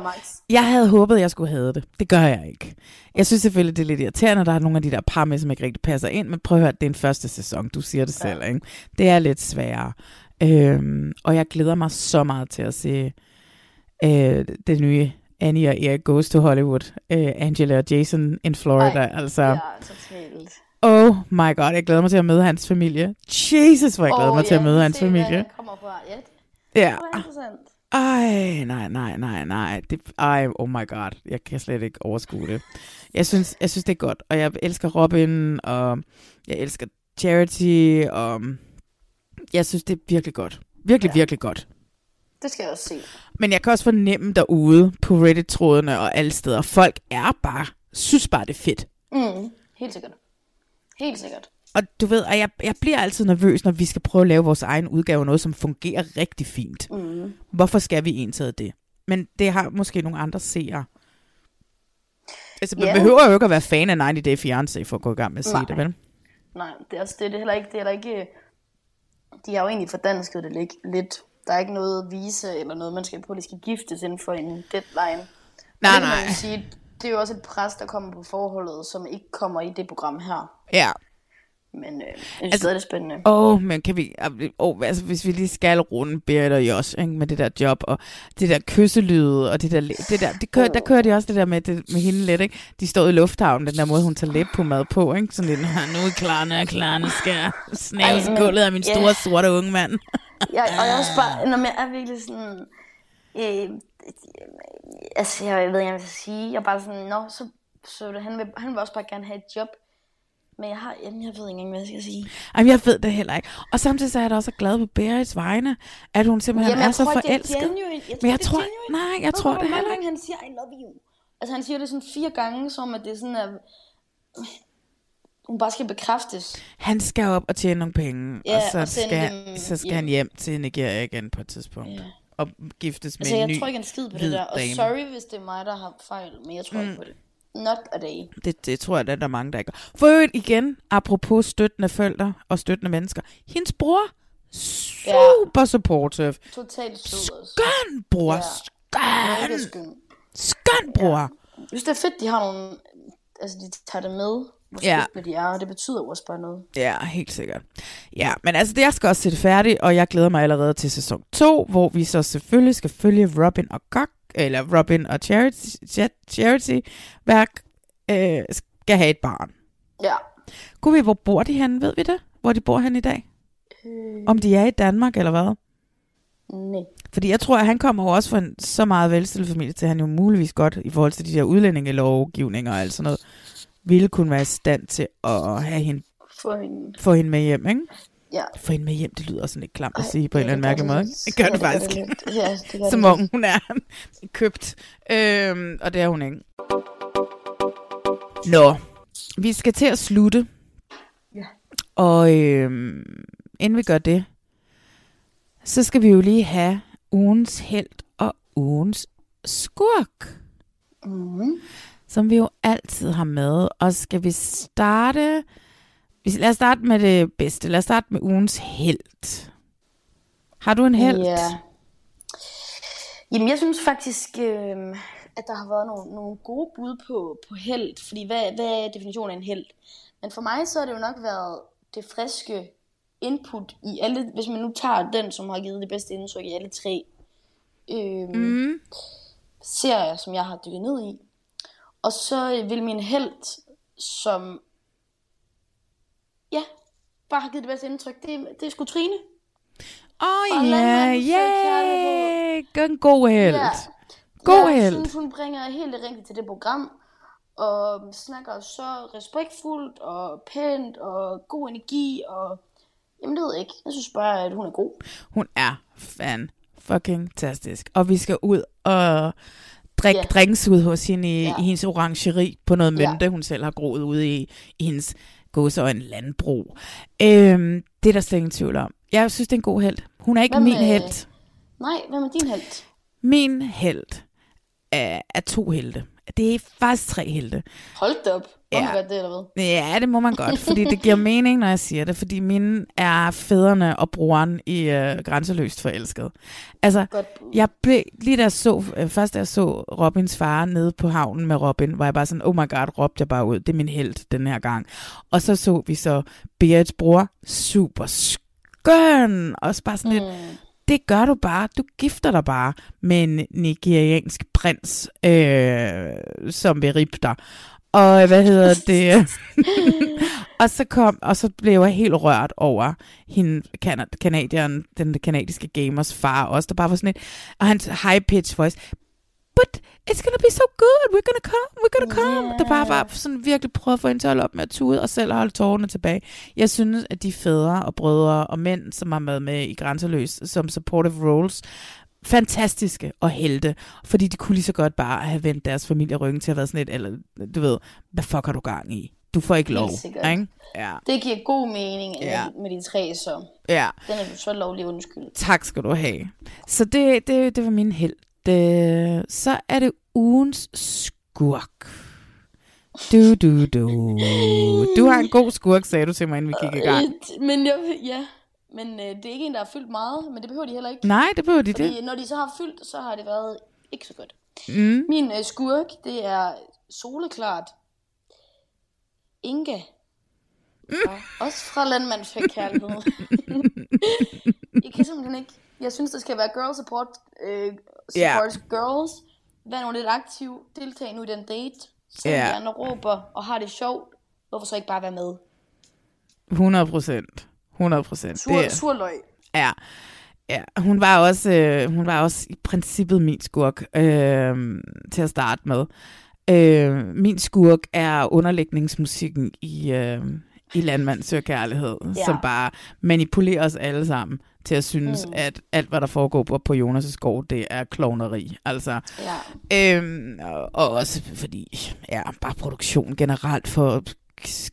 jeg havde håbet, jeg skulle have det. Det gør jeg ikke. Jeg synes selvfølgelig, det er lidt irriterende, der er nogle af de der par med, som ikke rigtig passer ind, men prøv at høre, det er en første sæson, du siger det selv, ikke? Det er lidt sværere. Øhm, og jeg glæder mig så meget til at se øh, det nye Annie og Erik Goes to Hollywood. Øh, Angela og Jason in Florida, Ej, altså. Ja, totalt. Oh my god, jeg glæder mig til at møde hans familie. Jesus, hvor jeg glæder mig til at ja, møde hans hvad familie. kommer fra. Ja, det Ja. det var interessant. Ej, nej, nej, nej, nej. Det, ej, oh my god. Jeg kan slet ikke overskue det. Jeg synes, jeg synes, det er godt. Og jeg elsker Robin, og jeg elsker Charity, og jeg synes, det er virkelig godt. Virkelig, ja. virkelig godt. Det skal jeg også se. Men jeg kan også fornemme derude på Reddit-trådene og alle steder, folk er bare, synes bare, det er fedt. Mm, helt sikkert. Helt sikkert. Og du ved, at jeg, jeg bliver altid nervøs, når vi skal prøve at lave vores egen udgave af noget, som fungerer rigtig fint. Mm. Hvorfor skal vi ensætte det? Men det har måske nogle andre seere. Altså, man Ja. behøver jo ikke at være fan af 90 Day Fiancé for at gå i gang med at se Nej. det, vel? Nej, det er, også, det, er det heller ikke, det er heller ikke... De har jo egentlig fordansket det lidt. lidt. Der er ikke noget vise eller noget, man skal på, de skal giftes inden for en deadline. Nej, det nej. Sige, det er jo også et pres, der kommer på forholdet, som ikke kommer i det program her. Ja. Men øh, jeg synes altså, det er spændende. Åh, oh, men kan vi... Oh, altså, hvis vi lige skal runde Berit og Josh, ikke, med det der job, og det der kysselyde, og det der... Det der det kører, der kører de også det der med, det, med hende lidt, ikke? De står i lufthavnen, den der måde, hun tager læb på mad på, ikke? Sådan lidt, "Ah, nu er Klarne, Klarne skal snæves men- gulvet af min ja. store, sorte unge mand. Jeg, og jeg er også bare, når jeg er virkelig sådan, øh, altså jeg ved ikke, hvad jeg skal sige, jeg er bare sådan, nå, så, så han, vil, han vil også bare gerne have et job, men jeg har, jamen, jeg ved ikke engang, hvad jeg skal sige. Jamen, jeg ved det heller ikke. Og samtidig så er jeg da også glad på Berits vegne, at hun simpelthen Jamen, er så tror, det er forelsket. genuine. Jeg Men jeg det er tror, genuine. nej, jeg tror det hvor heller ikke. han siger, I love you. Altså han siger det sådan fire gange, som at det er sådan, at hun bare skal bekræftes. Han skal op og tjene nogle penge, Ja, og så og skal, dem så skal hjem. han hjem til Nigeria igen på et tidspunkt. Ja. Og giftes med Altså en jeg ny tror ikke en skid på det der, og dame. sorry, hvis det er mig, der har fejl, men jeg tror Mm. ikke på det. Not a day. Det, det tror jeg, der er mange, der ikke gør. For øvrigt igen, apropos støttende forældre og støttende mennesker. Hendes bror, super supportive. Totalt også. Skøn bror, Ja. skøn. Skøn. Skøn bror. Jeg synes, det er fedt, de har nogle... Altså, de tager det med, hvor Ja. ja. de er, og det betyder også bare noget. Ja, helt sikkert. Ja, men altså, det jeg skal også se det færdigt, og jeg glæder mig allerede til sæson 2, hvor vi så selvfølgelig skal følge Robin og Gok, eller Robin og Charity, Cha- Charity værk, øh, skal have et barn. Ja. Kunne vi, hvor bor de henne, ved vi det? Hvor de bor henne i dag? Øh, Om de er i Danmark, eller hvad? nej. Fordi jeg tror, at han kommer jo også fra en så meget velstillet familie, til han jo muligvis godt, i forhold til de der udlændingelovgivninger og alt sådan noget, ville kunne være i stand til at have hende, For en... få hende med hjem, ikke? Ja. Få hende med hjem, det lyder sådan lidt klamt at sige på en eller anden mærkelig måde. det gør det faktisk. Ja, det gør det Som om hun er købt. Øhm, og det er hun ikke. Nå, vi skal til at slutte. Ja. Og øhm, inden vi gør det, så skal vi jo lige have ugens held og ugens skurk. Mm. Som vi jo altid har med. Og skal vi starte... Lad os starte med det bedste. Lad os starte med ugens held. Har du en held? Ja. Jamen, jeg synes faktisk, øh, at der har været nogle, nogle gode bud på, på held. Fordi hvad, hvad er definitionen af en held? Men for mig så har det jo nok været det friske input i alle, hvis man nu tager den, som har givet det bedste indtryk i alle tre øh, Mm. serier, som jeg har dykket ned i. Og så øh, vil min held, som ja, bare har givet det bedste indtryk, det, det er sgu Trine. Åh oh, ja, yeah. Gør en god held. Ja. God jeg held. synes, hun bringer helt det rigtige til det program. Og snakker så respektfuldt og pænt og god energi. Og jamen, det ved jeg ikke. Jeg synes bare, at hun er god. Hun er fan fucking tastisk. Og vi skal ud og drikke Ja. yeah. drinks ud hos hende i, Ja. yeah. i hendes orangeri på noget Ja. mynte, hun selv har groet ude i, i hendes gåseøjne landbrug. Øhm, det er der slet ingen tvivl om. Jeg synes, det er en god held. Hun er ikke Hvem, min held. Nej, hvem er din held? Min held er, er to helte. Det er faktisk tre helte. Hold op. Må Ja. man godt det, eller hvad? Ja, det må man godt, fordi det giver mening, når jeg siger det, fordi mine er fædrene og broren i øh, Grænseløst forelsket. Altså, jeg blev, lige da jeg så, øh, først da jeg så Robins far nede på havnen med Robin, var jeg bare sådan, oh my god, råbte jeg bare ud, det er min held den her gang. Og så så vi så Berits bror, super skøn, og så bare sådan lidt, Mm. det gør du bare. Du gifter dig bare med en nigeriansk prins, øh, som vil rippe dig. Og hvad hedder det? og så kom, og så blev jeg helt rørt over hende, kana- kanadieren, den kanadiske gamers far også, der bare var sådan et, og hans high-pitched voice, but it's gonna be so good, we're gonna come, we're gonna come. Yeah. Der bare var sådan virkelig prøvet at få hende til at holde op med at tude, og selv holde tårerne tilbage. Jeg synes, at de fædre og brødre og mænd, som har været med i Grænseløs, som supportive roles, fantastiske og helte, fordi de kunne lige så godt bare have vendt deres familie ryggen til at være sådan et, eller du ved, hvad fuck har du gang i? Du får ikke lov. Ikke? Ja. Det giver god mening Ja. med de tre, så Ja. den er du så lovlig undskyld. Tak skal du have. Så det, det, det var min held. Det, så er det ugens skurk. Du, du, du. Du har en god skurk, sagde du til mig, inden vi gik i gang. Men jeg, ja, men øh, det er ikke en, der har fyldt meget, men det behøver de heller ikke. Nej, det behøver de Fordi det. når de så har fyldt, så har det været ikke så godt. Mm. Min øh, skurk, det er soleklart Inga. Fra, også fra Landmandsfækærlighed. jeg kan simpelthen ikke. Jeg synes, der skal være girl support, øh, support girls. Vær nu lidt aktiv. Deltag nu i den date. Selvom Ja. de andre råber og har det sjovt. Hvorfor så ikke bare være med? 100 procent. 100 procent. Sur, surløg. Ja. Ja, hun var også, øh, hun var også i princippet min skurk øh, til at starte med. Øh, min skurk er underlægningsmusikken i, øh, i Landmand Søger Kærlighed, Ja. som bare manipulerer os alle sammen til at synes, Mm. at alt, hvad der foregår på, på Jonas' gård, det er klovneri. Altså, Ja. øhm, og, og også fordi, ja, bare produktion generelt for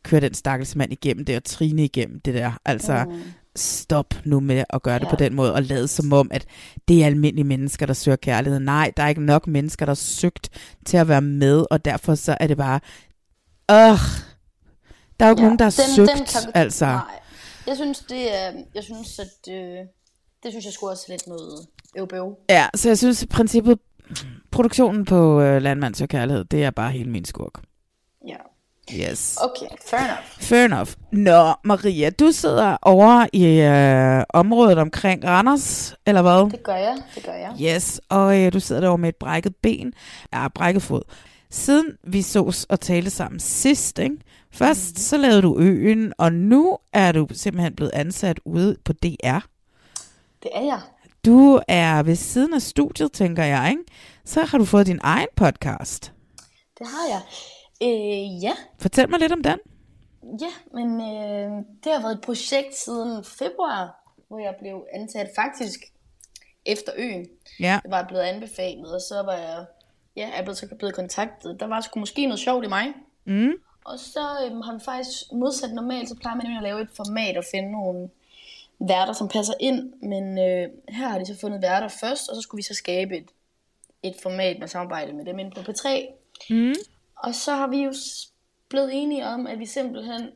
køre den stakkels mand igennem det, og trine igennem det der. Altså, Mm. stop nu med at gøre det Ja. på den måde, og lade som om, at det er almindelige mennesker, der søger kærlighed. Nej, der er ikke nok mennesker, der har søgt til at være med, og derfor så er det bare, øh, der er jo ikke ja, nogen, der har den, søgt, den kan, altså. Nej. Jeg synes, det er, jeg synes, at øh, det synes jeg skulle også lidt noget øvbøv. Ja, så jeg synes i princippet, produktionen på øh, Landmand Søger Kærlighed, det er bare hele min skurk. Yes. Okay, fair enough. Fair enough. Nå, Maria, du sidder over i øh, området omkring Randers, eller hvad? Det gør jeg, det gør jeg. Yes, og øh, du sidder derovre med et brækket ben, ja, brækket fod. Siden vi sås og talte sammen sidst, ikke? Først mm-hmm. så lavede du øen, og nu er du simpelthen blevet ansat ude på DR. Det er jeg. Du er ved siden af studiet, tænker jeg, ikke? Så har du fået din egen podcast. Det har jeg. Øh, ja. Fortæl mig lidt om den. Ja, men øh, det har været et projekt siden februar, hvor jeg blev ansat faktisk efter øen. Ja. Det var blevet anbefalet, og så var jeg, ja, jeg blevet, så blevet kontaktet. Der var sgu måske noget sjovt i mig. Mm. Og så øh, har vi faktisk modsat normalt, så plejer man nemlig at lave et format og finde nogle, værter, som passer ind, men øh, her har de så fundet værter først, og så skulle vi så skabe et, et format med samarbejde med dem inde på P3. Mm. Og så har vi jo blevet enige om, at vi simpelthen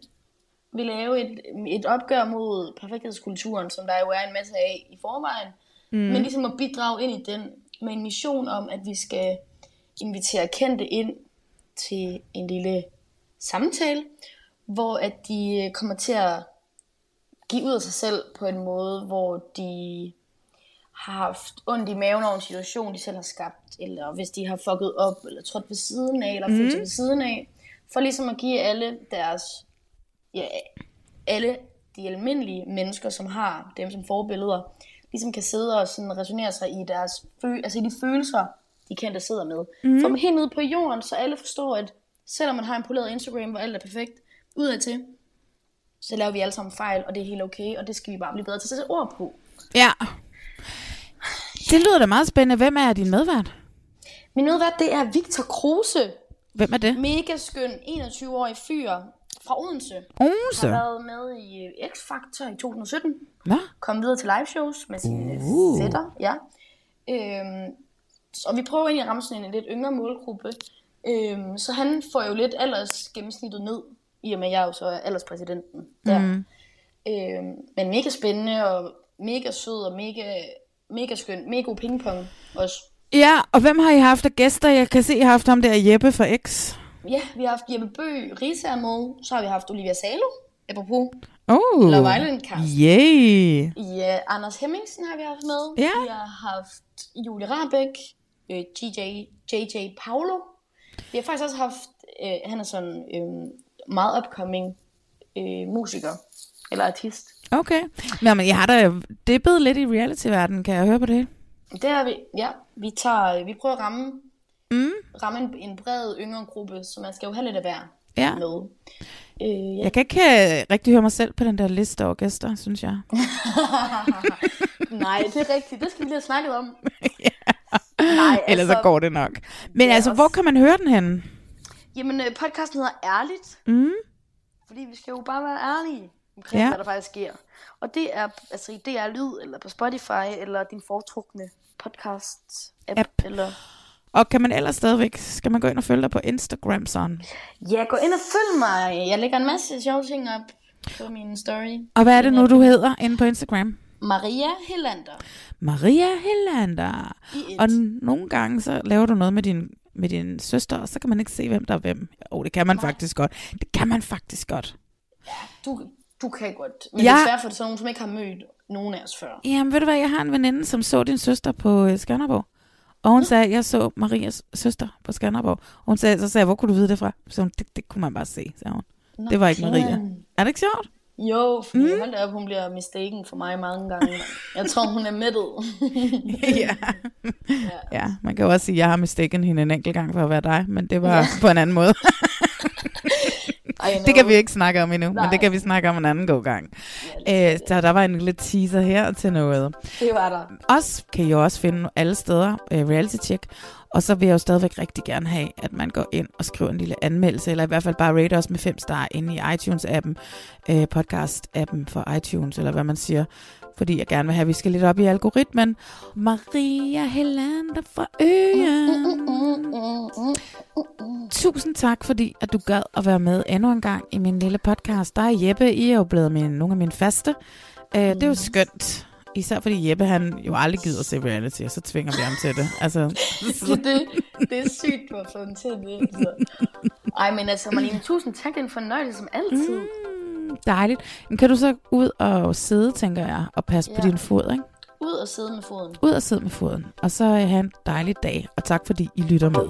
vil lave et, et opgør mod perfekthedskulturen, som der jo er en masse af i forvejen. Mm. Men ligesom at bidrage ind i den med en mission om, at vi skal invitere kendte ind til en lille samtale, hvor at de øh, kommer til at give ud af sig selv på en måde, hvor de har haft ondt i maven over en situation, de selv har skabt, eller hvis de har fucket op, eller trådt ved siden af, eller følt sig Mhm. ved siden af, for ligesom at give alle deres, ja, alle de almindelige mennesker, som har dem som forbilleder, ligesom kan sidde og sådan resonere sig i deres fø- altså i de følelser, de kendte sidder med. Mm. For helt ned på jorden, så alle forstår, at selvom man har en poleret Instagram, hvor alt er perfekt, udadtil, så laver vi alle sammen fejl, og det er helt okay, og det skal vi bare blive bedre til at sætte ord på. Ja. Det lyder da meget spændende. Hvem er din medvært? Min medvært, det er Victor Kruse. Hvem er det? Mega skøn, 21-årig fyr fra Odense. Odense? Har været med i øh, X-Factor i 2017. Nå. Kom videre til live shows med sine Uh. fætter. Ja. Øhm, og vi prøver egentlig at ramme sådan en lidt yngre målgruppe. Øhm, så han får jo lidt aldersgennemsnittet ned, i og med at jeg jo så er alderspræsidenten der. Mm. Øhm, men mega spændende og mega sød og mega, mega skøn. Mega god pingpong også. Ja, og hvem har I haft af gæster? Jeg kan se, I har haft ham der Jeppe fra X. Ja, vi har haft Jeppe Bø, Risa er med. Så har vi haft Olivia Salo, apropos. Oh. Love Island cast. Yay. Ja, Anders Hemmingsen har vi haft med. Ja. Vi har haft Julie Rabeck, øh, JJ, JJ Paolo. Vi har faktisk også haft, øh, han er sådan øh, meget upcoming øh, musiker, eller artist. Okay. Men, men jeg har da dippet lidt i reality-verdenen, kan jeg høre på det? Det er vi, ja. Vi, tager, vi prøver at ramme, Mm. ramme en, en bred yngre gruppe, så man skal jo have lidt af hver Ja. med. Øh, ja. Jeg kan ikke øh, rigtig høre mig selv på den der liste over gæster, synes jeg. Nej, det er rigtigt. Det skal vi lige have snakket om. Nej, Ellers så går det nok. Men Ja, altså, også- hvor kan man høre den henne? Jamen, øh, podcasten hedder Ærligt, Mm. fordi vi skal jo bare være ærlige omkring, Ja. ja. hvad der faktisk sker. Og det er altså i DR Lyd, eller på Spotify, eller din foretrukne podcast-app. App. Eller... Og kan man ellers stadigvæk, skal man gå ind og følge dig på Instagram sådan? Ja, gå ind og følg mig. Jeg lægger en masse sjove ting op på min story. Og hvad er det nu, du hedder inde på Instagram? Maria Hellander. Maria Hellander. Og nogle gange så laver du noget med din, med din søster, og så kan man ikke se, hvem der er hvem. Jo, det kan man faktisk godt. Det kan man faktisk godt. Du, du kan godt. Men Ja. ja. det er svært for sådan nogen, som ikke har mødt nogen af os før. Jamen, ved du hvad, jeg har en veninde, som så din søster på øh, Skanderborg. Og hun sagde, jeg så Marias søster på Skanderborg. Og hun sagde, så sagde jeg, hvor kunne du vide det fra? Så hun, det, det kunne man bare se, sagde hun. Nå, det var ikke Maria. Er det ikke sjovt? Jo, fordi mm. hold op, hun bliver mistaken for mig mange gange. Jeg tror, hun er mættet. ja. Ja, man kan jo også sige, at jeg har mistaken hende en enkelt gang for at være dig, men det var ja. på en anden måde. det kan vi ikke snakke om endnu, Nej. men det kan vi snakke om en anden god gang. Ja, så der var en lille teaser her til noget. Det var der. Også kan I jo også finde alle steder uh, reality check. Og så vil jeg jo stadigvæk rigtig gerne have, at man går ind og skriver en lille anmeldelse, eller i hvert fald bare rate os med fem star inde i iTunes-appen, uh, podcast-appen for iTunes, eller hvad man siger. Fordi jeg gerne vil have, at vi skal lidt op i algoritmen. Maria Helander fra Øen. Tusind tak, fordi at du gad at være med endnu en gang i min lille podcast. Der er Jeppe, I er jo blevet min, nogle af mine faste. Uh, det er jo skønt. Især fordi Jeppe, han jo aldrig gider at se reality, og så tvinger vi ham til det. Altså, det, det, det er sygt, du har fået til det. Altså. Ej, men altså, Marlene, tusind tak. Det er en fornøjelse som altid. Mm. Dejligt. Men kan du så ud og sidde, tænker jeg, og passe ja. på din fod, ikke? Ud og sidde med foden. Ud og sidde med foden. Og så øh, have en dejlig dag. Og tak fordi I lytter med.